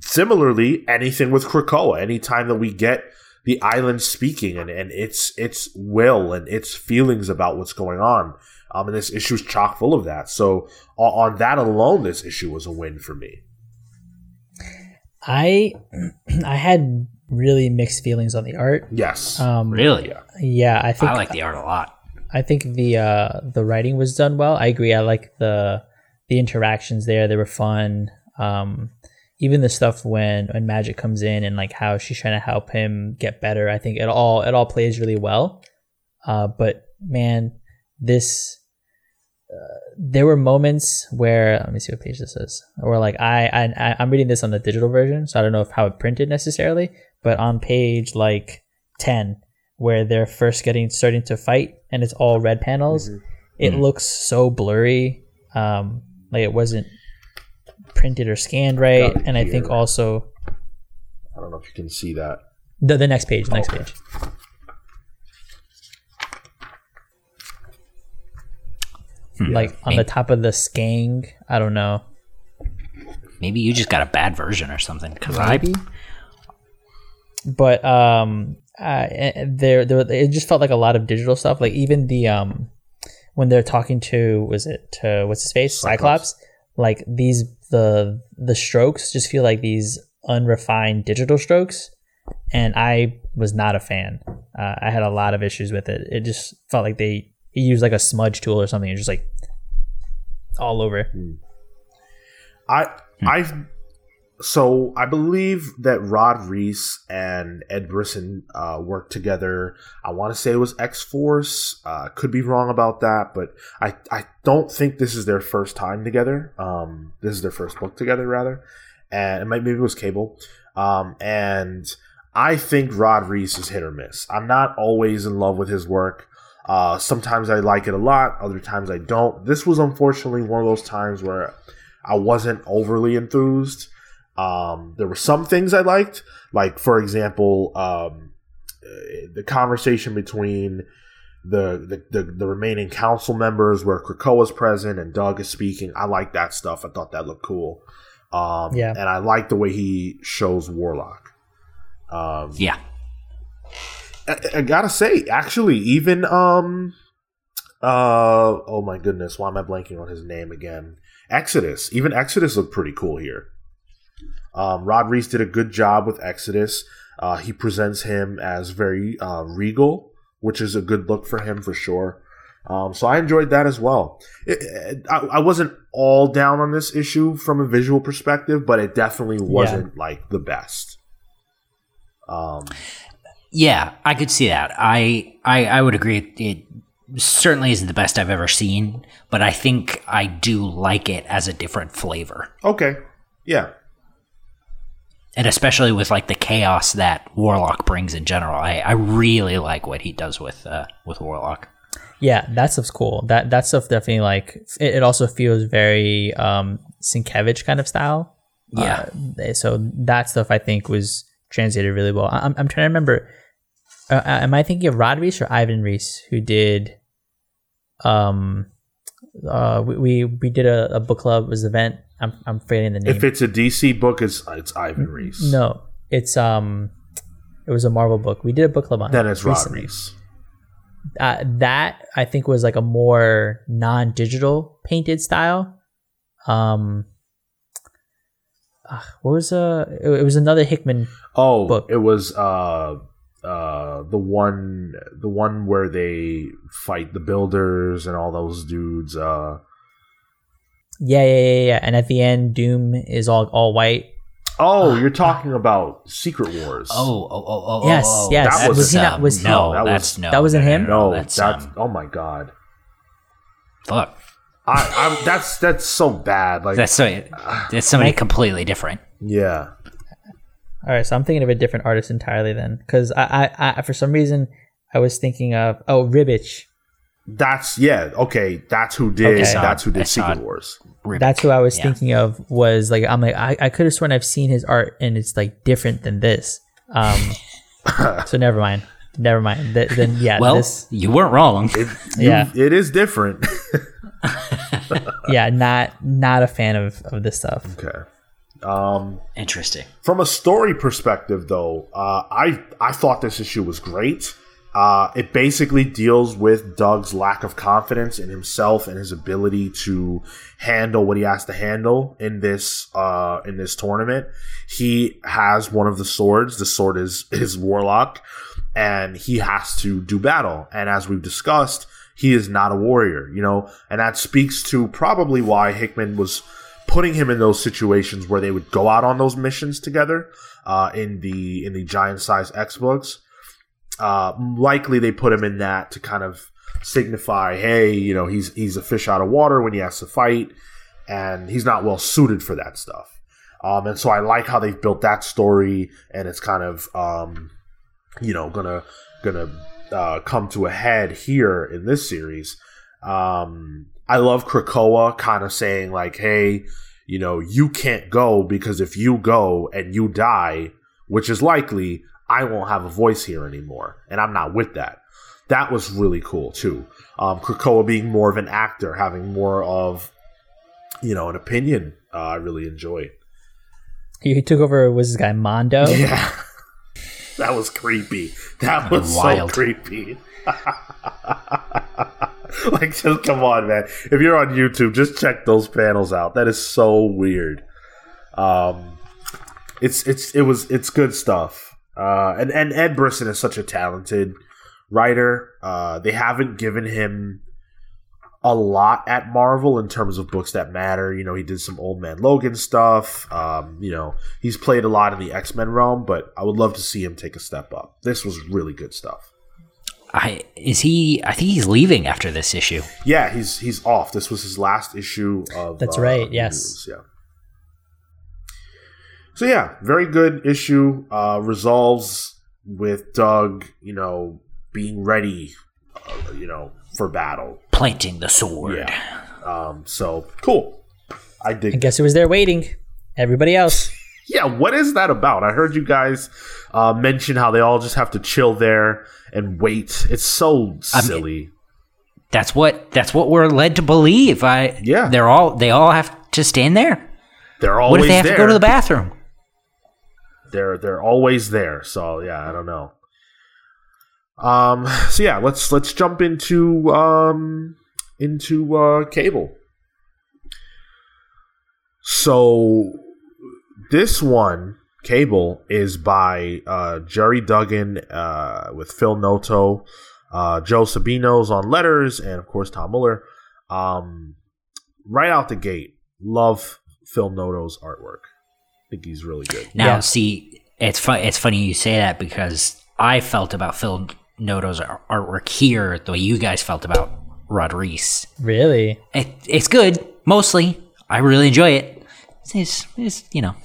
similarly, anything with Krakoa, anytime that we get the island speaking and, and its its will and its feelings about what's going on, um, and this issue is chock full of that. So on, on that alone, this issue was a win for me. I [CLEARS THROAT] I had really mixed feelings on the art. Yes, Um, Really? Yeah. Yeah, I think I like the art a lot. I think the uh, the writing was done well. I agree. I like the the interactions there. They were fun. Um, even the stuff when when Magik comes in and like how she's trying to help him get better. I think it all it all plays really well. Uh, but man, this uh, there were moments where let me see what page this is. Where like I I I'm reading this on the digital version, so I don't know if how it printed necessarily. But on page like ten, where they're first getting starting to fight and it's all red panels it Mhm. looks so blurry um like it wasn't printed or scanned right got it and i think also I don't know if you can see that. the, the next page the next Okay. page Hmm. like on the top of the skang i don't know maybe you just got a bad version or something. Because I Maybe. But um, uh, there, there, it just felt like a lot of digital stuff. Like even the um, when they're talking to was it to what's his face Cyclops. Cyclops. Like these the the strokes just feel like these unrefined digital strokes, and I was not a fan. Uh, I had a lot of issues with it. It just felt like they he used like a smudge tool or something and just like all over. I I so I believe that Rod Reis and Ed Brisson uh, worked together. I want to say it was X Force. Uh, could be wrong about that, but I I don't think this is their first time together. Um, this is their first book together, rather, and it might maybe it was Cable. Um, and I think Rod Reis is hit or miss. I'm not always in love with his work. Uh, sometimes I like it a lot, other times I don't. This was unfortunately one of those times where I wasn't overly enthused. Um, there were some things I liked, like for example, um, uh, the conversation between the, the the the remaining council members, where Krakoa's present and Doug is speaking. I like that stuff. I thought that looked cool. Um, Yeah. and I like the way he shows Warlock. Um, yeah, I, I gotta say, actually, even um, uh, oh my goodness, why am I blanking on his name again? Exodus. Even Exodus looked pretty cool here. Um, Rod Reis did a good job with Exodus. Uh, he presents him as very uh, regal, which is a good look for him for sure. Um, so I enjoyed that as well. It, it- I, I wasn't all down on this issue from a visual perspective, but it definitely wasn't like the best. Um, yeah, I could see that. I I, I would agree. It certainly isn't the best I've ever seen, but I think I do like it as a different flavor. okay, yeah, and especially with like the chaos that Warlock brings in general. I, I really like what he does with uh, with Warlock. Yeah, that stuff's cool. That that stuff definitely like it, it also feels very um Sienkiewicz kind of style. Yeah. Uh, so that stuff I think was translated really well. I- I'm I'm trying to remember. Uh, uh, am I thinking of Rod Reis or Ivan Reis who did? Um, uh, we we, did a, a book club It was event. I'm I'm forgetting the name. if it's a DC book, it's it's Ivan Reis. no, it's um, it was a Marvel book. We did a book club on then it it's Rod. Reis. uh, that I think was like a more non-digital painted style. Um, ah, what was uh It, it was another Hickman. Oh, book. it was uh uh the one the one where they fight the builders and all those dudes. Uh Yeah, yeah, yeah, yeah. And at the end, Doom is all all white. oh, you're talking about Secret Wars. Oh, oh, oh, oh, Yes, oh, yes. That was- Was he not- was- no, No, that that's was- no, that wasn't him? no, that's, that's, um, oh my god. fuck. I, I'm that's that's so bad. Like That's so, that's somebody completely different. yeah, All right, so I'm thinking of a different artist entirely then, because I, I, I, for some reason, I was thinking of oh Ribić. that's yeah. Okay, that's who did. Okay. That's who did saw Secret. Wars. Ribić. That's who I was Yeah. thinking of. Was like I'm like I, I could have sworn I've seen his art and it's like different than this. Um, [LAUGHS] so never mind. Never mind. Th- then yeah, Well, this you weren't wrong. It, Yeah. it is different. [LAUGHS] [LAUGHS] yeah, not not a fan of of this stuff. okay. Um, Interesting. From a story perspective, though, uh, I I thought this issue was great. Uh, it basically deals with Doug's lack of confidence in himself and his ability to handle what he has to handle in this uh, in this tournament. He has one of the swords. The sword is [LAUGHS] his warlock, and he has to do battle. And as we've discussed, he is not a warrior. You know, and that speaks to probably why Hickman was putting him in those situations where they would go out on those missions together uh, in the in the giant size X books. Uh, likely they put him in that to kind of signify, hey, you know, he's he's a fish out of water when he has to fight, and he's not well suited for that stuff. Um, and so I like how they've built that story, and it's kind of um, you know gonna gonna uh, come to a head here in this series. Um, I love Krakoa kind of saying like, "Hey, you know, you can't go because if you go and you die, which is likely, I won't have a voice here anymore, and I'm not with that." That was really cool too. Um, Krakoa being more of an actor, having more of you know an opinion. Uh, I really enjoyed. He took over. Was this guy Mondo? [LAUGHS] Yeah. That was creepy. That was Wild. so creepy. [LAUGHS] [LAUGHS] like, just come on, man. If you're on YouTube, just check those panels out. That is so weird. Um, it's it's it was it's good stuff. Uh, and and Ed Brisson is such a talented writer. Uh, they haven't given him a lot at Marvel in terms of books that matter. You know, he did some Old Man Logan stuff. Um, you know, he's played a lot in the X Men realm, but I would love to see him take a step up. This was really good stuff. I is he? I think he's leaving after this issue. Yeah, he's he's off. This was his last issue of. That's uh, right, New yes. Mutants, yeah. So yeah, very good issue. Uh, resolves with Doug, you know, being ready, uh, you know, for battle. Planting the sword. Yeah. Um, so cool. I I guess it was there waiting. Everybody else. [LAUGHS] Yeah, what is that about? I heard you guys uh, mention how they all just have to chill there and wait. It's so silly. That's what that's what we're led to believe. I Yeah. They're all they all have to stand there. they're What always if they have there. to go to the bathroom? they're they're always there. So yeah, I don't know. Um. So yeah, let's let's jump into um into uh cable. So this one cable is by uh Gerry Duggan uh with Phil Noto, uh Joe Sabino's on letters, and of course Tom Muller. Um, right out the gate, love Phil Noto's artwork. I think he's really good. Now, Yeah. see, it's fun. It's funny you say that because I felt about Phil Noto's artwork here the way you guys felt about Rod Reis. Really? It, it's good, mostly. I really enjoy it. It's, it's, you know,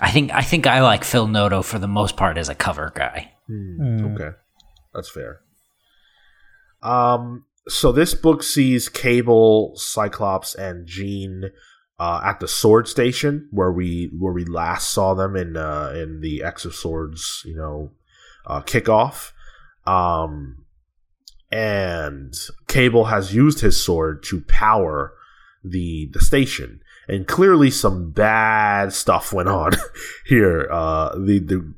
I think I think I like Phil Noto for the most part as a cover guy. Hmm. Okay, that's fair. Um, so this book sees Cable, Cyclops, and Jean uh, at the Sword Station, where we where we last saw them in uh, in the X of Swords, you know, uh, kickoff. Um, and Cable has used his sword to power the the station, and clearly some bad stuff went on [LAUGHS] here. Uh, the the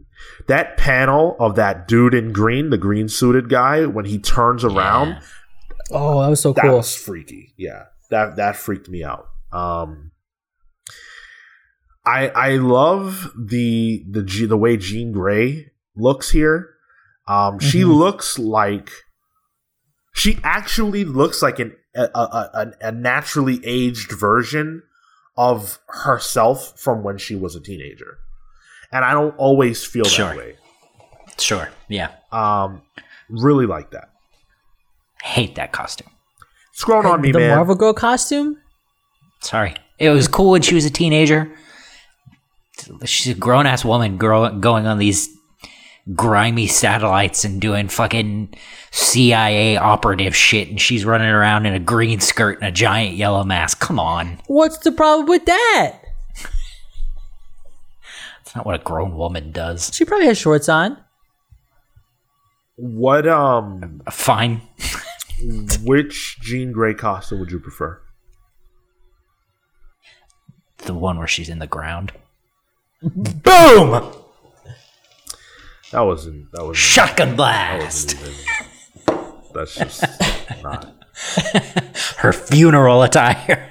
that panel of that dude in green, the green suited guy, when he turns around, Yeah. Oh, that was so that cool. was freaky. Yeah, that that freaked me out. Um, I I love the the the way Jean Grey looks here. Um, she Mhm. looks like she actually looks like an a, a, a, a naturally aged version of herself from when she was a teenager, and I don't always feel Sure. that way. Sure. Yeah. Um, really like that. Hate that costume. It's grown on me, the man. Marvel Girl costume? Sorry. It was cool when she was a teenager. She's a grown ass woman grow, going on these grimy satellites and doing fucking CIA operative shit, and she's running around in a green skirt and a giant yellow mask. Come on. What's the problem with that? That's not what a grown woman does. She probably has shorts on. What um Fine. [LAUGHS] which Jean Grey costume would you prefer? The one where she's in the ground. Boom! That wasn't that was Shotgun blast! wasn't even that's just [LAUGHS] not. Her funeral attire.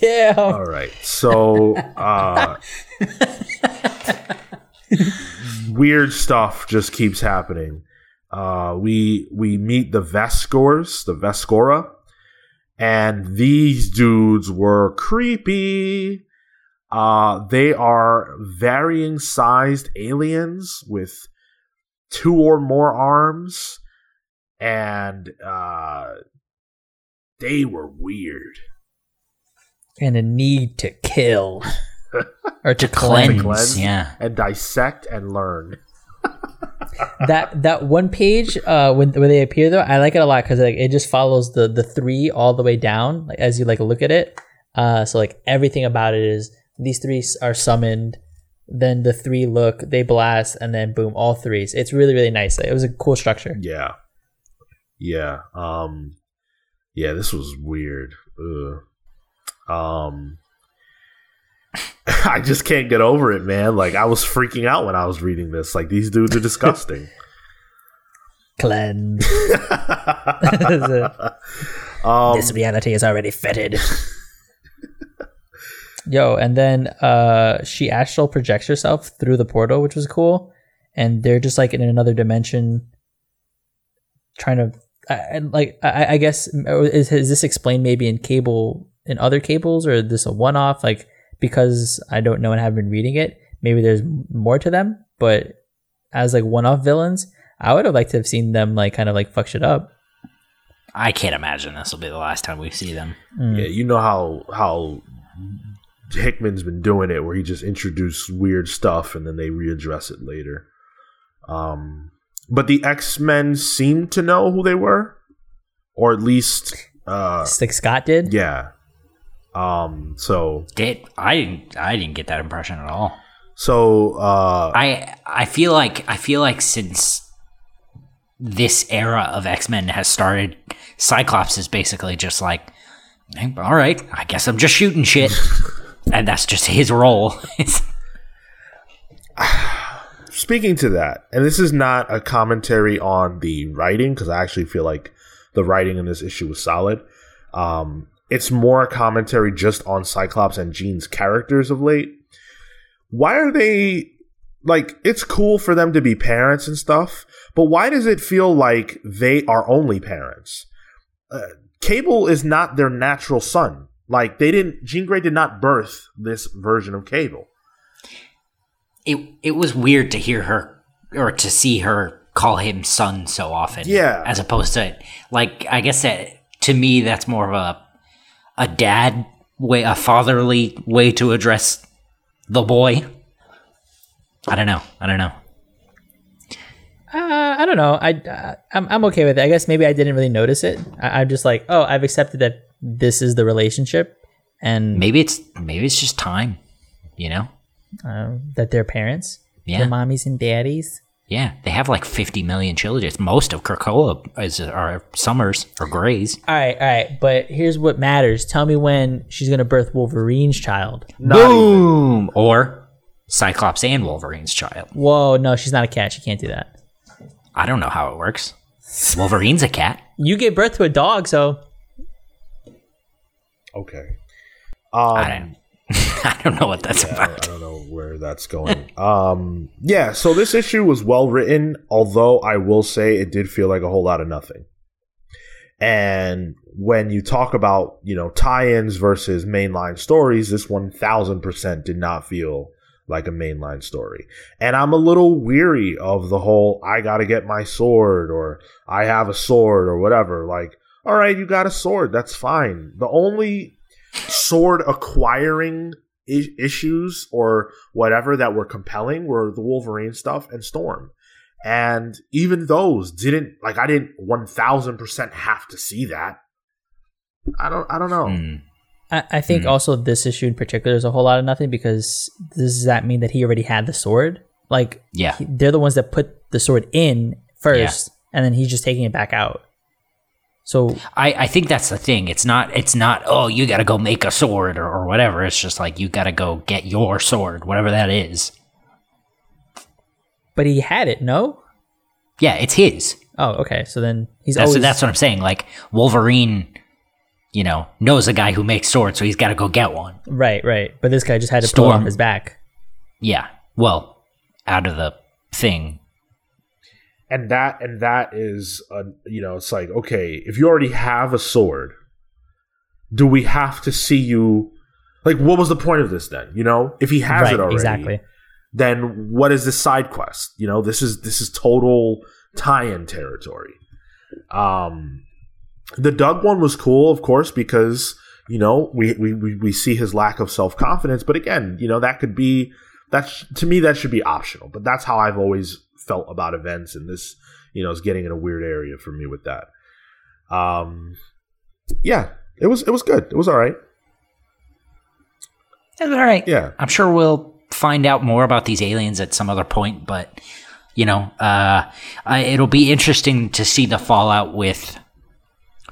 Damn. All right. So uh weird stuff just keeps happening. Uh we we meet the Vescors, the Vescora, and these dudes were creepy. Uh they are varying sized aliens with two or more arms and uh they were weird. And a need to kill. [LAUGHS] or to Cleanse. cleanse. cleanse. Yeah. and dissect and learn. [LAUGHS] that that one page uh when when they appear though i like it a lot because like it just follows the the three all the way down like as you like look at it uh so like everything about it is these three are summoned then the three look they blast and then boom all threes it's really really nice it was a cool structure Yeah, yeah, um, yeah. This was weird. Ugh. Um, [LAUGHS] I just can't get over it, man. Like I was freaking out when I was reading this. Like these dudes are disgusting. [LAUGHS] [LAUGHS] Cleanse. um, this reality is already fitted. Yo, and then uh she astral projects herself through the portal, which was cool. And they're just like in another dimension, trying to, I and like I, I guess is, is this explained maybe in cable in other cables or is this a one off? Like because I don't know and haven't been reading it, maybe there's more to them. But as like one off villains, I would have liked to have seen them like kind of like fuck shit up. I can't imagine this will be the last time we see them. yeah, you know how how Hickman's been doing it, where he just introduced weird stuff and then they readdress it later. Um, but the X Men seemed to know who they were, or at least, uh, Like Scott did. yeah. Um, so Did I didn't I didn't get that impression at all. so uh, I I feel like I feel like since this era of X Men has started, Cyclops is basically just like, all right, I guess I'm just shooting shit, [LAUGHS] and that's just his role. [SIGHS] Speaking to that, and this is not a commentary on the writing because I actually feel like the writing in this issue was solid. Um, it's more a commentary just on Cyclops and Jean's characters of late. Why are they like? It's cool for them to be parents and stuff, but why does it feel like they are only parents? Uh, Cable is not their natural son. Like they didn't. Jean Grey did not birth this version of Cable. it it was weird to hear her or to see her call him son so often. Yeah. as opposed to like I guess that to me that's more of a a dad way, a fatherly way to address the boy. I don't know. I don't know. Uh, I don't know. I uh, I'm I'm okay with it. I guess maybe I didn't really notice it. I, I'm just like, oh, I've accepted that this is the relationship, and Maybe it's maybe it's just time. You know? uh, that they're parents, Yeah. they're mommies and daddies. Yeah, they have like 50 million children. It's most of Krakoa is are Summers or Greys. All right, all right. But here's what matters. Tell me when she's gonna birth Wolverine's child. Boom! Or Cyclops and Wolverine's child. Whoa, no, she's not a cat. She can't do that. I don't know how it works. Wolverine's a cat. You gave birth to a dog, so Okay. Um, I don't. [LAUGHS] I don't know what that's about. I don't know where that's going. um, yeah, so this issue was well written, although I will say it did feel like a whole lot of nothing. And when you talk about, you know, tie-ins versus mainline stories, this 1000% did not feel like a mainline story. And I'm a little weary of the whole I got to get my sword or I have a sword or whatever. Like, all right, you got a sword, that's fine. The only sword acquiring I- issues or whatever that were compelling were the Wolverine stuff and Storm. And even those didn't like I didn't 1000% have to see that. I don't I don't know. Hmm. I, I think Mhm. also this issue in particular is a whole lot of nothing because does that mean that he already had the sword? Like, Yeah. he- they're the ones that put the sword in first, and then he's just taking it back out. So I, I think that's the thing. It's not. It's not. Oh, you got to go make a sword or, or whatever. It's just like you got to go get your sword, whatever that is. but he had it, no? Yeah, it's his. Oh, okay. So then he's That's always that's what I'm saying. Like Wolverine, you know, knows a guy who makes swords, so he's got to go get one. right, right. But this guy just had to pull it Storm. off his back. Yeah. Well, out of the thing. And that and that is a, you know, it's like okay, if you already have a sword, do we have to see you like what was the point of this then? You know, if he has right, it already. exactly. then what is this side quest? You know, this is this is total tie-in territory. Um, the Doug one was cool, of course, because you know we we we, we see his lack of self confidence. But again, you know that could be that's to me that should be optional. But that's how I've always felt about events, and this you know is getting in a weird area for me with that. Um, yeah, it was it was good. It was all right. It's all right. Yeah. I'm sure we'll find out more about these aliens at some other point, but you know, uh, I, it'll be interesting to see the fallout with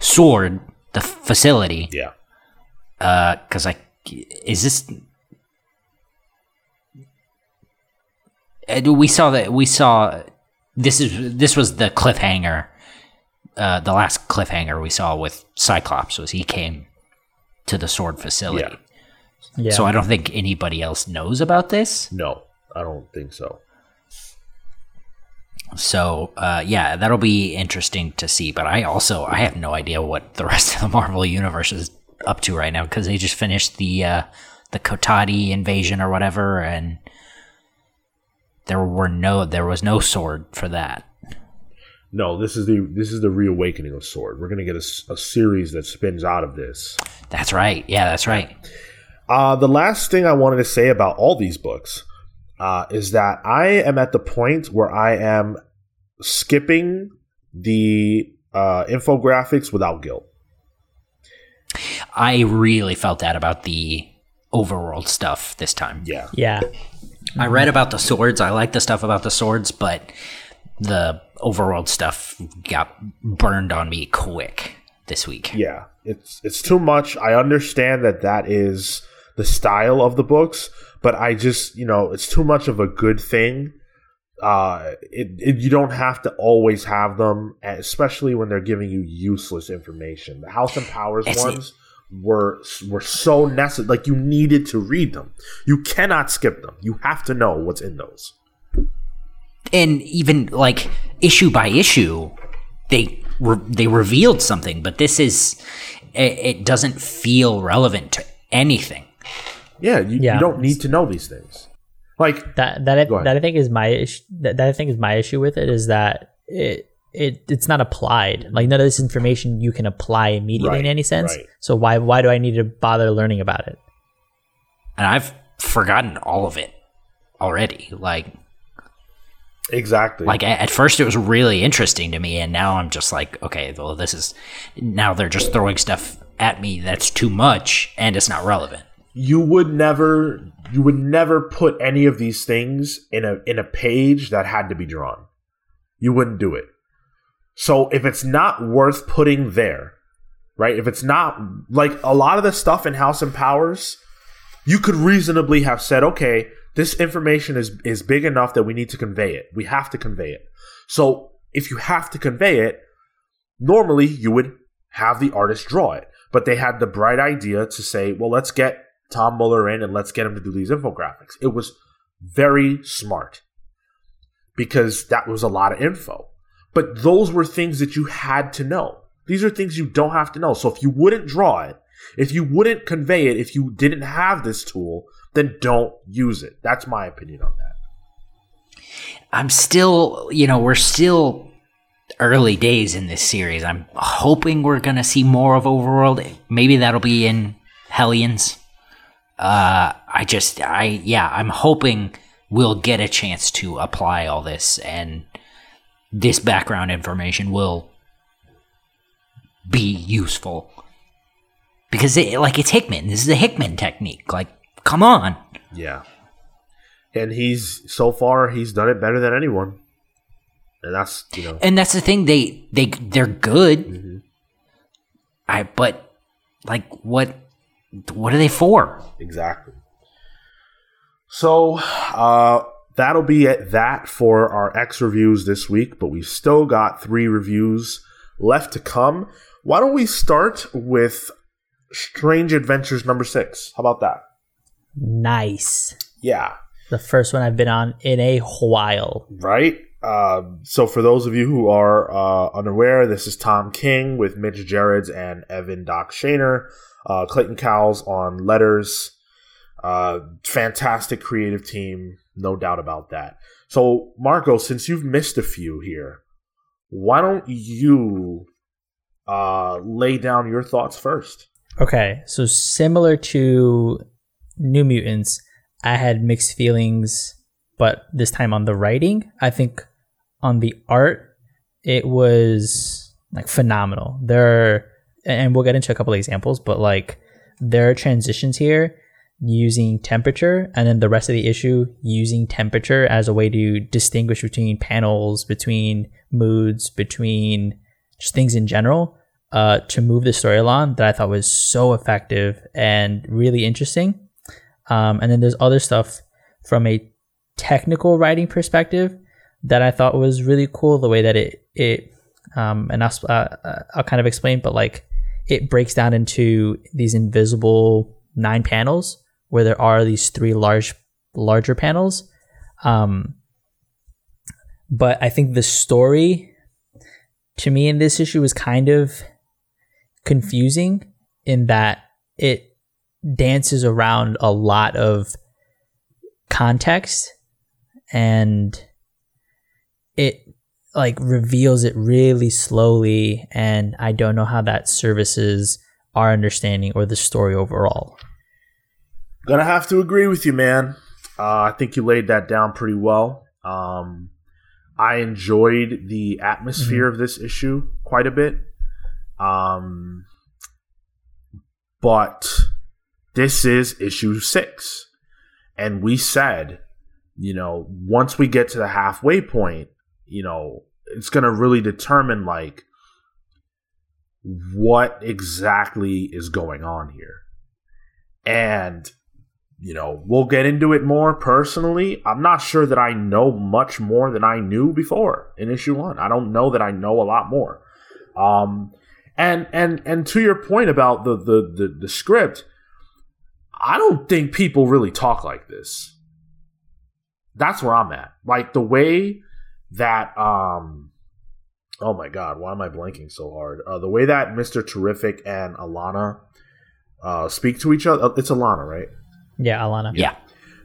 Sword, the facility, Yeah. Uh, because like, is this We saw that. We saw this is this was the cliffhanger. Uh, the last cliffhanger we saw with Cyclops was he came to the sword facility. Yeah. Yeah. So I don't think anybody else knows about this. No, I don't think so. So uh, yeah, that'll be interesting to see. But I also I have no idea what the rest of the Marvel universe is up to right now because they just finished the uh, the Kotati invasion or whatever, and there were no there was no sword for that. No, this is the this is the reawakening of Sword. We're gonna get a series that spins out of this. That's right. Yeah, that's right. Uh, the last thing I wanted to say about all these books uh, is that I am at the point where I am skipping the uh, infographics without guilt. I really felt that about the overworld stuff this time. Yeah, yeah. I read about the swords. I like the stuff about the swords, but the overworld stuff got burned on me quick this week. yeah, it's it's too much. I understand that that is the style of the books, but I just you know it's too much of a good thing. Uh, it, it you don't have to always have them, especially when they're giving you useless information. The House and Powers It's- ones were were so necessary. Like you needed to read them. You cannot skip them. You have to know what's in those. and even like issue by issue they re- they revealed something but this is it, it doesn't feel relevant to anything Yeah, you, Yeah. you don't need to know these things. Like that that I, that I think is my issue. That, that I think is my issue with it is that it it it's not applied. Like none of this information you can apply immediately in any sense. right. So why why do I need to bother learning about it? and i've forgotten all of it already like exactly. like at first it was really interesting to me and now i'm just like okay well this is now they're just throwing stuff at me that's too much and it's not relevant you would never you would never put any of these things in a in a page that had to be drawn. You wouldn't do it. So if it's not worth putting there, right? If it's not like a lot of the stuff in House and Powers, you could reasonably have said, okay, this information is is big enough that we need to convey it. We have to convey it. So if you have to convey it, normally you would have the artist draw it. But they had the bright idea to say, well, let's get Tom Muller in and let's get him to do these infographics. It was very smart because that was a lot of info. But those were things that you had to know. These are things you don't have to know. So if you wouldn't draw it, if you wouldn't convey it, if you didn't have this tool, then don't use it. That's my opinion on that. I'm still, you know, we're still early days in this series. I'm hoping we're gonna see more of Overworld. Maybe that'll be in Hellions. Uh, I just, I, yeah, I'm hoping we'll get a chance to apply all this, and this background information will be useful because it, like, it's Hickman. This is a Hickman technique. Like, come on. Yeah. And he's so far he's done it better than anyone. And that's you know and that's the thing they they they're good i but like what what are they for Exactly. So uh, that'll be it, that for our X reviews this week, but we've still got three reviews left to come. Why don't we start with Strange Adventures number six? How about that? Nice. Yeah, The first one I've been on in a while. right. Uh, so for those of you who are uh, unaware, this is Tom King with Mitch Gerads and Evan Doc Shaner, uh, Clayton Cowles on letters. Uh, fantastic creative team, no doubt about that. So, Marco, since you've missed a few here, why don't you uh, lay down your thoughts first? Okay, so similar to New Mutants, I had mixed feelings, but this time on the writing, I think on the art, it was like phenomenal. There, are, and we'll get into a couple of examples, but like there are transitions here using temperature, and then the rest of the issue using temperature as a way to distinguish between panels, between moods, between just things in general uh, to move the story along that I thought was so effective and really interesting. Um, and then there's other stuff from a technical writing perspective that I thought was really cool. The way that it it um, and I'll uh, I'll kind of explain, but like it breaks down into these invisible nine panels where there are these three large larger panels. Um, but I think the story to me in this issue was kind of confusing in that it dances around a lot of context and it like reveals it really slowly and I don't know how that services our understanding or the story overall. Gonna have to agree with you, man. Uh, I think you laid that down pretty well. Um, I enjoyed the atmosphere mm-hmm. of this issue quite a bit. Um, but this is issue six. And we said, you know, once we get to the halfway point, you know, it's going to really determine like what exactly is going on here. And you know, we'll get into it more personally. I'm not sure that I know much more than I knew before in issue 1. I don't know that I know a lot more. Um and and and to your point about the the the, the script, I don't think people really talk like this. That's where I'm at. Like the way that um oh my god, why am I blanking so hard? Uh, the way that Mr. Terrific and Alana uh, speak to each other. It's Alana, right? Yeah, Alana. Yeah.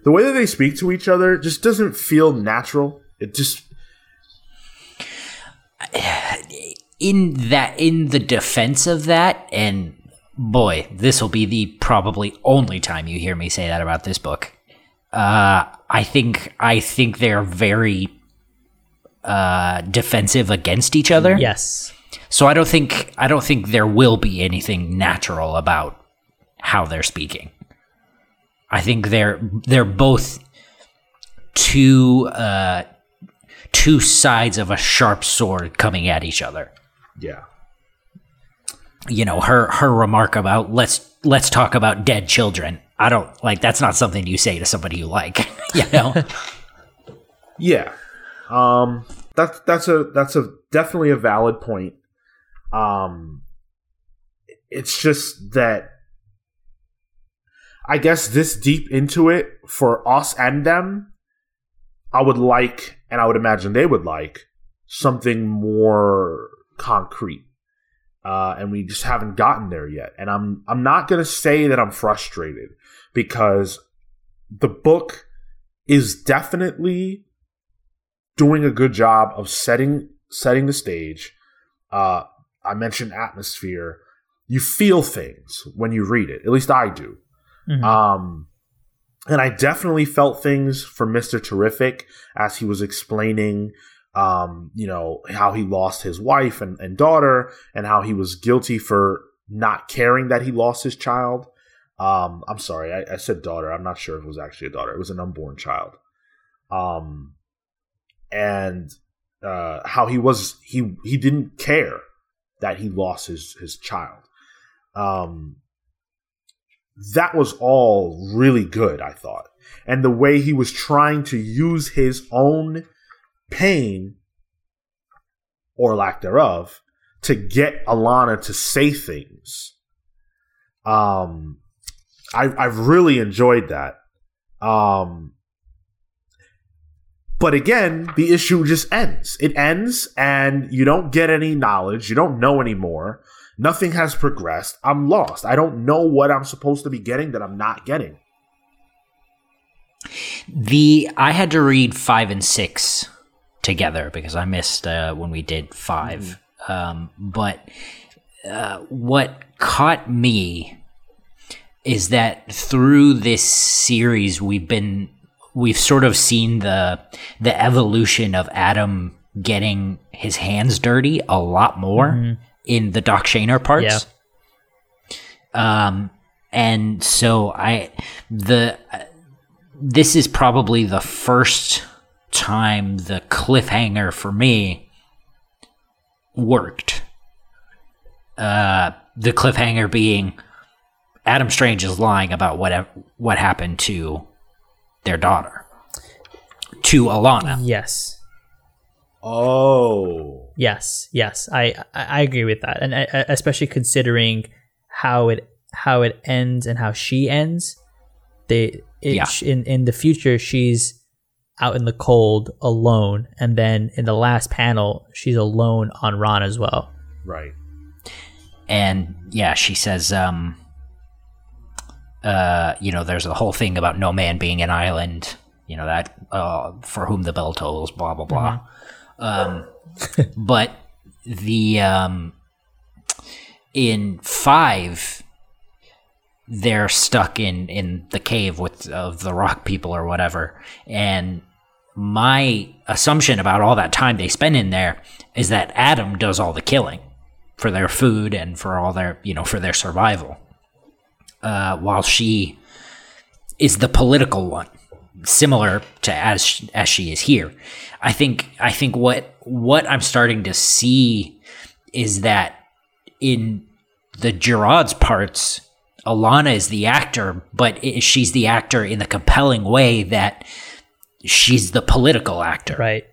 The way that they speak to each other just doesn't feel natural. It just in that in the defense of that and boy, this will be the probably only time you hear me say that about this book. Uh, I think I think they're very uh, defensive against each other. Yes. So I don't think I don't think there will be anything natural about how they're speaking. I think they're they're both two uh, two sides of a sharp sword coming at each other. Yeah. You know, her her remark about let's let's talk about dead children. I don't like that's not something you say to somebody you like, [LAUGHS] you know. [LAUGHS] yeah. Um that's that's a that's a definitely a valid point. Um it's just that I guess this deep into it for us and them, I would like, and I would imagine they would like, something more concrete. Uh, and we just haven't gotten there yet. And I'm I'm not gonna say that I'm frustrated because the book is definitely doing a good job of setting setting the stage. Uh, I mentioned atmosphere. You feel things when you read it. At least I do. Mm-hmm. Um, and I definitely felt things for Mr. Terrific as he was explaining, um, you know, how he lost his wife and, and daughter and how he was guilty for not caring that he lost his child. Um, I'm sorry, I, I, said daughter. I'm not sure if it was actually a daughter. It was an unborn child. Um, and uh, how he was he he didn't care that he lost his his child. Um, that was all really good, I thought. And the way he was trying to use his own pain or lack thereof to get Alana to say things. Um, I, I've really enjoyed that. Um, but again, the issue just ends. It ends, and you don't get any knowledge. You don't know anymore. Nothing has progressed. I'm lost. I don't know what I'm supposed to be getting that I'm not getting. The I had to read five and six together because I missed uh, when we did 5 mm. um, but uh, what caught me is that through this series we've been we've sort of seen the the evolution of Adam getting his hands dirty a lot more. Mm-hmm in the Doc Shaner parts. Yeah. Um, and so I the uh, this is probably the first time the cliffhanger for me worked. Uh, the cliffhanger being Adam Strange is lying about what what happened to their daughter. to Alana. Yes. Oh. Yes, yes, I I I agree with that, and I, I- especially considering how it how it ends and how she ends. They it, Yeah. in in the future she's out in the cold alone, and then in the last panel she's alone on Rann as well. Right. and yeah, she says, um, uh, you know, there's a whole thing about no man being an island, you know, that, uh, for whom the bell tolls, blah, blah, blah. Um, but the, um, in five, they're stuck in, in the cave with, of the rock people or whatever. And my assumption about all that time they spend in there is that Adam does all the killing for their food and for all their you know for their survival uh, while she is the political one similar to as as she is here i think i think what what i'm starting to see is that in the Gerads' parts alana is the actor but i she's the actor in the compelling way that she's the political actor Right.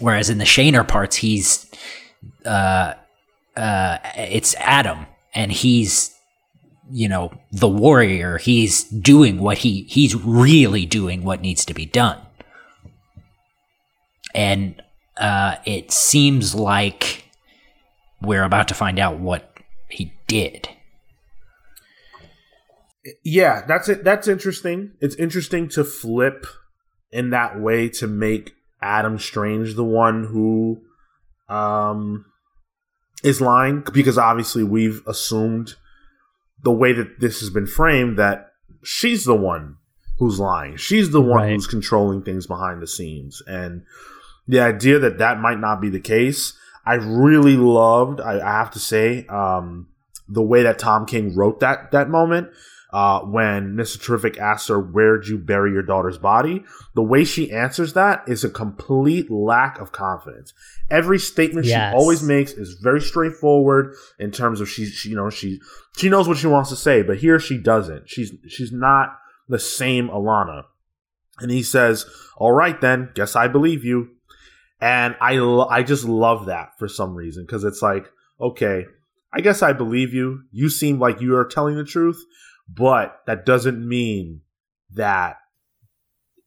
whereas in the Shaner parts, he's uh, uh, it's Adam, and he's you know the warrior. He's doing what he he's really doing what needs to be done, and uh, it seems like we're about to find out what he did. Yeah, that's it. That's interesting. It's interesting to flip in that way to make Adam Strange the one who um is lying because obviously we've assumed the way that this has been framed that she's the one who's lying. She's the one Right. who's controlling things behind the scenes and the idea that that might not be the case, I really loved. I, I have to say, um, the way that Tom King wrote that that moment uh, when Mr. Terrific asks her, "Where'd you bury your daughter's body?" The way she answers that is a complete lack of confidence. Every statement Yes. she always makes is very straightforward in terms of she, she, you know, she she knows what she wants to say, but here she doesn't. She's she's not the same Alana. And he says, "All right, then, guess I believe you." And I I just love that for some reason because it's like, okay, I guess I believe you. You seem like you are telling the truth, but that doesn't mean that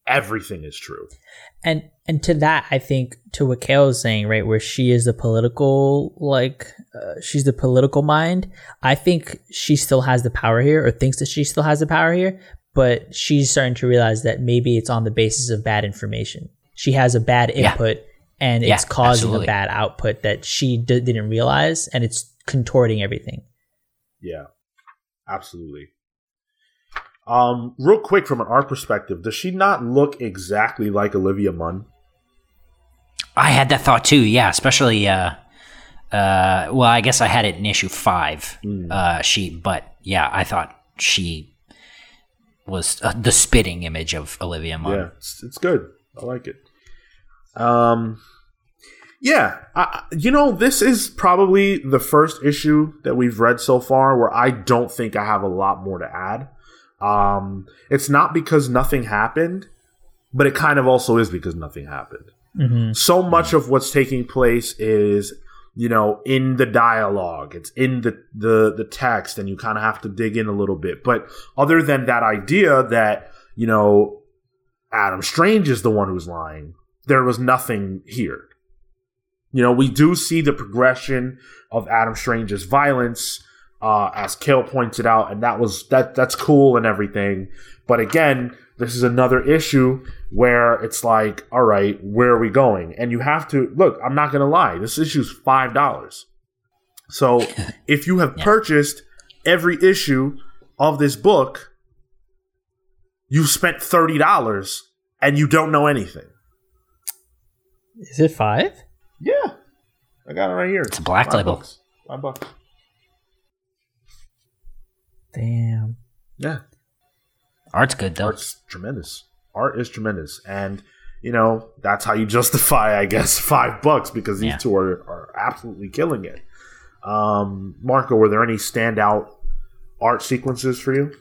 everything is true. and and to that i think to what Cale is saying right where she is the political like uh, she's the political mind i think she still has the power here or thinks that she still has the power here but she's starting to realize that maybe it's on the basis of bad information she has a bad Yeah. Input and Yeah, it's causing absolutely. a bad output that she d- didn't realize and it's contorting everything Yeah, absolutely. Um, real quick from an art perspective, does she not look exactly like Olivia Munn? I had that thought too. Yeah, especially. Uh, uh, well, I guess I had it in issue five. Mm. Uh, she, but yeah, I thought she was uh, the spitting image of Olivia Munn. Yeah, it's, it's good. I like it. Um, yeah, I, you know, this is probably the first issue that we've read so far where I don't think I have a lot more to add. Um, it's not because nothing happened, but it kind of also is because nothing happened. mm-hmm. so much of what's taking place is you know in the dialogue it's in the the the text and you kind of have to dig in a little bit but other than that idea that you know adam strange is the one who's lying there was nothing here you know we do see the progression of adam strange's violence uh, as Cale pointed out, and that was that that's cool and everything. But again, this is another issue where it's like, all right, where are we going? And you have to look. I'm not gonna lie. This issue's five dollars. So [LAUGHS] if you have purchased every issue of this book, you've spent thirty dollars and you don't know anything. Is it five Yeah, I got it right here. It's a black Five label. bucks. Five bucks. damn Yeah. Art's good though. art's tremendous. Art is tremendous, and you know that's how you [LAUGHS] justify, I guess, five bucks because these Yeah. two are, are absolutely killing it. Um, Marco, were there any standout art sequences for you?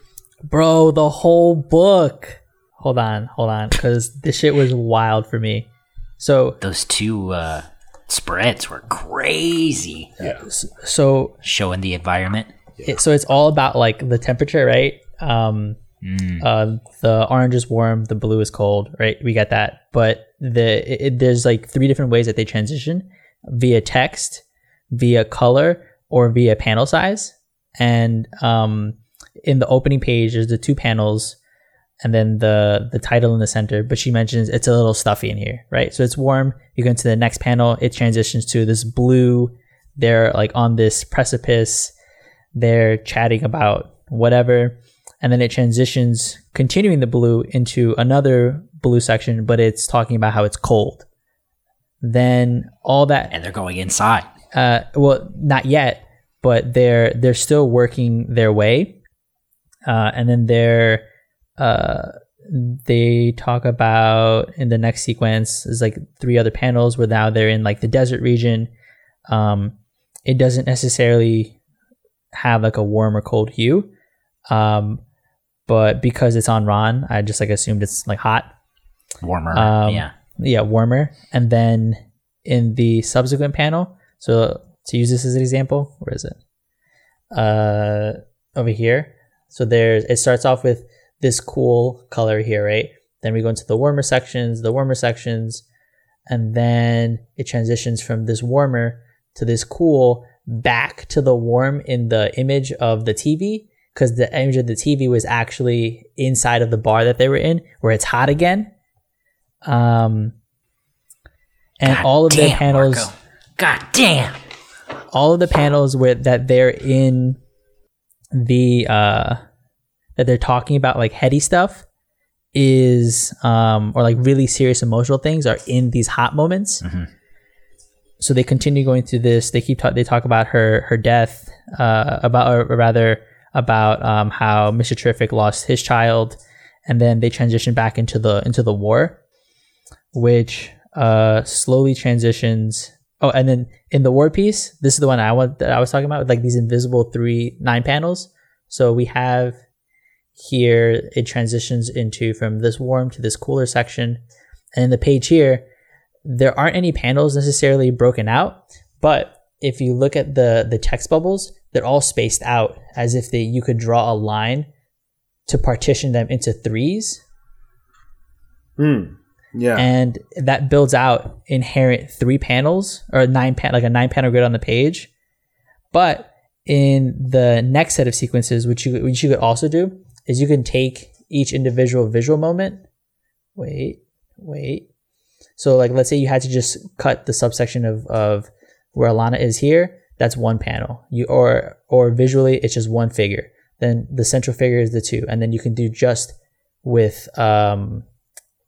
bro the whole book hold on, hold on, because this shit was wild for me. So, Those two uh, spreads were crazy, so showing the environment. it, so it's all about like the temperature, right? Um, uh, the orange is warm, the blue is cold, right? We got that, but the it, it- there's like three different ways that they transition via text, via color, or via panel size. And um, in the opening page, there's the two panels, and then the the title in the center. But she mentions it's a little stuffy in here, right? So it's warm. You go into the next panel, it transitions to this blue. They're like on this precipice. They're chatting about whatever, and then it transitions, continuing the blue into another blue section, but it's talking about how it's cold. Then all that And they're going inside. uh, well, not yet, but they're they're still working their way, uh, and then they're uh, they talk about in the next sequence is like three other panels where now they're in like the desert region. Um, it doesn't necessarily have like a warm or cold hue, um, but because it's on Rann, I just like assumed it's like hot Warmer. Um, yeah. yeah, warmer. And then in the subsequent panel, so to use this as an example, where is it? Uh, over here. So there's it starts off with this cool color here, right? Then we go into the warmer sections, the warmer sections, and then it transitions from this warmer to this cool back to the warm in the image of the TV because the image of the TV was actually inside of the bar that they were in, where it's hot again. Um, and God all of damn, panels, Marco. God damn. all of the panels where that they're in the uh that they're talking about like heady stuff is um or like really serious emotional things are in these hot moments. So they continue going through this. They keep ta- they talk about her her death uh about or rather about um how mr terrific lost his child and then they transition back into the into the war which uh slowly transitions. Oh and then in the war piece this is the one i want that i was talking about with like these invisible three nine panels. So we have here it transitions into from this warm to this cooler section and in the page here there aren't any panels necessarily broken out but if you look at the the text bubbles they're all spaced out as if they you could draw a line to partition them into threes Hmm. Yeah. and that builds out inherent three panels or nine pan like a nine panel grid on the page. But in the next set of sequences, which you which you could also do, is you can take each individual visual moment. Wait, wait. So like let's say you had to just cut the subsection of, of where Alana is here, that's one panel. You or or visually it's just one figure. Then the central figure is the two, and then you can do just with um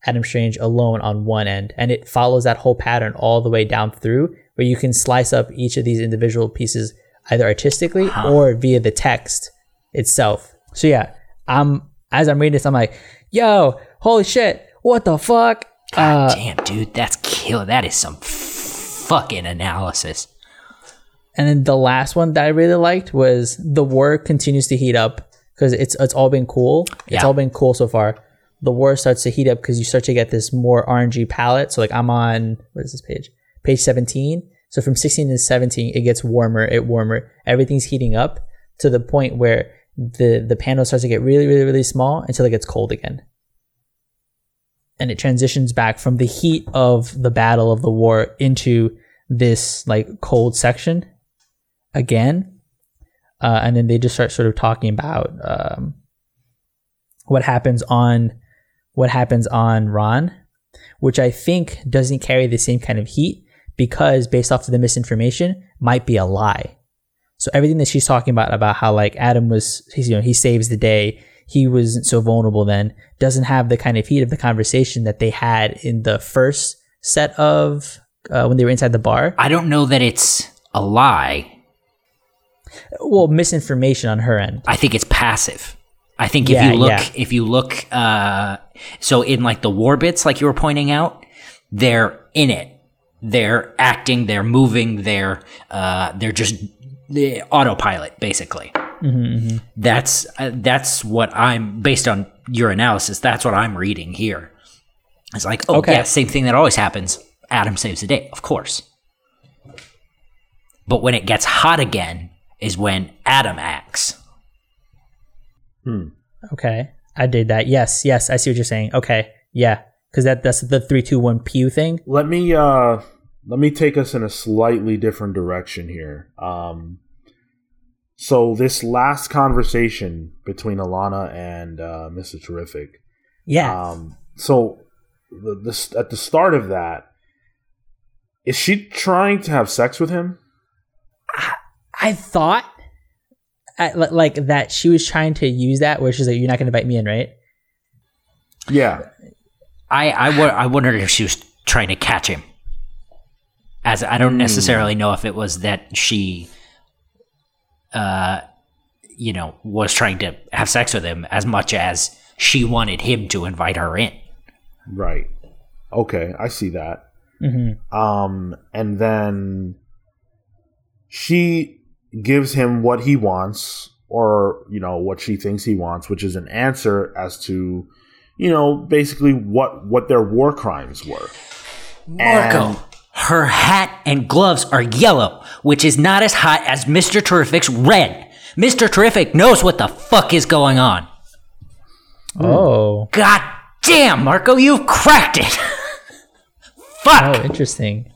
Adam Strange alone on one end, and it follows that whole pattern all the way down through, where you can slice up each of these individual pieces either artistically or via the text itself. So yeah, I'm as I'm reading this, I'm like, "Yo, holy shit, what the fuck?" God Uh, damn, dude. That's kill. That is some fucking analysis. And then the last one that I really liked was the war continues to heat up because it's it's all been cool. It's Yeah. all been cool so far. The war starts to heat up because you start to get this more orangey palette. So like I'm on what is this page? Page 17. So from 16 to 17, it gets warmer, it warmer. Everything's heating up to the point where the the panel starts to get really, really, really small until it gets cold again. And it transitions back from the heat of the battle of the war into this like cold section again uh, and then they just start sort of talking about um, what happens on what happens on Rann, which I think doesn't carry the same kind of heat because based off of the misinformation might be a lie. So everything that she's talking about about how like Adam was he's you know he saves the day he wasn't so vulnerable then doesn't have the kind of heat of the conversation that they had in the first set of uh, when they were inside the bar. I don't know that it's a lie. Well, misinformation on her end. I think it's passive. I think if Yeah, you look, yeah. if you look, uh, so in like the war bits, like you were pointing out, they're in it. They're acting. They're moving. They're uh, they're just the autopilot, basically. Mm-hmm, That's uh, that's what I'm based on your analysis, that's what I'm reading here. It's like, oh Okay. yeah, same thing that always happens. Adam saves the day, of course. But when it gets hot again is when Adam acts. Okay, I did that. Yes, yes, I see what you're saying. Okay, yeah, because that that's the three, two, one pew thing. Let me uh let me take us in a slightly different direction here. Um so this last conversation between Alana and uh, Mr. Terrific. Yeah, Um so the, the at the start of that is she trying to have sex with him? I thought, I, like that she was trying to use that where she's like, "You're not going to invite me in, right?" Yeah. I I, I wondered if she was trying to catch him. As I don't necessarily know if it was that she, uh, you know, was trying to have sex with him as much as she wanted him to invite her in. Right. Okay, I see that. Mm-hmm. Um, and then she gives him what he wants, or you know what she thinks he wants, which is an answer as to, you know, basically what what their war crimes were. Marco, And- her hat and gloves are yellow, which is not as hot as Mr. Terrific's red. Mr. Terrific knows what the fuck is going on. Oh, God damn, Marco, you've cracked it. [LAUGHS] fuck. oh, interesting.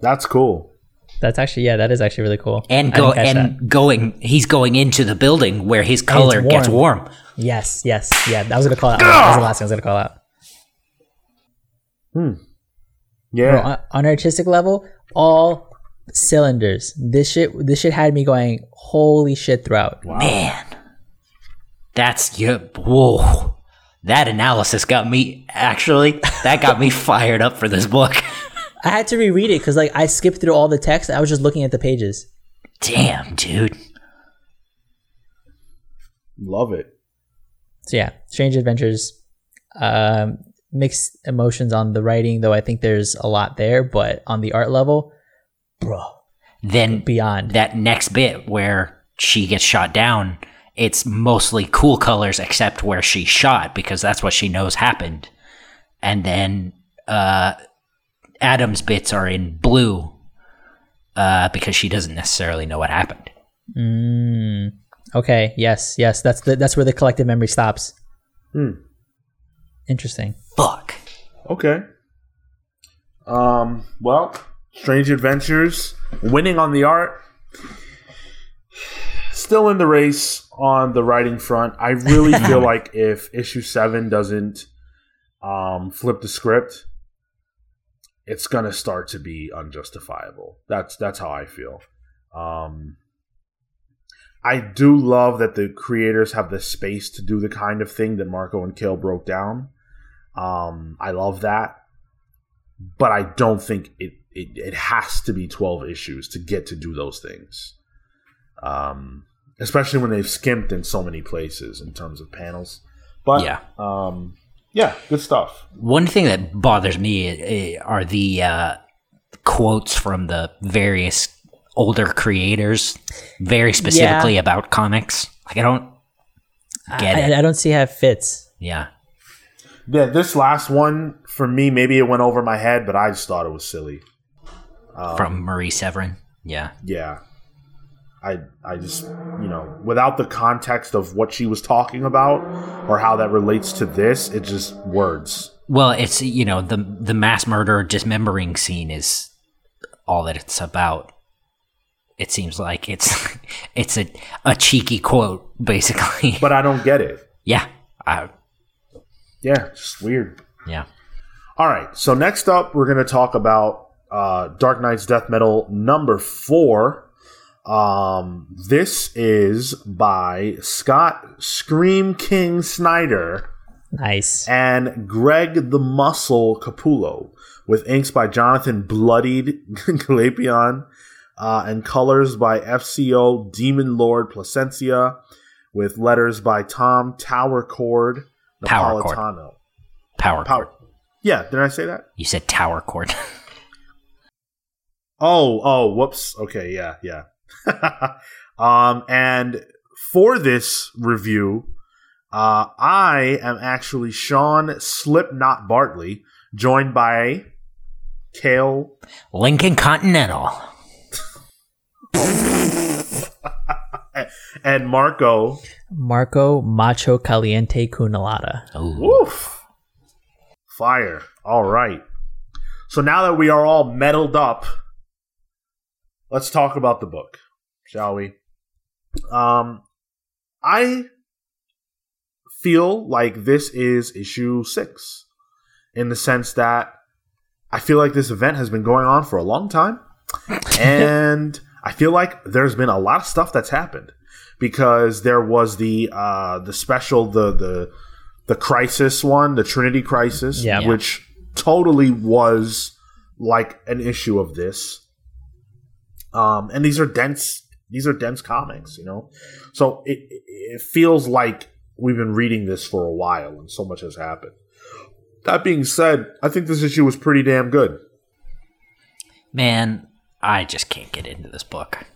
That's cool. That's actually yeah, that is actually really cool. and go and that. going he's going into the building where his color warm. gets warm yes, yes, yeah. I was gonna call out. That was the last thing I was gonna call out. Hmm. Yeah. Bro, on, on artistic level, all cylinders. This shit, this shit had me going holy shit throughout. Wow. man that's you whoa that analysis got me actually that got me [LAUGHS] fired up for this book [LAUGHS] I had to reread it because like I skipped through all the text. I was just looking at the pages. damn dude Love it. So yeah, Strange Adventures. Um, mixed emotions on the writing, though. I think there's a lot there, but on the art level, bro, then beyond. that next bit where she gets shot down it's mostly cool colors except where she shot because that's what she knows happened and then uh adam's bits are in blue uh because she doesn't necessarily know what happened Mm, okay. Yes. Yes. That's the that's where the collective memory stops. Hmm. Interesting. Fuck Okay. Um. Well, Strange Adventures winning on the art. Still in the race on the writing front. I really [LAUGHS] feel like if issue seven doesn't um, flip the script, it's gonna start to be unjustifiable. That's that's how I feel. Um, I do love that the creators have the space to do the kind of thing that Marco and Cale broke down. Um, I love that, but I don't think it, it it has to be twelve issues to get to do those things. Um, especially when they've skimped in so many places in terms of panels. But Yeah. um, yeah, good stuff. One thing that bothers me eh, are the uh, quotes from the various older creators, very specifically about comics. Like I don't get I, it. I don't see how it fits. Yeah, Yeah, this last one for me, maybe it went over my head, but I just thought it was silly. Um, from Marie Severin. Yeah, Yeah, I I just you know without the context of what she was talking about or how that relates to this, it's just words. well, it's you know the the mass murder dismembering scene is all that it's about. It seems like it's [LAUGHS] it's a a cheeky quote, basically. But I don't get it. yeah, I, Yeah, just weird. yeah. All right, so next up, we're going to talk about uh, Dark Nights Death Metal number four. Um, this is by Scott Scream King Snyder Nice. and Greg the Muscle Capullo, with inks by Jonathan Bloodied [LAUGHS] Glapion uh, and colors by FCO Demon Lord Plascencia, with letters by Tom Towercord Power. Napolitano. Power, Power. Yeah, did I say that? You said tower chord. [LAUGHS] Oh, oh, whoops. Okay, yeah, yeah. [LAUGHS] um, and for this review, Uh, I am actually Sean Slipknot Bartley, joined by Cale Lincoln Continental. [LAUGHS] and Marco. Marco Macho Caliente Cunalata. Ooh. Fire. All right. So now that we are all meddled up, let's talk about the book, shall we? Um, I feel like this is issue six in the sense that I feel like this event has been going on for a long time. [LAUGHS] and I feel like there's been a lot of stuff that's happened because there was the uh the special the the the crisis one, the Trinity crisis, Yeah. which totally was like an issue of this. Um and these are dense these are dense comics, you know. So it it- it feels like we've been reading this for a while and so much has happened. That being said, I think this issue was pretty damn good. Man, I just can't get into this book.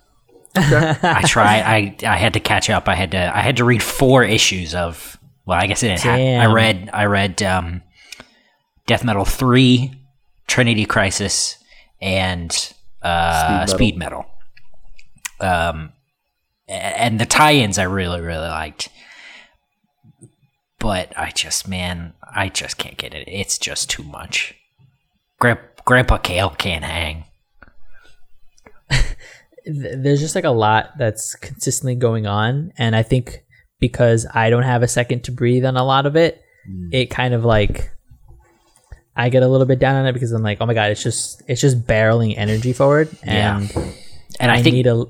I tried. I I had to catch up. I had to. I had to read four issues of. Well, I guess it didn't. Ha- I read. I read um, Death Metal three, Trinity Crisis, and uh, Speed Speed Metal. Um, and the tie-ins I really really liked, but I just man, I just can't get it. It's just too much. Grand- Grandpa Cale can't hang. Th- there's just like a lot that's consistently going on and i think because i don't have a second to breathe on a lot of it it kind of like i get a little bit down on it because i'm like oh my god it's just it's just barreling energy forward and And I, i, think. need a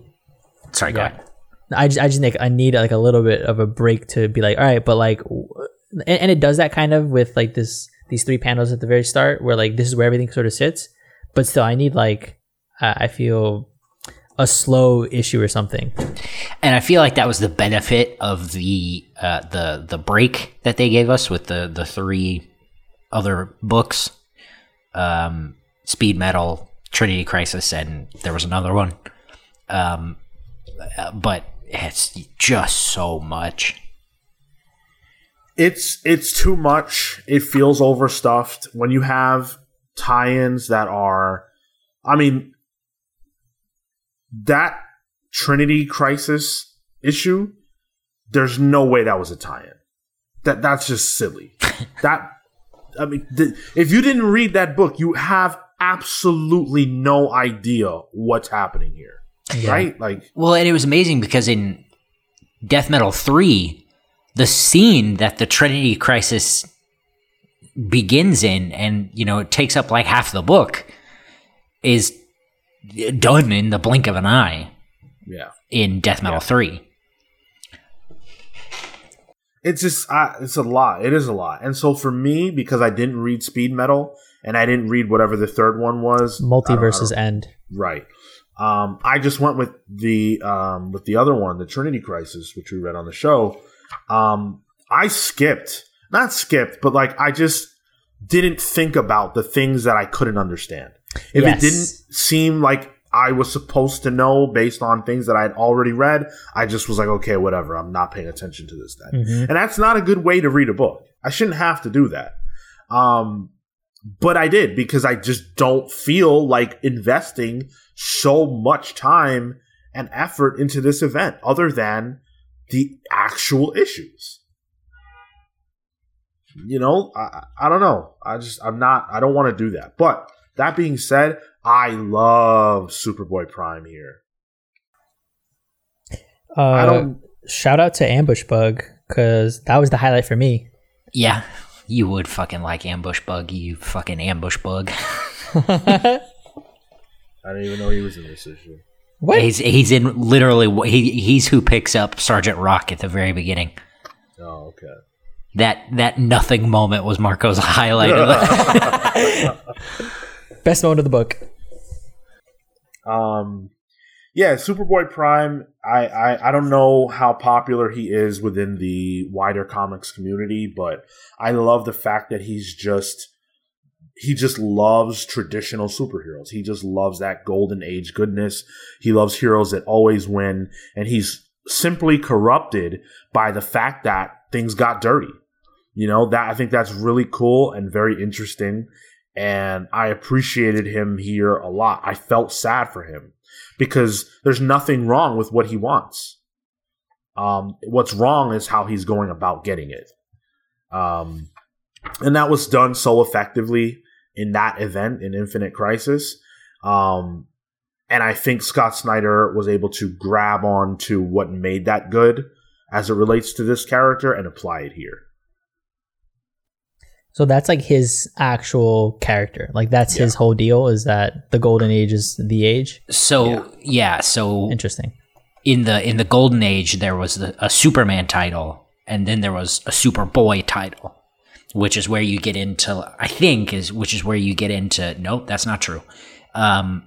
sorry, go yeah. ahead. I just, I just think I need like a little bit of a break to be like, all right, but like, and, and it does that kind of with like this these three panels at the very start where like this is where everything sort of sits, but still I need like uh, I feel a slow issue or something. And I feel like that was the benefit of the uh, the the break that they gave us with the the three other books, um, Speed Metal, Trinity Crisis, and there was another one. Um, but it's just so much. it's it's too much. It feels overstuffed when you have tie-ins that are I mean that Trinity Crisis issue there's no way that was a tie-in. That that's just silly. [LAUGHS] that I mean th- if you didn't read that book, you have absolutely no idea what's happening here. Right? Like Well, and it was amazing because in Death Metal 3, the scene that the Trinity Crisis begins in and, you know, it takes up like half the book is done in the blink of an eye yeah. in Death Metal 3. It's just uh, it's a lot. It is a lot. And so for me, because I didn't read Speed Metal and I didn't read whatever the third one was, I don't- Multiverses end. right? Um, I just went with the um, with the other one, the Trinity Crisis, which we read on the show. Um, I skipped, not skipped, but like I just didn't think about the things that I couldn't understand. If Yes. it didn't seem like I was supposed to know based on things that I had already read, I just was like, okay, whatever. I'm not paying attention to this then. Mhm. And that's not a good way to read a book. I shouldn't have to do that. Um, but I did because I just don't feel like investing so much time and effort into this event other than the actual issues. You know, I I don't know. I just, I'm not, I don't want to do that. But that being said, I love Superboy Prime here. Uh, I don't, shout out to Ambush Bug because that was the highlight for me. Yeah, you would fucking like Ambush Bug, you fucking Ambush Bug. [LAUGHS] I didn't even know he was in this issue. What? He's he's in literally he he's who picks up Sergeant Rock at the very beginning. Oh, okay. That that nothing moment was Marco's highlight. [LAUGHS] [LAUGHS] Best moment of the book. Um, yeah, Superboy Prime. I, I I don't know how popular he is within the wider comics community, but I love the fact that he's just he just loves traditional superheroes. He just loves that golden age goodness. He loves heroes that always win, and he's simply corrupted by the fact that things got dirty. You know, that I think that's really cool and very interesting. And I appreciated him here a lot. I felt sad for him because there's nothing wrong with what he wants. Um, what's wrong is how he's going about getting it. Um, and that was done so effectively in that event in Infinite Crisis. Um, and I think Scott Snyder was able to grab on to what made that good as it relates to this character and apply it here. So that's like his actual character. Like that's yeah. his whole deal is that the golden age is the age. So yeah, yeah so interesting. In the in the golden age there was the, a Superman title and then there was a Superboy title, which is where you get into I think is which is where you get into nope, that's not true. Um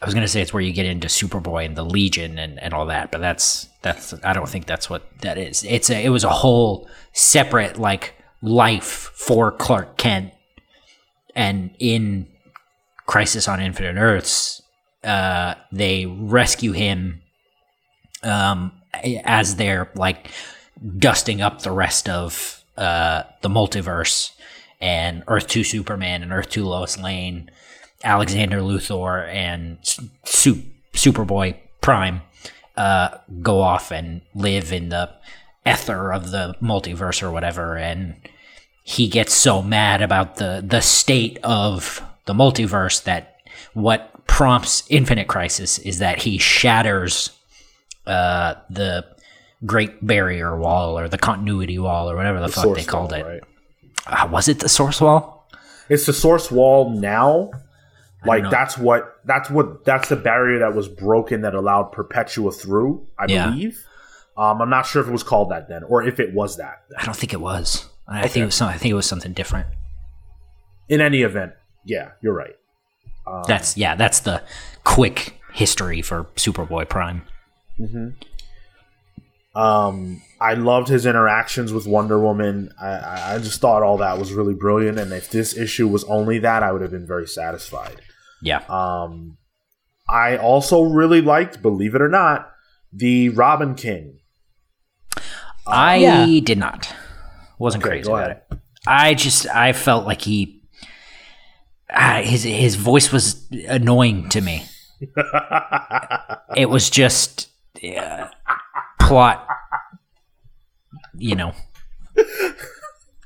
I was gonna say it's where you get into Superboy and the Legion and, and all that, but that's that's I don't think that's what that is. It's a it was a whole separate like life for Clark Kent, and in Crisis on Infinite Earths, uh, they rescue him um, as they're like dusting up the rest of uh, the multiverse. And Earth Two Superman and Earth Two Lois Lane Alexander Luthor and Superboy Prime uh, go off and live in the ether of the multiverse or whatever, and he gets so mad about the the state of the multiverse that what prompts Infinite Crisis is that he shatters uh, the Great Barrier Wall or the Continuity Wall or whatever the, the fuck they called wall, it. Right. Uh, was it the Source Wall? It's the Source Wall now, like that's what that's what that's the barrier that was broken that allowed Perpetua through. I yeah. believe. Um, I'm not sure if it was called that then, or if it was that. I don't think it was. I okay. think it was. Some, I think it was something different. In any event, yeah, you're right. Um, that's yeah. That's the quick history for Superboy Prime. Mm-hmm. Um, I loved his interactions with Wonder Woman. I, I just thought all that was really brilliant. And if this issue was only that, I would have been very satisfied. Yeah. Um, I also really liked, believe it or not, the Robin King. I yeah. did not. Wasn't okay, crazy about it. I just I felt like he uh, his his voice was annoying to me. it was just uh, plot, you know,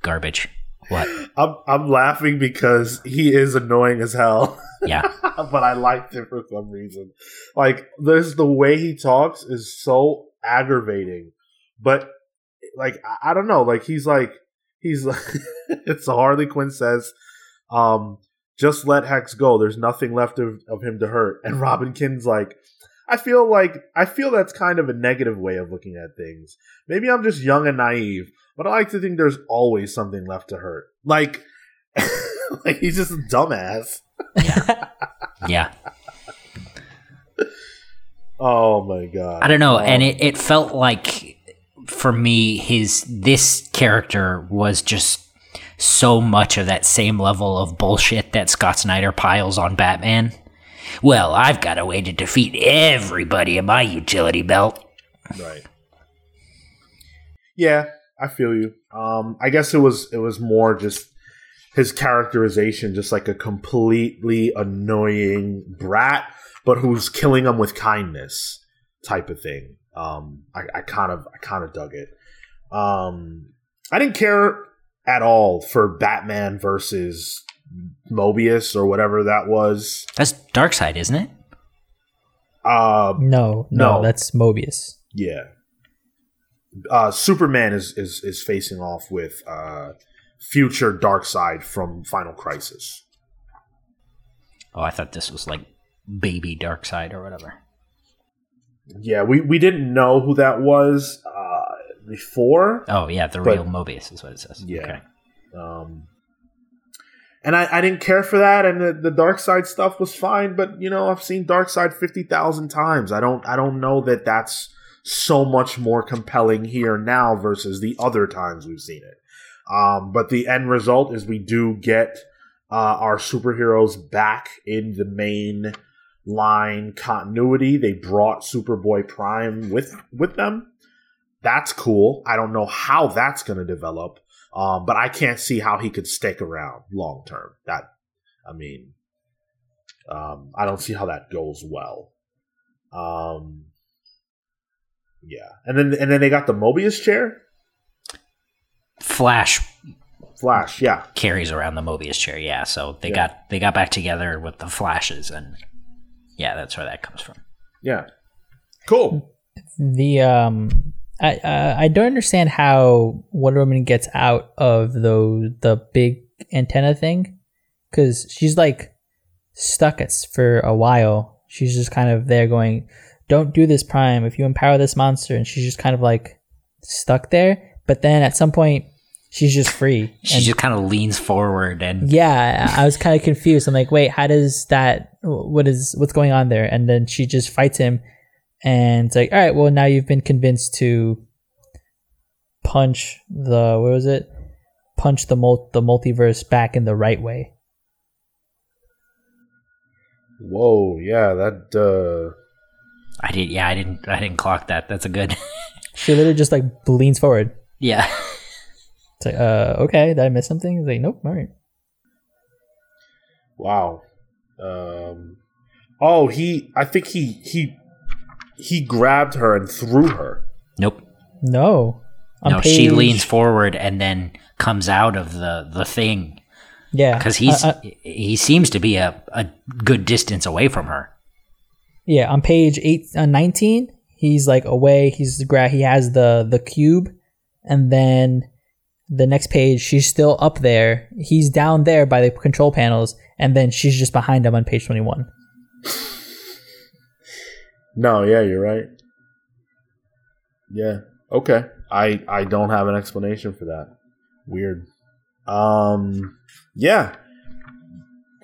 garbage. What? I'm I'm laughing because he is annoying as hell. Yeah. [LAUGHS] but I liked it for some reason. Like there's the way he talks is so aggravating. But like I, I don't know, like he's like he's like [LAUGHS] it's Harley Quinn says, um, just let Hex go. There's nothing left of, of him to hurt. And Robin King's like, I feel like I feel that's kind of a negative way of looking at things. Maybe I'm just young and naive, but I like to think there's always something left to hurt. Like, [LAUGHS] like he's just a dumbass. Yeah. yeah. [LAUGHS] Oh my god. I don't know, um, and it, it felt like for me his this character was just so much of that same level of bullshit that Scott Snyder piles on Batman. Well, I've got a way to defeat everybody in my utility belt. Right. Yeah, I feel you. Um, I guess it was it was more just his characterization, just like a completely annoying brat, but who's killing him with kindness, type of thing. Um, I, I kind of I kind of dug it. Um, I didn't care at all for Batman versus Mobius or whatever that was. That's Darkseid, isn't it? Uh, no, no, no, that's Mobius. Yeah. Uh, Superman is, is is facing off with uh, future Darkseid from Final Crisis. Oh, I thought this was like baby Darkseid or whatever. Yeah, we, we didn't know who that was uh, before. Oh yeah, the real Mobius is what it says. Yeah. Okay. Um, and I, I didn't care for that, and the, the Darkseid stuff was fine. But you know, I've seen Darkseid fifty thousand times. I don't I don't know that that's so much more compelling here now versus the other times we've seen it. Um, but the end result is we do get uh, our superheroes back in the main line continuity. They brought Superboy Prime with with them. That's cool. I don't know how that's going to develop, um, but I can't see how he could stick around long term. That, I mean, um, I don't see how that goes well. Um, yeah, and then and then they got the Mobius chair. Flash Flash, yeah, carries around the Mobius chair. Yeah, so they Yeah. got they got back together with the flashes, and yeah, that's where that comes from. yeah, cool. The um, I uh, I don't understand how Wonder Woman gets out of the the big antenna thing, because she's like stuck at for a while. She's just kind of there going, "Don't do this, Prime. If you empower this monster," and she's just kind of like stuck there. But then at some point, she's just free. She and just kind of leans forward and yeah, I I was kind of confused. I'm like, wait, how does that? What is what's going on there? And then she just fights him, and it's like, all right, well, now you've been convinced to punch the what was it? Punch the mul- the multiverse back in the right way. Whoa, yeah, that uh I did. Yeah, I didn't. I didn't clock that. That's a good. She literally just like leans forward. yeah. It's like, uh, okay, did I miss something? It's like, nope, all right. wow. Um Oh, he I think he he he grabbed her and threw her. Nope. No, On no, she leans forward and then comes out of the the thing Yeah, because he's uh, uh, he seems to be a, a good distance away from her. Yeah, on page eight, uh, 19, he's like away. He's gra- he has the the cube, and then the next page, she's still up there. He's down there by the control panels, and then she's just behind him on page 21. No, yeah, you're right. Yeah. Okay. I I don't have an explanation for that. Weird. Um yeah.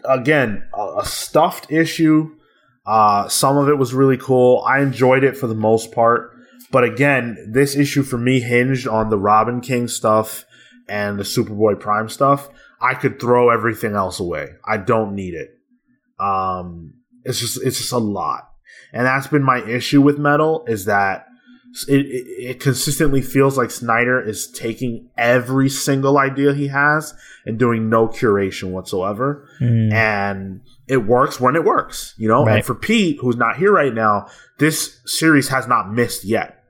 Again, a, a stuffed issue. Uh some of it was really cool. I enjoyed it for the most part. But again, this issue for me hinged on the Robin King stuff and the Superboy Prime stuff. I could throw everything else away. I don't need it. Um it's just it's just a lot and that's been my issue with metal is that it, it, it consistently feels like Snyder is taking every single idea he has and doing no curation whatsoever, Mm. and it works when it works, you know. Right. And for Pete, who's not here right now, this series has not missed yet.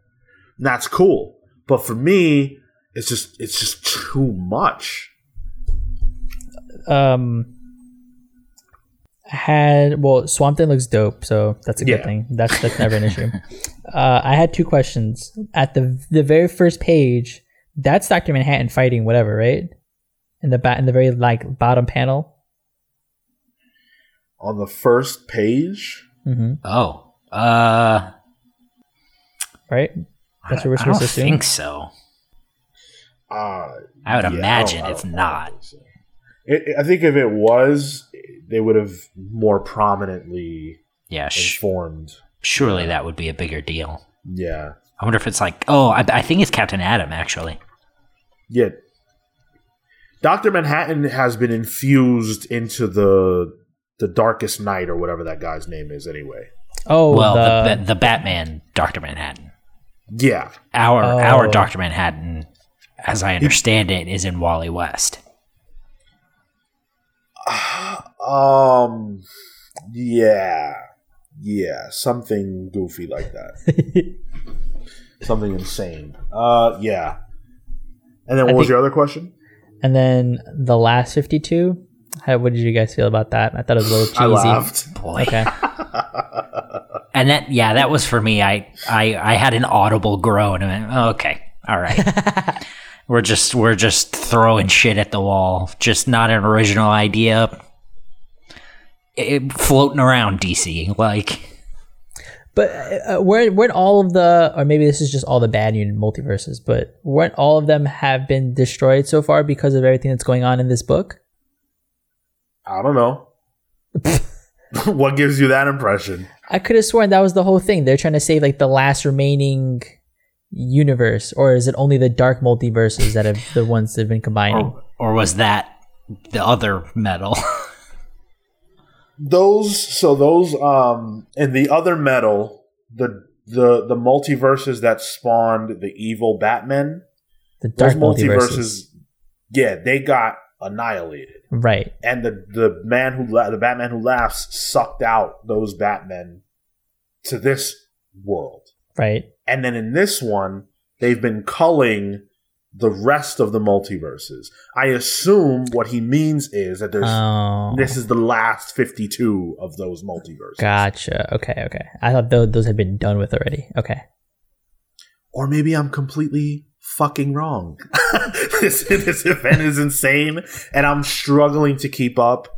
And that's cool, but for me, it's just it's just too much. Um, I had well, Swamp Thing looks dope, so that's a good thing. That's that's never an issue. [LAUGHS] Uh, I had two questions at the the very first page. That's Doctor Manhattan fighting whatever, right? In the bat in the very like bottom panel. On the first page, hmm Oh, uh, Right. That's what we're I don't supposed to assume. think so. Uh, I would Yeah, imagine don't- I it's don't- I don't not. think so. It, I think if it was, they would have more prominently Yeah, sh- informed. surely that would be a bigger deal. Yeah, I wonder if it's like, oh, I, I think it's Captain Atom actually. yeah. Doctor Manhattan has been infused into the the Darkest Knight or whatever that guy's name is. Anyway, Oh, well, the, the, the the Batman Doctor Manhattan. yeah, Our Oh. our Doctor Manhattan, as I understand it, is in Wally West. [SIGHS] um, yeah, yeah, something goofy like that, [LAUGHS] something insane. Uh, yeah. And then I what was think- your other question? and then the last fifty-two. How, what did you guys feel about that? I thought it was a little [LAUGHS] cheesy. I laughed. Boy, [LAUGHS] Okay. and that yeah, that was for me. I I I had an audible groan. Went, oh, okay, all right. We're just we're just throwing shit at the wall. Just not an original idea. It, floating around DC like. But uh, weren't weren't all of the, or maybe this is just all the bad unit multiverses, but weren't all of them have been destroyed so far because of everything that's going on in this book? I don't know. [LAUGHS] what gives you that impression? I could have sworn that was the whole thing. They're trying to save like the last remaining universe, or is it only the dark multiverses that have the ones that have been combining? or, or was that the other metal? [LAUGHS] those so those um and the other metal the the the multiverses that spawned the evil Batman The dark those multiverses. yeah they got annihilated Right. and the the man who la- the Batman who laughs sucked out those Batmen to this world Right. And then in this one they've been culling the rest of the multiverses I assume what he means is that there's Oh. this is the last 52 of those multiverses Gotcha. Okay. Okay. I thought those, those had been done with already. Okay. or maybe I'm completely fucking wrong. [LAUGHS] this this event is insane, and I'm struggling to keep up.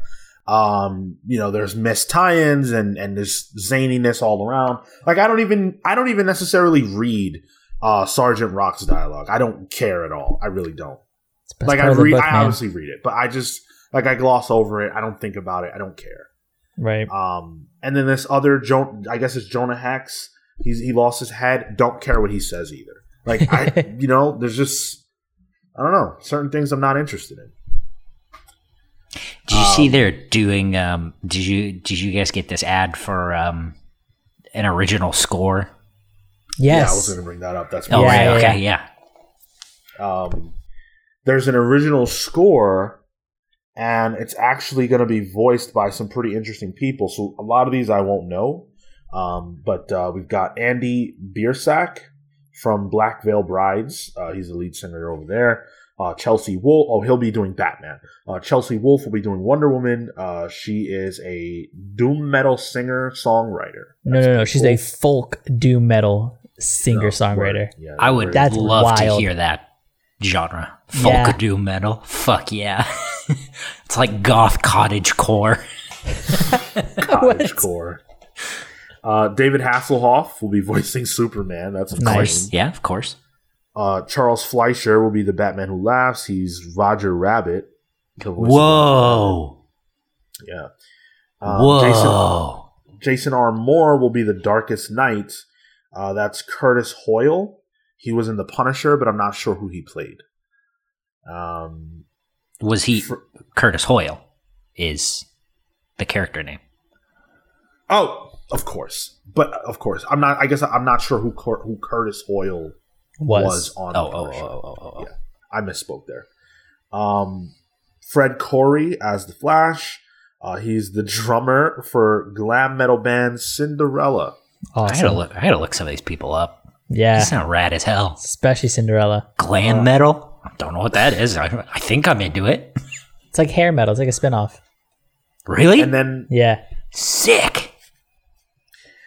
Um, you know, there's missed tie-ins and and there's zaniness all around. Like I don't even I don't even necessarily read uh Sergeant Rock's dialogue. I don't care at all. I really don't. It's like I part of the read, book, I obviously read it, but I just like I gloss over it. I don't think about it. I don't care. Right. Um, and then this other jo- I guess it's Jonah Hex. He's he lost his head. Don't care what he says either. Like I, [LAUGHS] you know, there's just I don't know certain things I'm not interested in. Did you see Um, they're doing? Um, did you did you guys get this ad for um, an original score? Yes. Yeah, I was going to bring that up. That's Oh, right. yeah, okay, yeah. um, there's an original score, and it's actually going to be voiced by some pretty interesting people. So a lot of these I won't know, um, but uh, we've got Andy Biersack from Black Veil Brides. Uh, he's the lead singer over there. Uh, Chelsea Wolfe. Oh, he'll be doing Batman. Uh, Chelsea Wolfe will be doing Wonder Woman. Uh, she is a doom metal singer songwriter. no, no, no. She's a folk doom metal singer songwriter. Yeah, I would That's love to hear that genre. Folk Yeah. doom metal. Fuck yeah. [LAUGHS] it's like goth cottage core. [LAUGHS] cottage core. Uh, David Hasselhoff will be [LAUGHS] voicing Superman. That's Nice. nice. Yeah, of course. Uh, Charles Fleischer will be the Batman who laughs. He's Roger Rabbit. Whoa. Yeah. Jason, Whoa. Jason R. Moore will be the Darkest Knight. Uh, that's Curtis Hoyle. He was in The Punisher, but I'm not sure who he played. Um, Was he fr- Curtis Hoyle? Is the character name? oh, of course, but of course, I'm not. I guess I'm not sure who Cur- who Curtis Hoyle Was. was, on. Oh, The oh, oh, oh, oh, oh, oh. Yeah. I misspoke there. Um, Fred Coury as the Flash. Uh, he's the drummer for glam metal band Cinderella. I Awesome. had to look. I had to look some of these people up. Yeah. They sound rad as hell. Especially Cinderella. Glam Uh, metal. I don't know what that is. I, I think I'm into it. It's like hair metal. It's like a spinoff. Really? And then Yeah. Sick.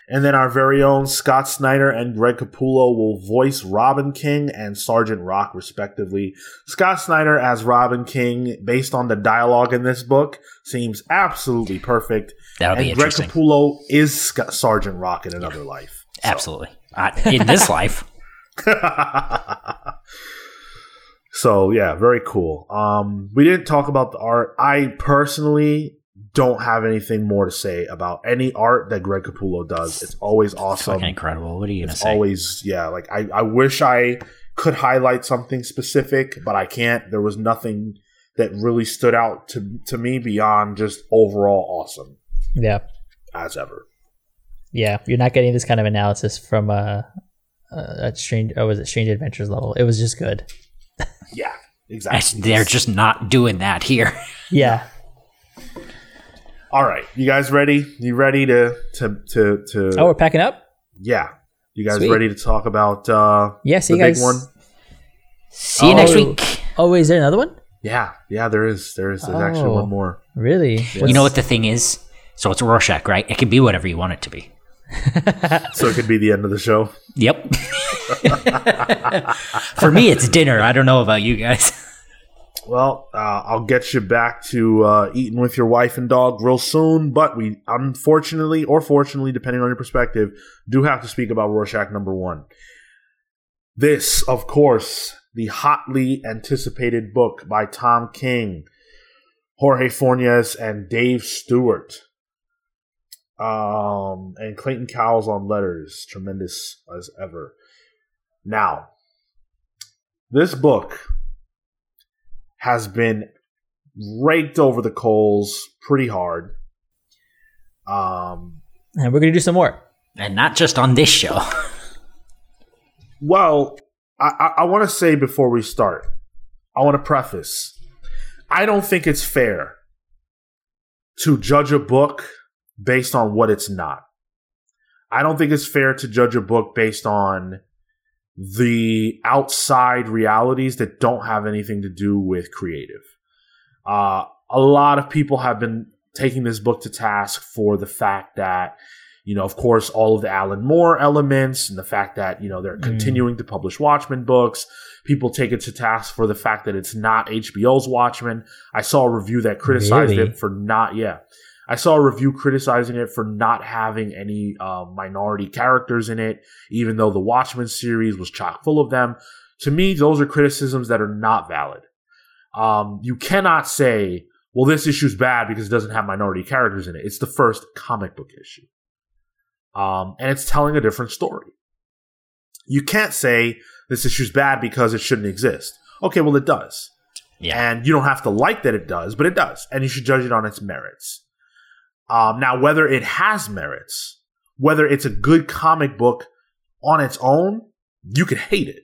And then our very own Scott Snyder and Greg Capullo will voice Robin King and Sergeant Rock respectively. Scott Snyder as Robin King, based on the dialogue in this book, seems absolutely perfect. That'll be and Greg. Capullo is Sc- Sergeant Rock in another life. So- Absolutely. Uh, in this [LAUGHS] life, so yeah, very cool. Um, we didn't talk about the art. I personally don't have anything more to say about any art that Greg Capullo does. It's always awesome. fucking incredible. What are you gonna It's say? always yeah. Like I, I wish I could highlight something specific, but I can't. There was nothing that really stood out to to me beyond just overall awesome Yeah. as ever. Yeah. You're not getting this kind of analysis from uh, uh at strange oh was it strange adventures level it was just good Yeah, That's- exactly. They're just not doing that here. yeah all right. You guys ready? You ready to to to to? oh we're packing up Yeah. You guys Sweet. ready to talk about uh yeah see the you big guys one? See you next Oh. week. oh wait is there another one Yeah, yeah, there is. There is there's actually Oh. one more. really You know what the thing is? So it's Rorschach, right? It can be whatever you want it to be. [LAUGHS] So it could be the end of the show. Yep. [LAUGHS] For me, it's dinner. I don't know about you guys. Well, uh, I'll get you back to uh, eating with your wife and dog real soon. But we, unfortunately or fortunately, depending on your perspective, do have to speak about Rorschach number one. This, of course, the hotly anticipated book by Tom King, Jorge Fornes, and Dave Stewart. Um, and Clayton Cowles on letters, tremendous as ever. Now, this book has been raked over the coals pretty hard. Um, And we're gonna do some more. And not just on this show. [LAUGHS] well, I, I, I want to say before we start, I want to preface. I don't think it's fair to judge a book based on what it's not. I don't think it's fair to judge a book based on the outside realities that don't have anything to do with creative. Uh, a lot of people have been taking this book to task for the fact that, you know, of course, all of the Alan Moore elements and the fact that, you know, they're Mm. continuing to publish Watchmen books. People take it to task for the fact that it's not HBO's Watchmen. I saw a review that criticized Really? it for not, yeah. I saw a review criticizing it for not having any uh, minority characters in it, even though the Watchmen series was chock full of them. To me, those are criticisms that are not valid. Um, you cannot say, well, this issue's bad because it doesn't have minority characters in it. It's the first comic book issue. Um, and it's telling a different story. You can't say this issue's bad because it shouldn't exist. Okay, well, it does. Yeah. And you don't have to like that it does, but it does. And you should judge it on its merits. Um, now, whether it has merits, whether it's a good comic book on its own, you could hate it.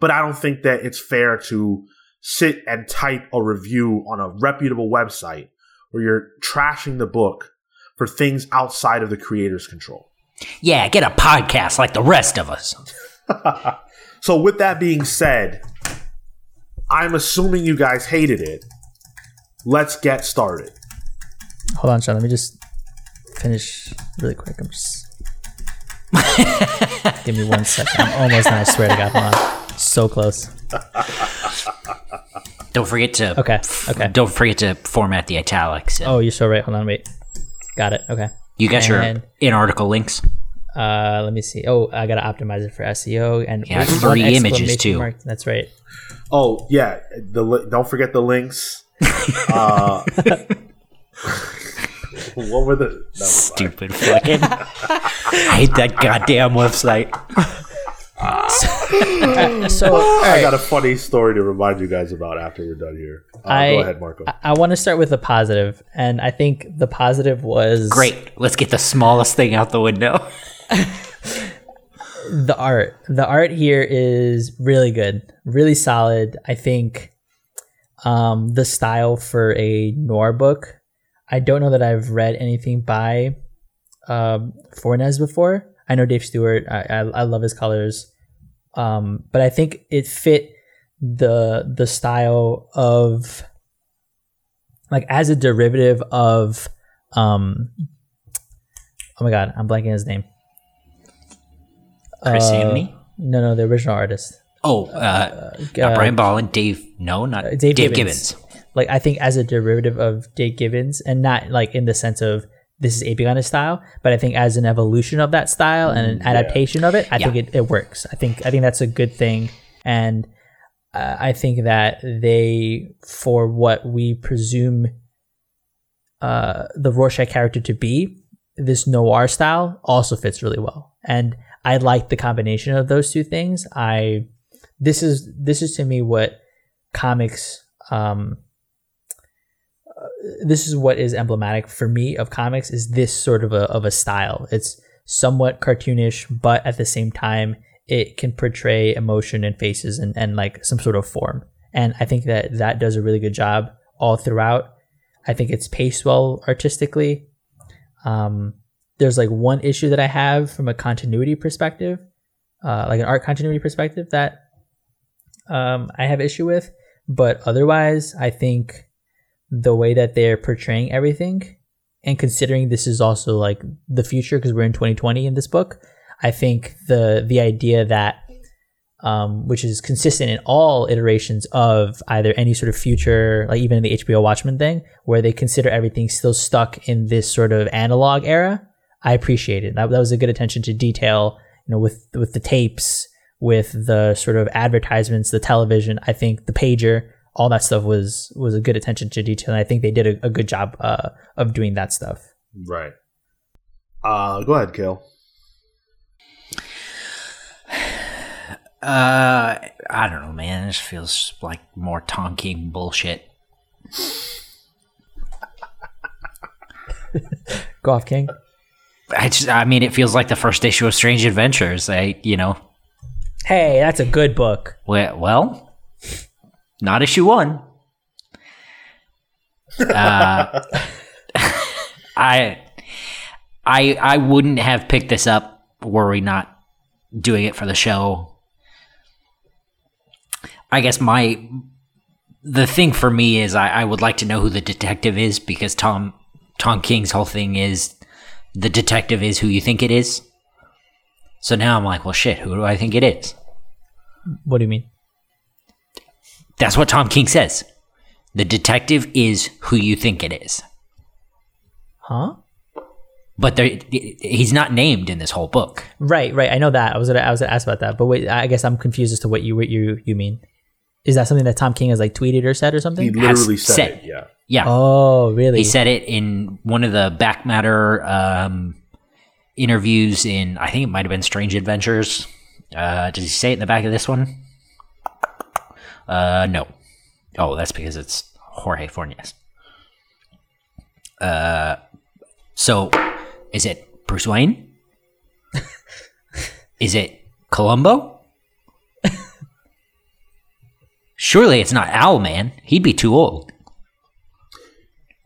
But I don't think that it's fair to sit and type a review on a reputable website where you're trashing the book for things outside of the creator's control. Yeah, get a podcast like the rest of us. [LAUGHS] so, with that being said, I'm assuming you guys hated it. Let's get started. Hold on, Sean. Let me just finish really quick. I'm just. [LAUGHS] Give me one second. I'm almost done. I swear to God. Hold on. So close. Don't forget to Okay. Okay. Don't forget to format the italics. Oh, you're so right. Hold on. Wait. Got it. Okay. you got your in article links. Uh, let me see. Oh, I gotta optimize it for SEO and Yeah, three images, too. mark. That's right. Oh yeah, the li- don't forget the links. [LAUGHS] uh, [LAUGHS] what were the? No, Stupid fucking. [LAUGHS] I hate that goddamn website. [LAUGHS] So, all I got a funny story to remind you guys about after we're done here. Uh, I- go ahead, Marco. I, I want to start with the positive, and I think the positive was Great. Let's get the smallest thing out the window. the art. The art here is really good, really solid. I think um, the style for a noir book. I don't know that I've read anything by um, Fornes before. I know Dave Stewart. I, I, I love his colors, um, but I think it fit the the style of like as a derivative of um oh my god i'm blanking his name Chris Uh, Anthony? no no the original artist Oh, uh, uh, Brian Bolland. Dave. No, not Dave Dave, Gibbons. Gibbons. Like I think as a derivative of Dave Gibbons, and not like in the sense of this is aping on his style, but I think as an evolution of that style and an adaptation of it, I think it, it works. I think I think that's a good thing, and uh, I think that they for what we presume uh, the Rorschach character to be, this noir style also fits really well, and I like the combination of those two things. I this is this is to me what comics um this is what is emblematic for me of comics is this sort of a of a style. It's somewhat cartoonish, but at the same time it can portray emotion and faces and, and like some sort of form. And I think that that does a really good job all throughout. I think it's paced well artistically. Um, there's like one issue that I have from a continuity perspective, uh, like an art continuity perspective that um, I have issue with. But otherwise, I think the way that they're portraying everything and considering this is also like the future because we're in 2020 in this book i think the the idea that um, which is consistent in all iterations of either any sort of future like even in the hbo watchmen thing where they consider everything still stuck in this sort of analog era i appreciate it. That, that was a good attention to detail you know with with the tapes with the sort of advertisements the television i think the pager all that stuff was was a good attention to detail and i think they did a, a good job uh, of doing that stuff right. Uh, go ahead, Cale. [SIGHS] Uh, I don't know, man. This feels like more tonking bullshit. [LAUGHS] Go off, King. I just, I mean, it feels like the first issue of Strange Adventures. I, you know, Hey, that's a good book. we- well, not issue one. Uh, [LAUGHS] I, I, I wouldn't have picked this up were we not doing it for the show. I guess my the thing for me is I, I would like to know who the detective is because Tom Tom King's whole thing is the detective is who you think it is. So now I'm like, well, shit, who do I think it is? What do you mean? That's what Tom King says. The detective is who you think it is. Huh? But he's not named in this whole book. Right, right. I know that. I was gonna, I was gonna ask about that, but wait. I guess I'm confused as to what you, what you, you mean. Is that something that Tom King has like tweeted or said or something? He literally said said- it. Yeah. Yeah, Oh, really? he said it in one of the back matter um, interviews in I think it might have been Strange Adventures. Uh, did he say it in the back of this one? Uh, no. Oh, that's because it's Jorge Fornes. Uh, so is it Bruce Wayne? [LAUGHS] is it Columbo? Surely it's not Owlman. He'd be too old.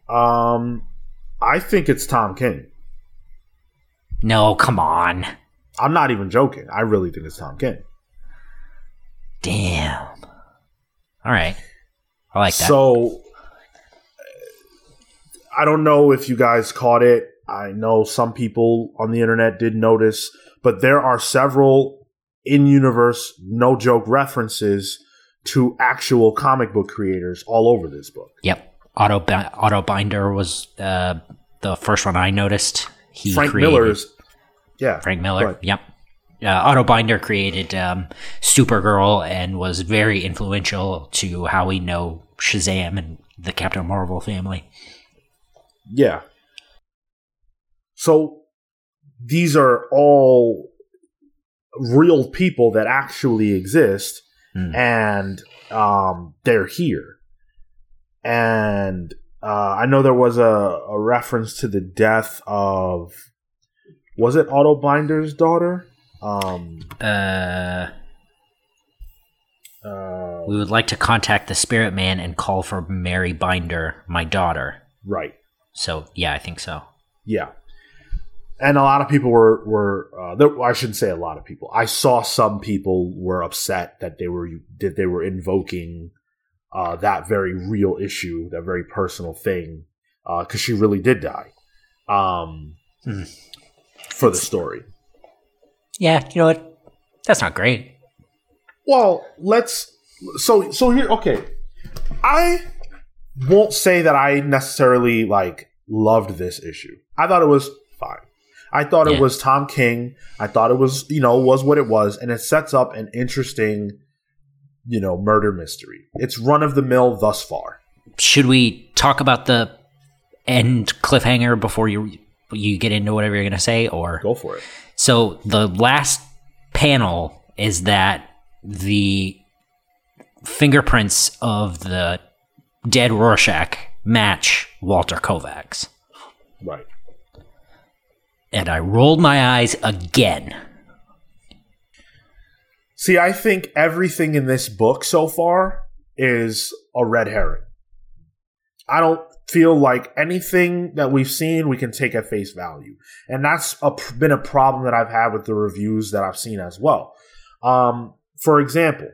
Um, I think it's Tom King. No, come on. I'm not even joking. I really think it's Tom King. Damn. All right. I like that. So I don't know if you guys caught it. I know some people on the internet did notice, but there are several in universe, no joke references to actual comic book creators all over this book. yep. Otto Otto Binder was uh, the first one I noticed. He Frank created, Miller's, yeah, Frank Miller. Right. Yep. Uh, Otto Binder created um, Supergirl and was very influential to how we know Shazam and the Captain Marvel family. Yeah. So these are all real people that actually exist Hmm. and um, they're here. And uh, I know there was a, a reference to the death of was it Otto Binder's daughter? Um, Uh, uh, we would like to contact the Spirit Man and call for Mary Binder, my daughter. right. So yeah, I think so. Yeah. And a lot of people were were uh, there, I shouldn't say a lot of people. I saw some people were upset that they were that they were invoking uh, that very real issue, that very personal thing, because she really did die um, Hmm. for the story. Yeah, you know what? That's not great. Well, let's so so here. Okay, I won't say that I necessarily like loved this issue. I thought it was fine. I thought it was Tom King. I thought it was you know was what it was, and it sets up an interesting you know murder mystery. It's run of the mill thus far. Should we talk about the end cliffhanger before you you get into whatever you're going to say or Go for it. So the last panel is that the fingerprints of the dead Rorschach match Walter Kovacs. Right. And I rolled my eyes again. See, I think everything in this book so far is a red herring. I don't feel like anything that we've seen we can take at face value, and that's a, been a problem that I've had with the reviews that I've seen as well. Um, for example,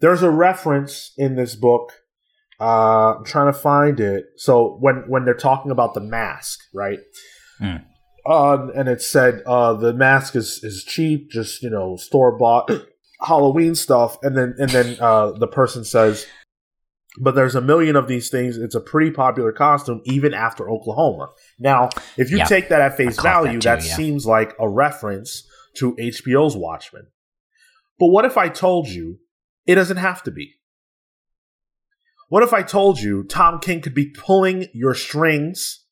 there's a reference in this book. Uh, I'm trying to find it. So when when they're talking about the mask, right? Hmm. Um, and it said uh, the mask is is cheap, just you know store bought [COUGHS] Halloween stuff, and then and then uh, the person says, but there's a million of these things. It's a pretty popular costume even after Oklahoma. Now, if you Yeah. take that at face value, that that, yeah. seems like a reference to HBO's Watchmen. But what if I told you it doesn't have to be? What if I told you Tom King could be pulling your strings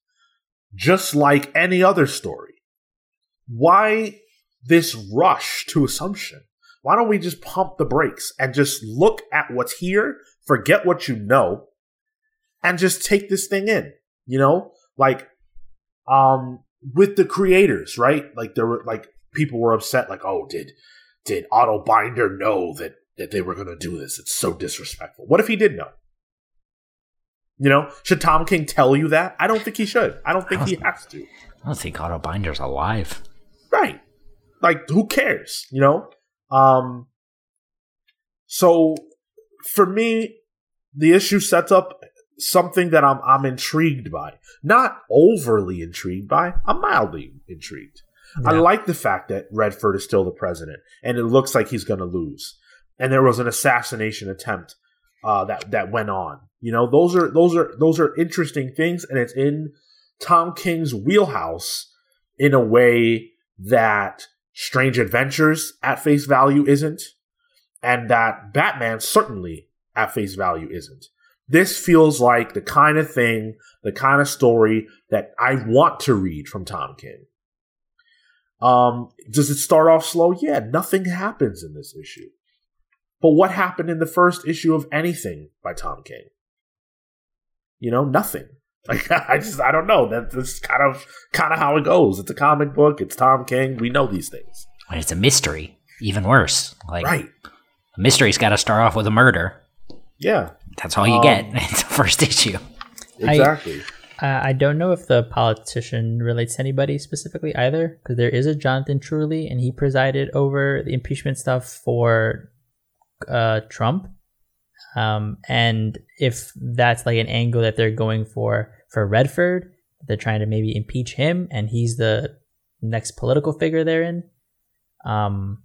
just like any other story? Why this rush to assumption? Why don't we just pump the brakes and just look at what's here, forget what you know, and just take this thing in? You know, like, um, with the creators, right? Like there were like people were upset, like, oh, did did Otto Binder know that that they were going to do this? It's so disrespectful. What if he did know? You know, should Tom King tell you that? I don't think he should. I don't think he [LAUGHS] has to. I don't think Otto Binder's alive. Right. Like, who cares? You know? Um, so for me, the issue sets up something that I'm I'm intrigued by. Not overly intrigued by. I'm mildly intrigued. I like the fact that Redford is still the president, and it looks like he's going to lose. And there was an assassination attempt uh, that that went on. You know, those are those are those are interesting things, and it's in Tom King's wheelhouse in a way that Strange Adventures at face value isn't, and that Batman certainly at face value isn't. This feels like the kind of thing, the kind of story that I want to read from Tom King. Um, does it start off slow? Yeah, nothing happens in this issue. But what happened in the first issue of anything by Tom King? You know, nothing. [LAUGHS] Like I just I don't know. That- That's kind of kind of how it goes. It's a comic book. It's Tom King. We know these things, And it's a mystery, even worse. Like right? a mystery's got to start off with a murder. Yeah, That's all you Um, get. [LAUGHS] It's the first issue. I- exactly. Uh, I don't know if the politician relates to anybody specifically either, because there is a Jonathan Turley, and he presided over the impeachment stuff for uh, Trump. Um, and if that's like an angle that they're going for for Redford, they're trying to maybe impeach him, and he's the next political figure therein. Um,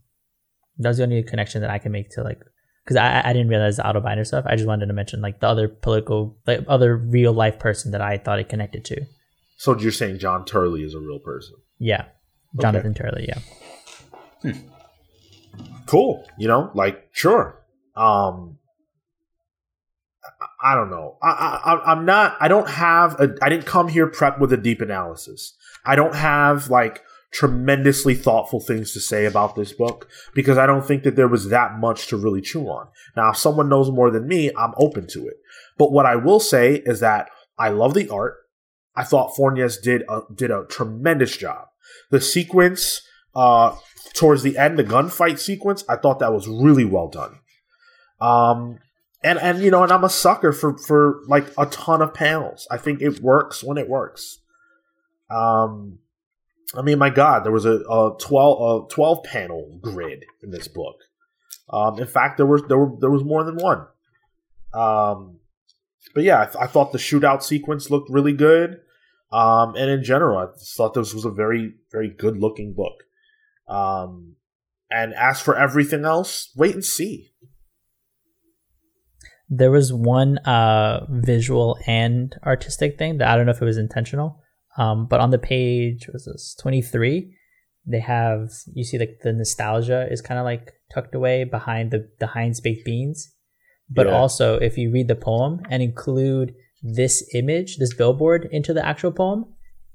that's the only connection that I can make to like because I, I didn't realize the Otto Binder stuff. I just wanted to mention like the other political, like other real life person that I thought it connected to. So you're saying John Turley is a real person? Yeah, Jonathan Turley. Yeah, cool you know like sure um i, I don't know I, I i'm not i don't have a i didn't come here prepped with a deep analysis i don't have like tremendously thoughtful things to say about this book because i don't think that there was that much to really chew on now if someone knows more than me i'm open to it but what i will say is that i love the art i thought Fornes did a, did a tremendous job the sequence uh towards the end, the gunfight sequence, I thought that was really well done. Um, and and you know, and I'm a sucker for for like a ton of panels. I think it works when it works. Um, I mean, my God, there was a, a 12 a 12 panel grid in this book. Um, in fact, there was there were there was more than one. Um, but yeah, I, th- I thought the shootout sequence looked really good. Um, and in general, I thought this was a very very good looking book. Um, and as for everything else, wait and see. there was one uh visual and artistic thing that I don't know if it was intentional. Um, but on the page was this twenty three, they have you see like the nostalgia is kind of like tucked away behind the the Heinz baked beans. But Yeah. also, if you read the poem and include this image, this billboard into the actual poem,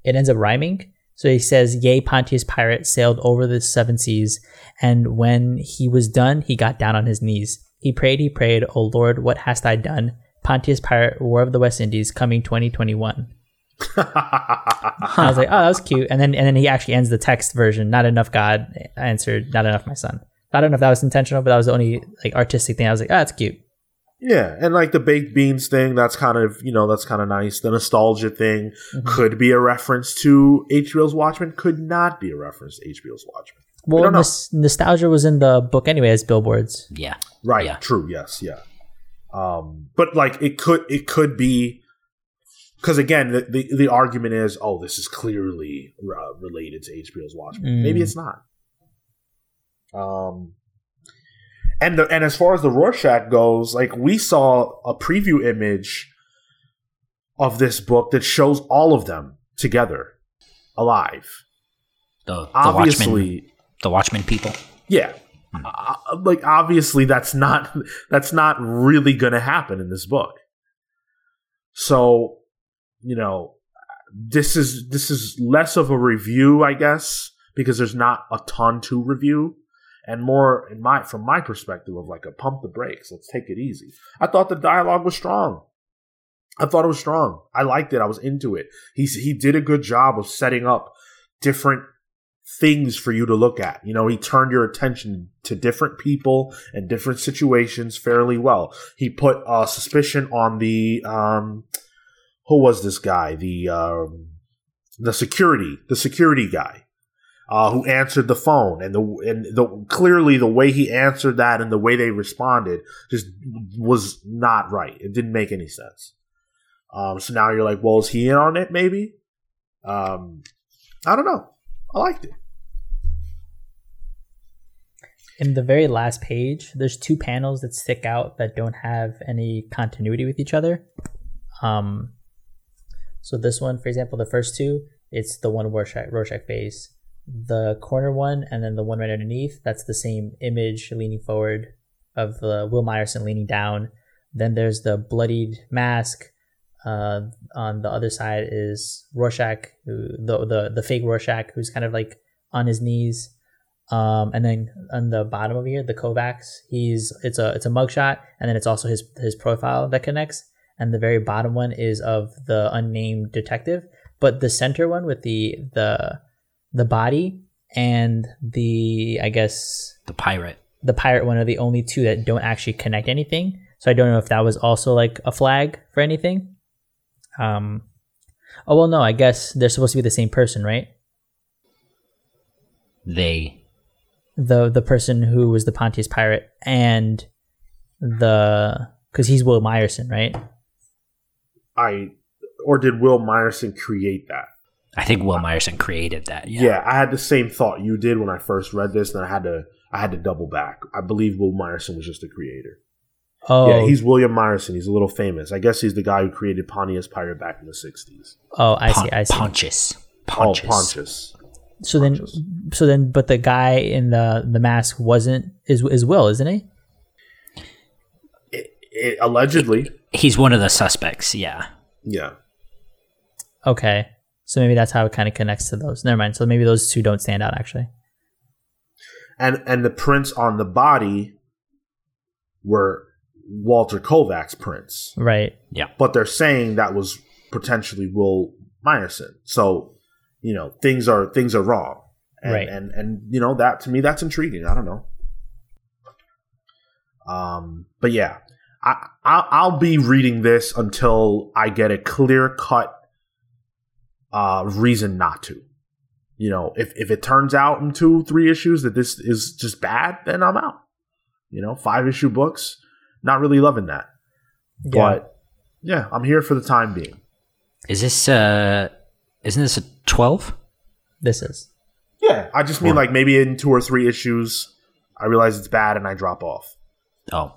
it ends up rhyming. So he says, Yea, Pontius Pirate sailed over the seven seas, and when he was done, he got down on his knees. He prayed, he prayed, O Lord, what hast I done? Pontius Pirate, War of the West Indies, coming 2021. [LAUGHS] I was like, oh, that was cute. And then and then he actually ends the text version. Not enough God answered, not enough my son. I don't know if that was intentional, but that was the only like artistic thing. I was like, oh, that's cute. yeah, and like the baked beans thing, that's kind of you know that's kind of nice. The nostalgia thing could be a reference to HBO's Watchmen, could not be a reference to HBO's Watchmen. Well, don't nos- nostalgia was in the book anyway as billboards. Yeah. Right. Yeah. True. Yes. Yeah. Um, but like it could it could be because again the, the the argument is oh this is clearly uh, related to HBO's Watchmen. Mm. Maybe it's not. Um, and the and as far as the Rorschach goes, like we saw a preview image of this book that shows all of them together, alive. The, the Obviously, Watchmen, the Watchmen people. yeah. Uh, like obviously that's not that's not really going to happen in this book. So, you know, this is this is less of a review, I guess, because there's not a ton to review and more in my from my perspective of like a pump the brakes, let's take it easy. I thought the dialogue was strong. I thought it was strong. I liked it. I was into it. He he did a good job of setting up different things for you to look at. You know, he turned your attention to different people and different situations fairly well. He put uh, suspicion on the um, who was this guy? The um, the security, the security guy. Uh, who answered the phone and the and the clearly the way he answered that and the way they responded just was not right. It didn't make any sense. Um, so now you're like, well, is he in on it? Maybe. Um, I don't know. I liked it. In the very last page, there's two panels that stick out that don't have any continuity with each other. Um, so this one, for example, the first two, it's the one Rorschach, Rorschach face. The corner one and then the one right underneath, that's the same image leaning forward of uh, Will Myerson leaning down. Then there's the bloodied mask. Uh, on the other side is Rorschach, who, the, the the fake Rorschach, who's kind of like on his knees. Um, and then on the bottom of here, the Kovacs, he's it's a it's a mugshot, and then it's also his his profile that connects. And the very bottom one is of the unnamed detective, but the center one with the the the body and the I guess The pirate. the pirate one are the only two that don't actually connect anything. So I don't know if that was also like a flag for anything. Um, oh well, no, I guess they're supposed to be the same person, right? They. The the person who was the Pontius pirate and the because he's Will Myerson, right? I or did Will Myerson create that? I think Will Myerson created that. Yeah. Yeah. I had the same thought you did when I first read this, and I had to I had to double back. I believe Will Myerson was just the creator. Oh, Yeah, he's William Myerson. He's a little famous. I guess he's the guy who created Pontius Pirate back in the '60s. oh, I see, I see. Pontius. Oh, Pontius. Pontius. so then, so then, but the guy in the the mask wasn't is is Will, isn't he? It, it, allegedly, He's one of the suspects. Yeah. yeah. Okay, so maybe that's how it kind of connects to those. Never mind. So maybe those two don't stand out actually. And and the prints on the body were Walter Kovac's prints, Right. Yeah. but they're saying that was potentially Will Myerson. So you know things are things are wrong, and, Right. And and you know that to me that's intriguing. I don't know. Um, but yeah, I I'll, I'll be reading this until I get a clear cut uh reason not to. You know, if if it turns out in two three issues that this is just bad, then I'm out. You know, five issue books, not really loving that. But yeah, I'm here for the time being. Is this, uh, isn't this a 12? this is Yeah, I just mean Or- like maybe in two or three issues, I realize it's bad and I drop off. Oh.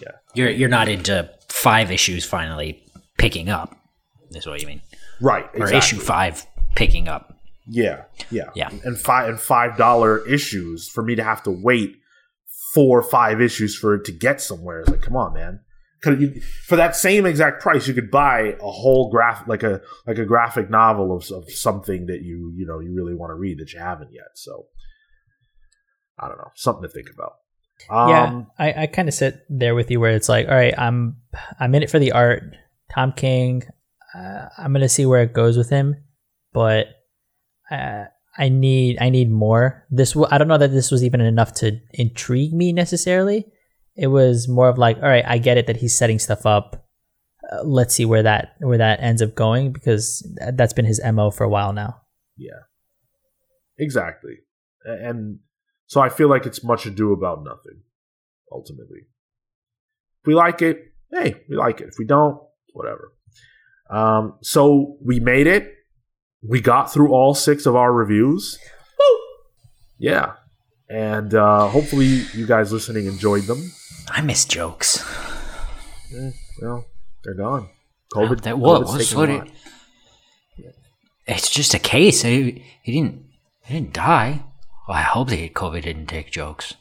Yeah. You're, you're not into five issues finally picking up. Is what you mean. Right. Or issue five picking up. Yeah, yeah, Yeah. And five and five dollar issues for me to have to wait four or five issues for it to get somewhere. It's like, come on, man. Could you, for that same exact price, you could buy a whole graph like a like a graphic novel of, of something that you you know you really want to read that you haven't yet. So I don't know, something to think about. Um, yeah, I, I kind of sit there with you where it's like, all right, I'm I'm in it for the art. Tom King, uh, I'm gonna see where it goes with him, but uh, I need I need more. This w- I don't know that this was even enough to intrigue me necessarily. It was more of like, all right, I get it that he's setting stuff up. Uh, let's see where that where that ends up going because th- that's been his mo for a while now. Yeah. Exactly. And so I feel like it's much ado about nothing, ultimately. If we like it, hey, we like it. If we don't, whatever. Um, so we made it. We got through all six of our reviews. Woo! Yeah. And uh, hopefully you guys listening enjoyed them. I miss jokes. Eh, well, they're gone. COVID. that, what, COVID's what's what it, it's just a case. He, he didn't he didn't die. Well, I hope the COVID didn't take jokes.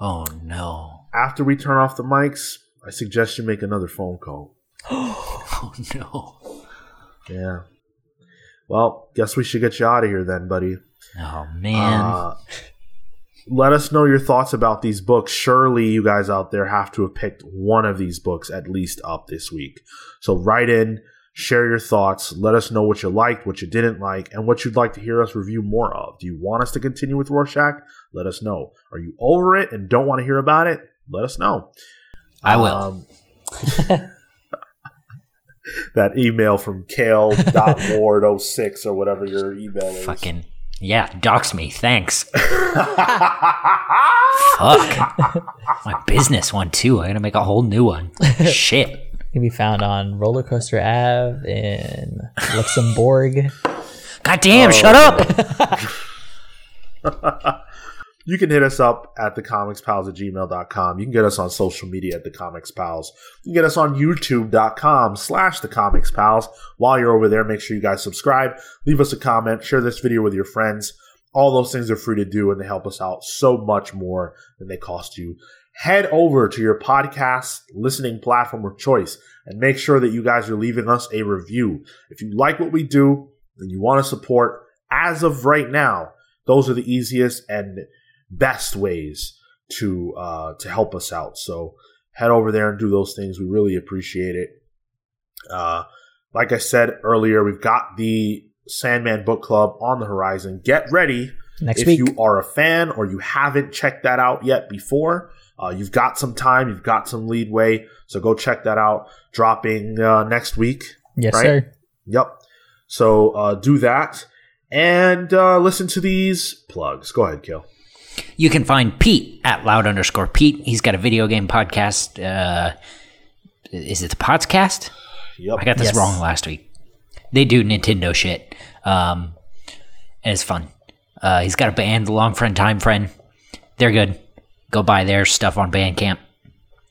Oh no. After we turn off the mics, I suggest you make another phone call. [GASPS] Oh no. Yeah. Well, guess we should get you out of here then, buddy. Oh man. Uh, let us know your thoughts about these books. Surely you guys out there have to have picked one of these books at least up this week. So write in, share your thoughts, let us know what you liked, what you didn't like, and what you'd like to hear us review more of. Do you want us to continue with Rorschach? Let us know. Are you over it and don't want to hear about it? Let us know. I will. Um, [LAUGHS] that email from kale.ward06 or whatever your email is. Fucking yeah, dox me. Thanks. [LAUGHS] Fuck. My business one too. I gotta make a whole new one. [LAUGHS] Shit. Can be found on Roller Coaster Ave in Luxembourg. God damn, shut up. Oh. [LAUGHS] You can hit us up at thecomicspals at gmail.com. You can get us on social media at thecomicspals. You can get us on youtube.com slash thecomicspals. While you're over there, make sure you guys subscribe, leave us a comment, share this video with your friends. All those things are free to do and they help us out so much more than they cost you. Head over to your podcast listening platform of choice and make sure that you guys are leaving us a review. If you like what we do and you want to support, as of right now, those are the easiest and best ways to uh, to help us out. So head over there and do those things. We really appreciate it. Uh, like I said earlier, we've got the Sandman Book Club on the horizon. Get ready Next if week. you are a fan or you haven't checked that out yet before. Uh, you've got some time, you've got some leadway, so go check that out. Dropping uh, next week. yes, right? sir. Yep. So uh, do that and uh, listen to these plugs. Go ahead, Cale. You can find Pete at loud underscore Pete. He's got a video game podcast. Uh, is it the podcast? Yep. I got this Yes. wrong last week. They do Nintendo shit. Um, and it's fun. Uh, he's got a band, The Long Friend Time Friend. They're good. Go buy their stuff on Bandcamp.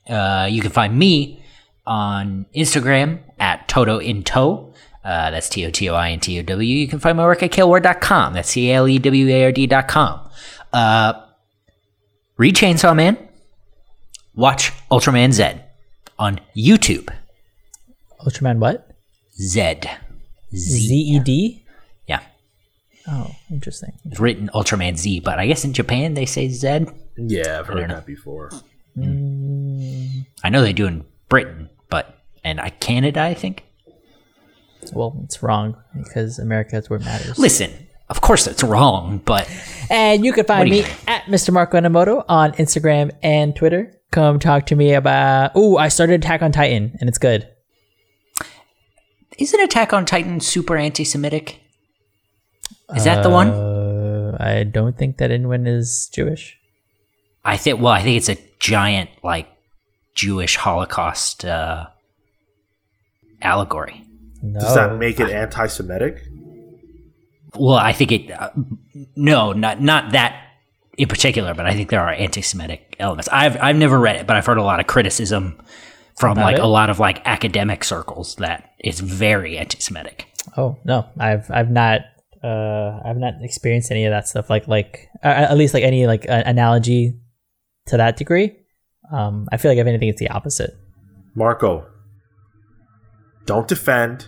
Uh, you can find me on Instagram at Toto in Tow. Uh, that's T O T O I N T O W. You can find my work at caleward.com. That's C A L E W A R D.com. Uh, read Chainsaw Man. Watch Ultraman Z on YouTube. Ultraman what? Zed. Z. Z E D? Yeah. Oh, interesting. It's written Ultraman Z, but I guess in Japan they say Zed. Yeah, I've heard that before. Hmm. Mm. I know they do in Britain, but and I Canada, I think. Well, it's wrong because America is where it matters. Listen, of course that's wrong, but And you can find you me mean? at Mr. Marco Animoto on Instagram and Twitter. Come talk to me about. Ooh, I started Attack on Titan and it's good. isn't Attack on Titan super anti-Semitic? Is that the uh, one? Uh, I don't think that anyone is Jewish. I think. Well, I think it's a giant like Jewish Holocaust uh, allegory. No. Does that make it anti-Semitic? Well, I think it. Uh, no, not not that in particular, but I think there are anti-Semitic elements. I've I've never read it, but I've heard a lot of criticism from About like it? a lot of like academic circles that it's very anti-Semitic. Oh no, I've I've not uh I've not experienced any of that stuff. Like like uh, at least like any like uh, analogy to that degree. Um, I feel like if anything, it's the opposite. Marco, don't defend.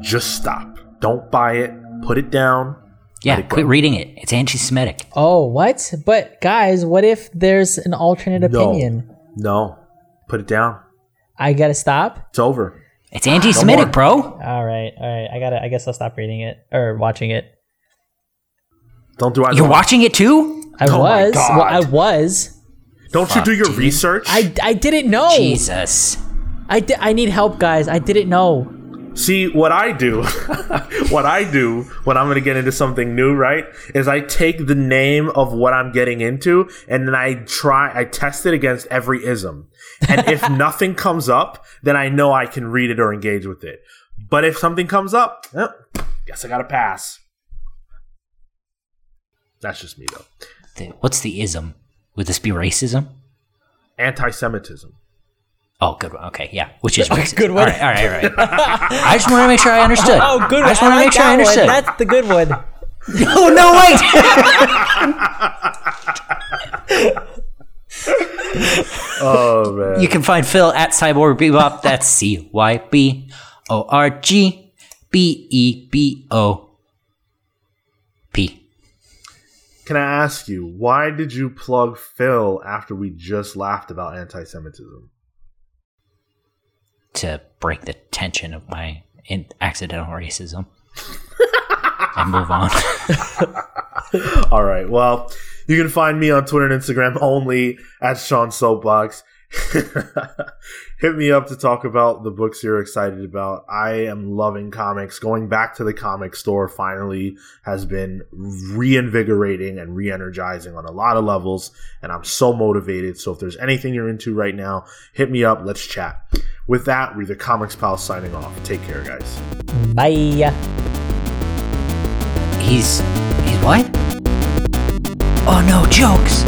Just stop. Don't buy it. Put it down. Yeah, it quit go. reading it. It's anti-Semitic. Oh, what? But guys, what if there's an alternate No. opinion? No. Put it down. I gotta stop. It's over. It's anti-Semitic, more. bro. All right, all right. I gotta. I guess I'll stop reading it or watching it. Don't do either. You're one. watching it too? I Oh my was. Well, I was. Don't you do your research? I, I didn't know. Jesus. I, di- I need help, guys. I didn't know. See, what I do, [LAUGHS] what I do when I'm going to get into something new, right, is I take the name of what I'm getting into and then I try, I test it against every ism. And if [LAUGHS] nothing comes up, then I know I can read it or engage with it. But if something comes up, eh, guess I got to pass. That's just me, though. The- What's the ism? Would this be racism? Anti Semitism. Oh, good one. Okay, yeah. Which is [LAUGHS] racist. Good one. All right, all right, all right. I just want to make sure I understood. Oh, good. I just want to like make sure I that one. understood. That's the good one. [LAUGHS] Oh no, wait. [LAUGHS] Oh, man. you can find Phil at Cyborg Bebop. That's C Y B O R G B E B O can I ask you, why did you plug Phil after we just laughed about anti Semitism? To break the tension of my in- accidental racism [LAUGHS] and move on. [LAUGHS] All right. Well, you can find me on Twitter and Instagram only at Sean Soapbox. [LAUGHS] Hit me up to talk about the books you're excited about. I am loving comics. Going back to the comic store finally has been reinvigorating and re-energizing on a lot of levels, and I'm so motivated. So if there's anything you're into right now, hit me up. Let's chat. With that, we're the Comics Pal signing off. Take care, guys. Bye. He's. He's what? Oh no, jokes!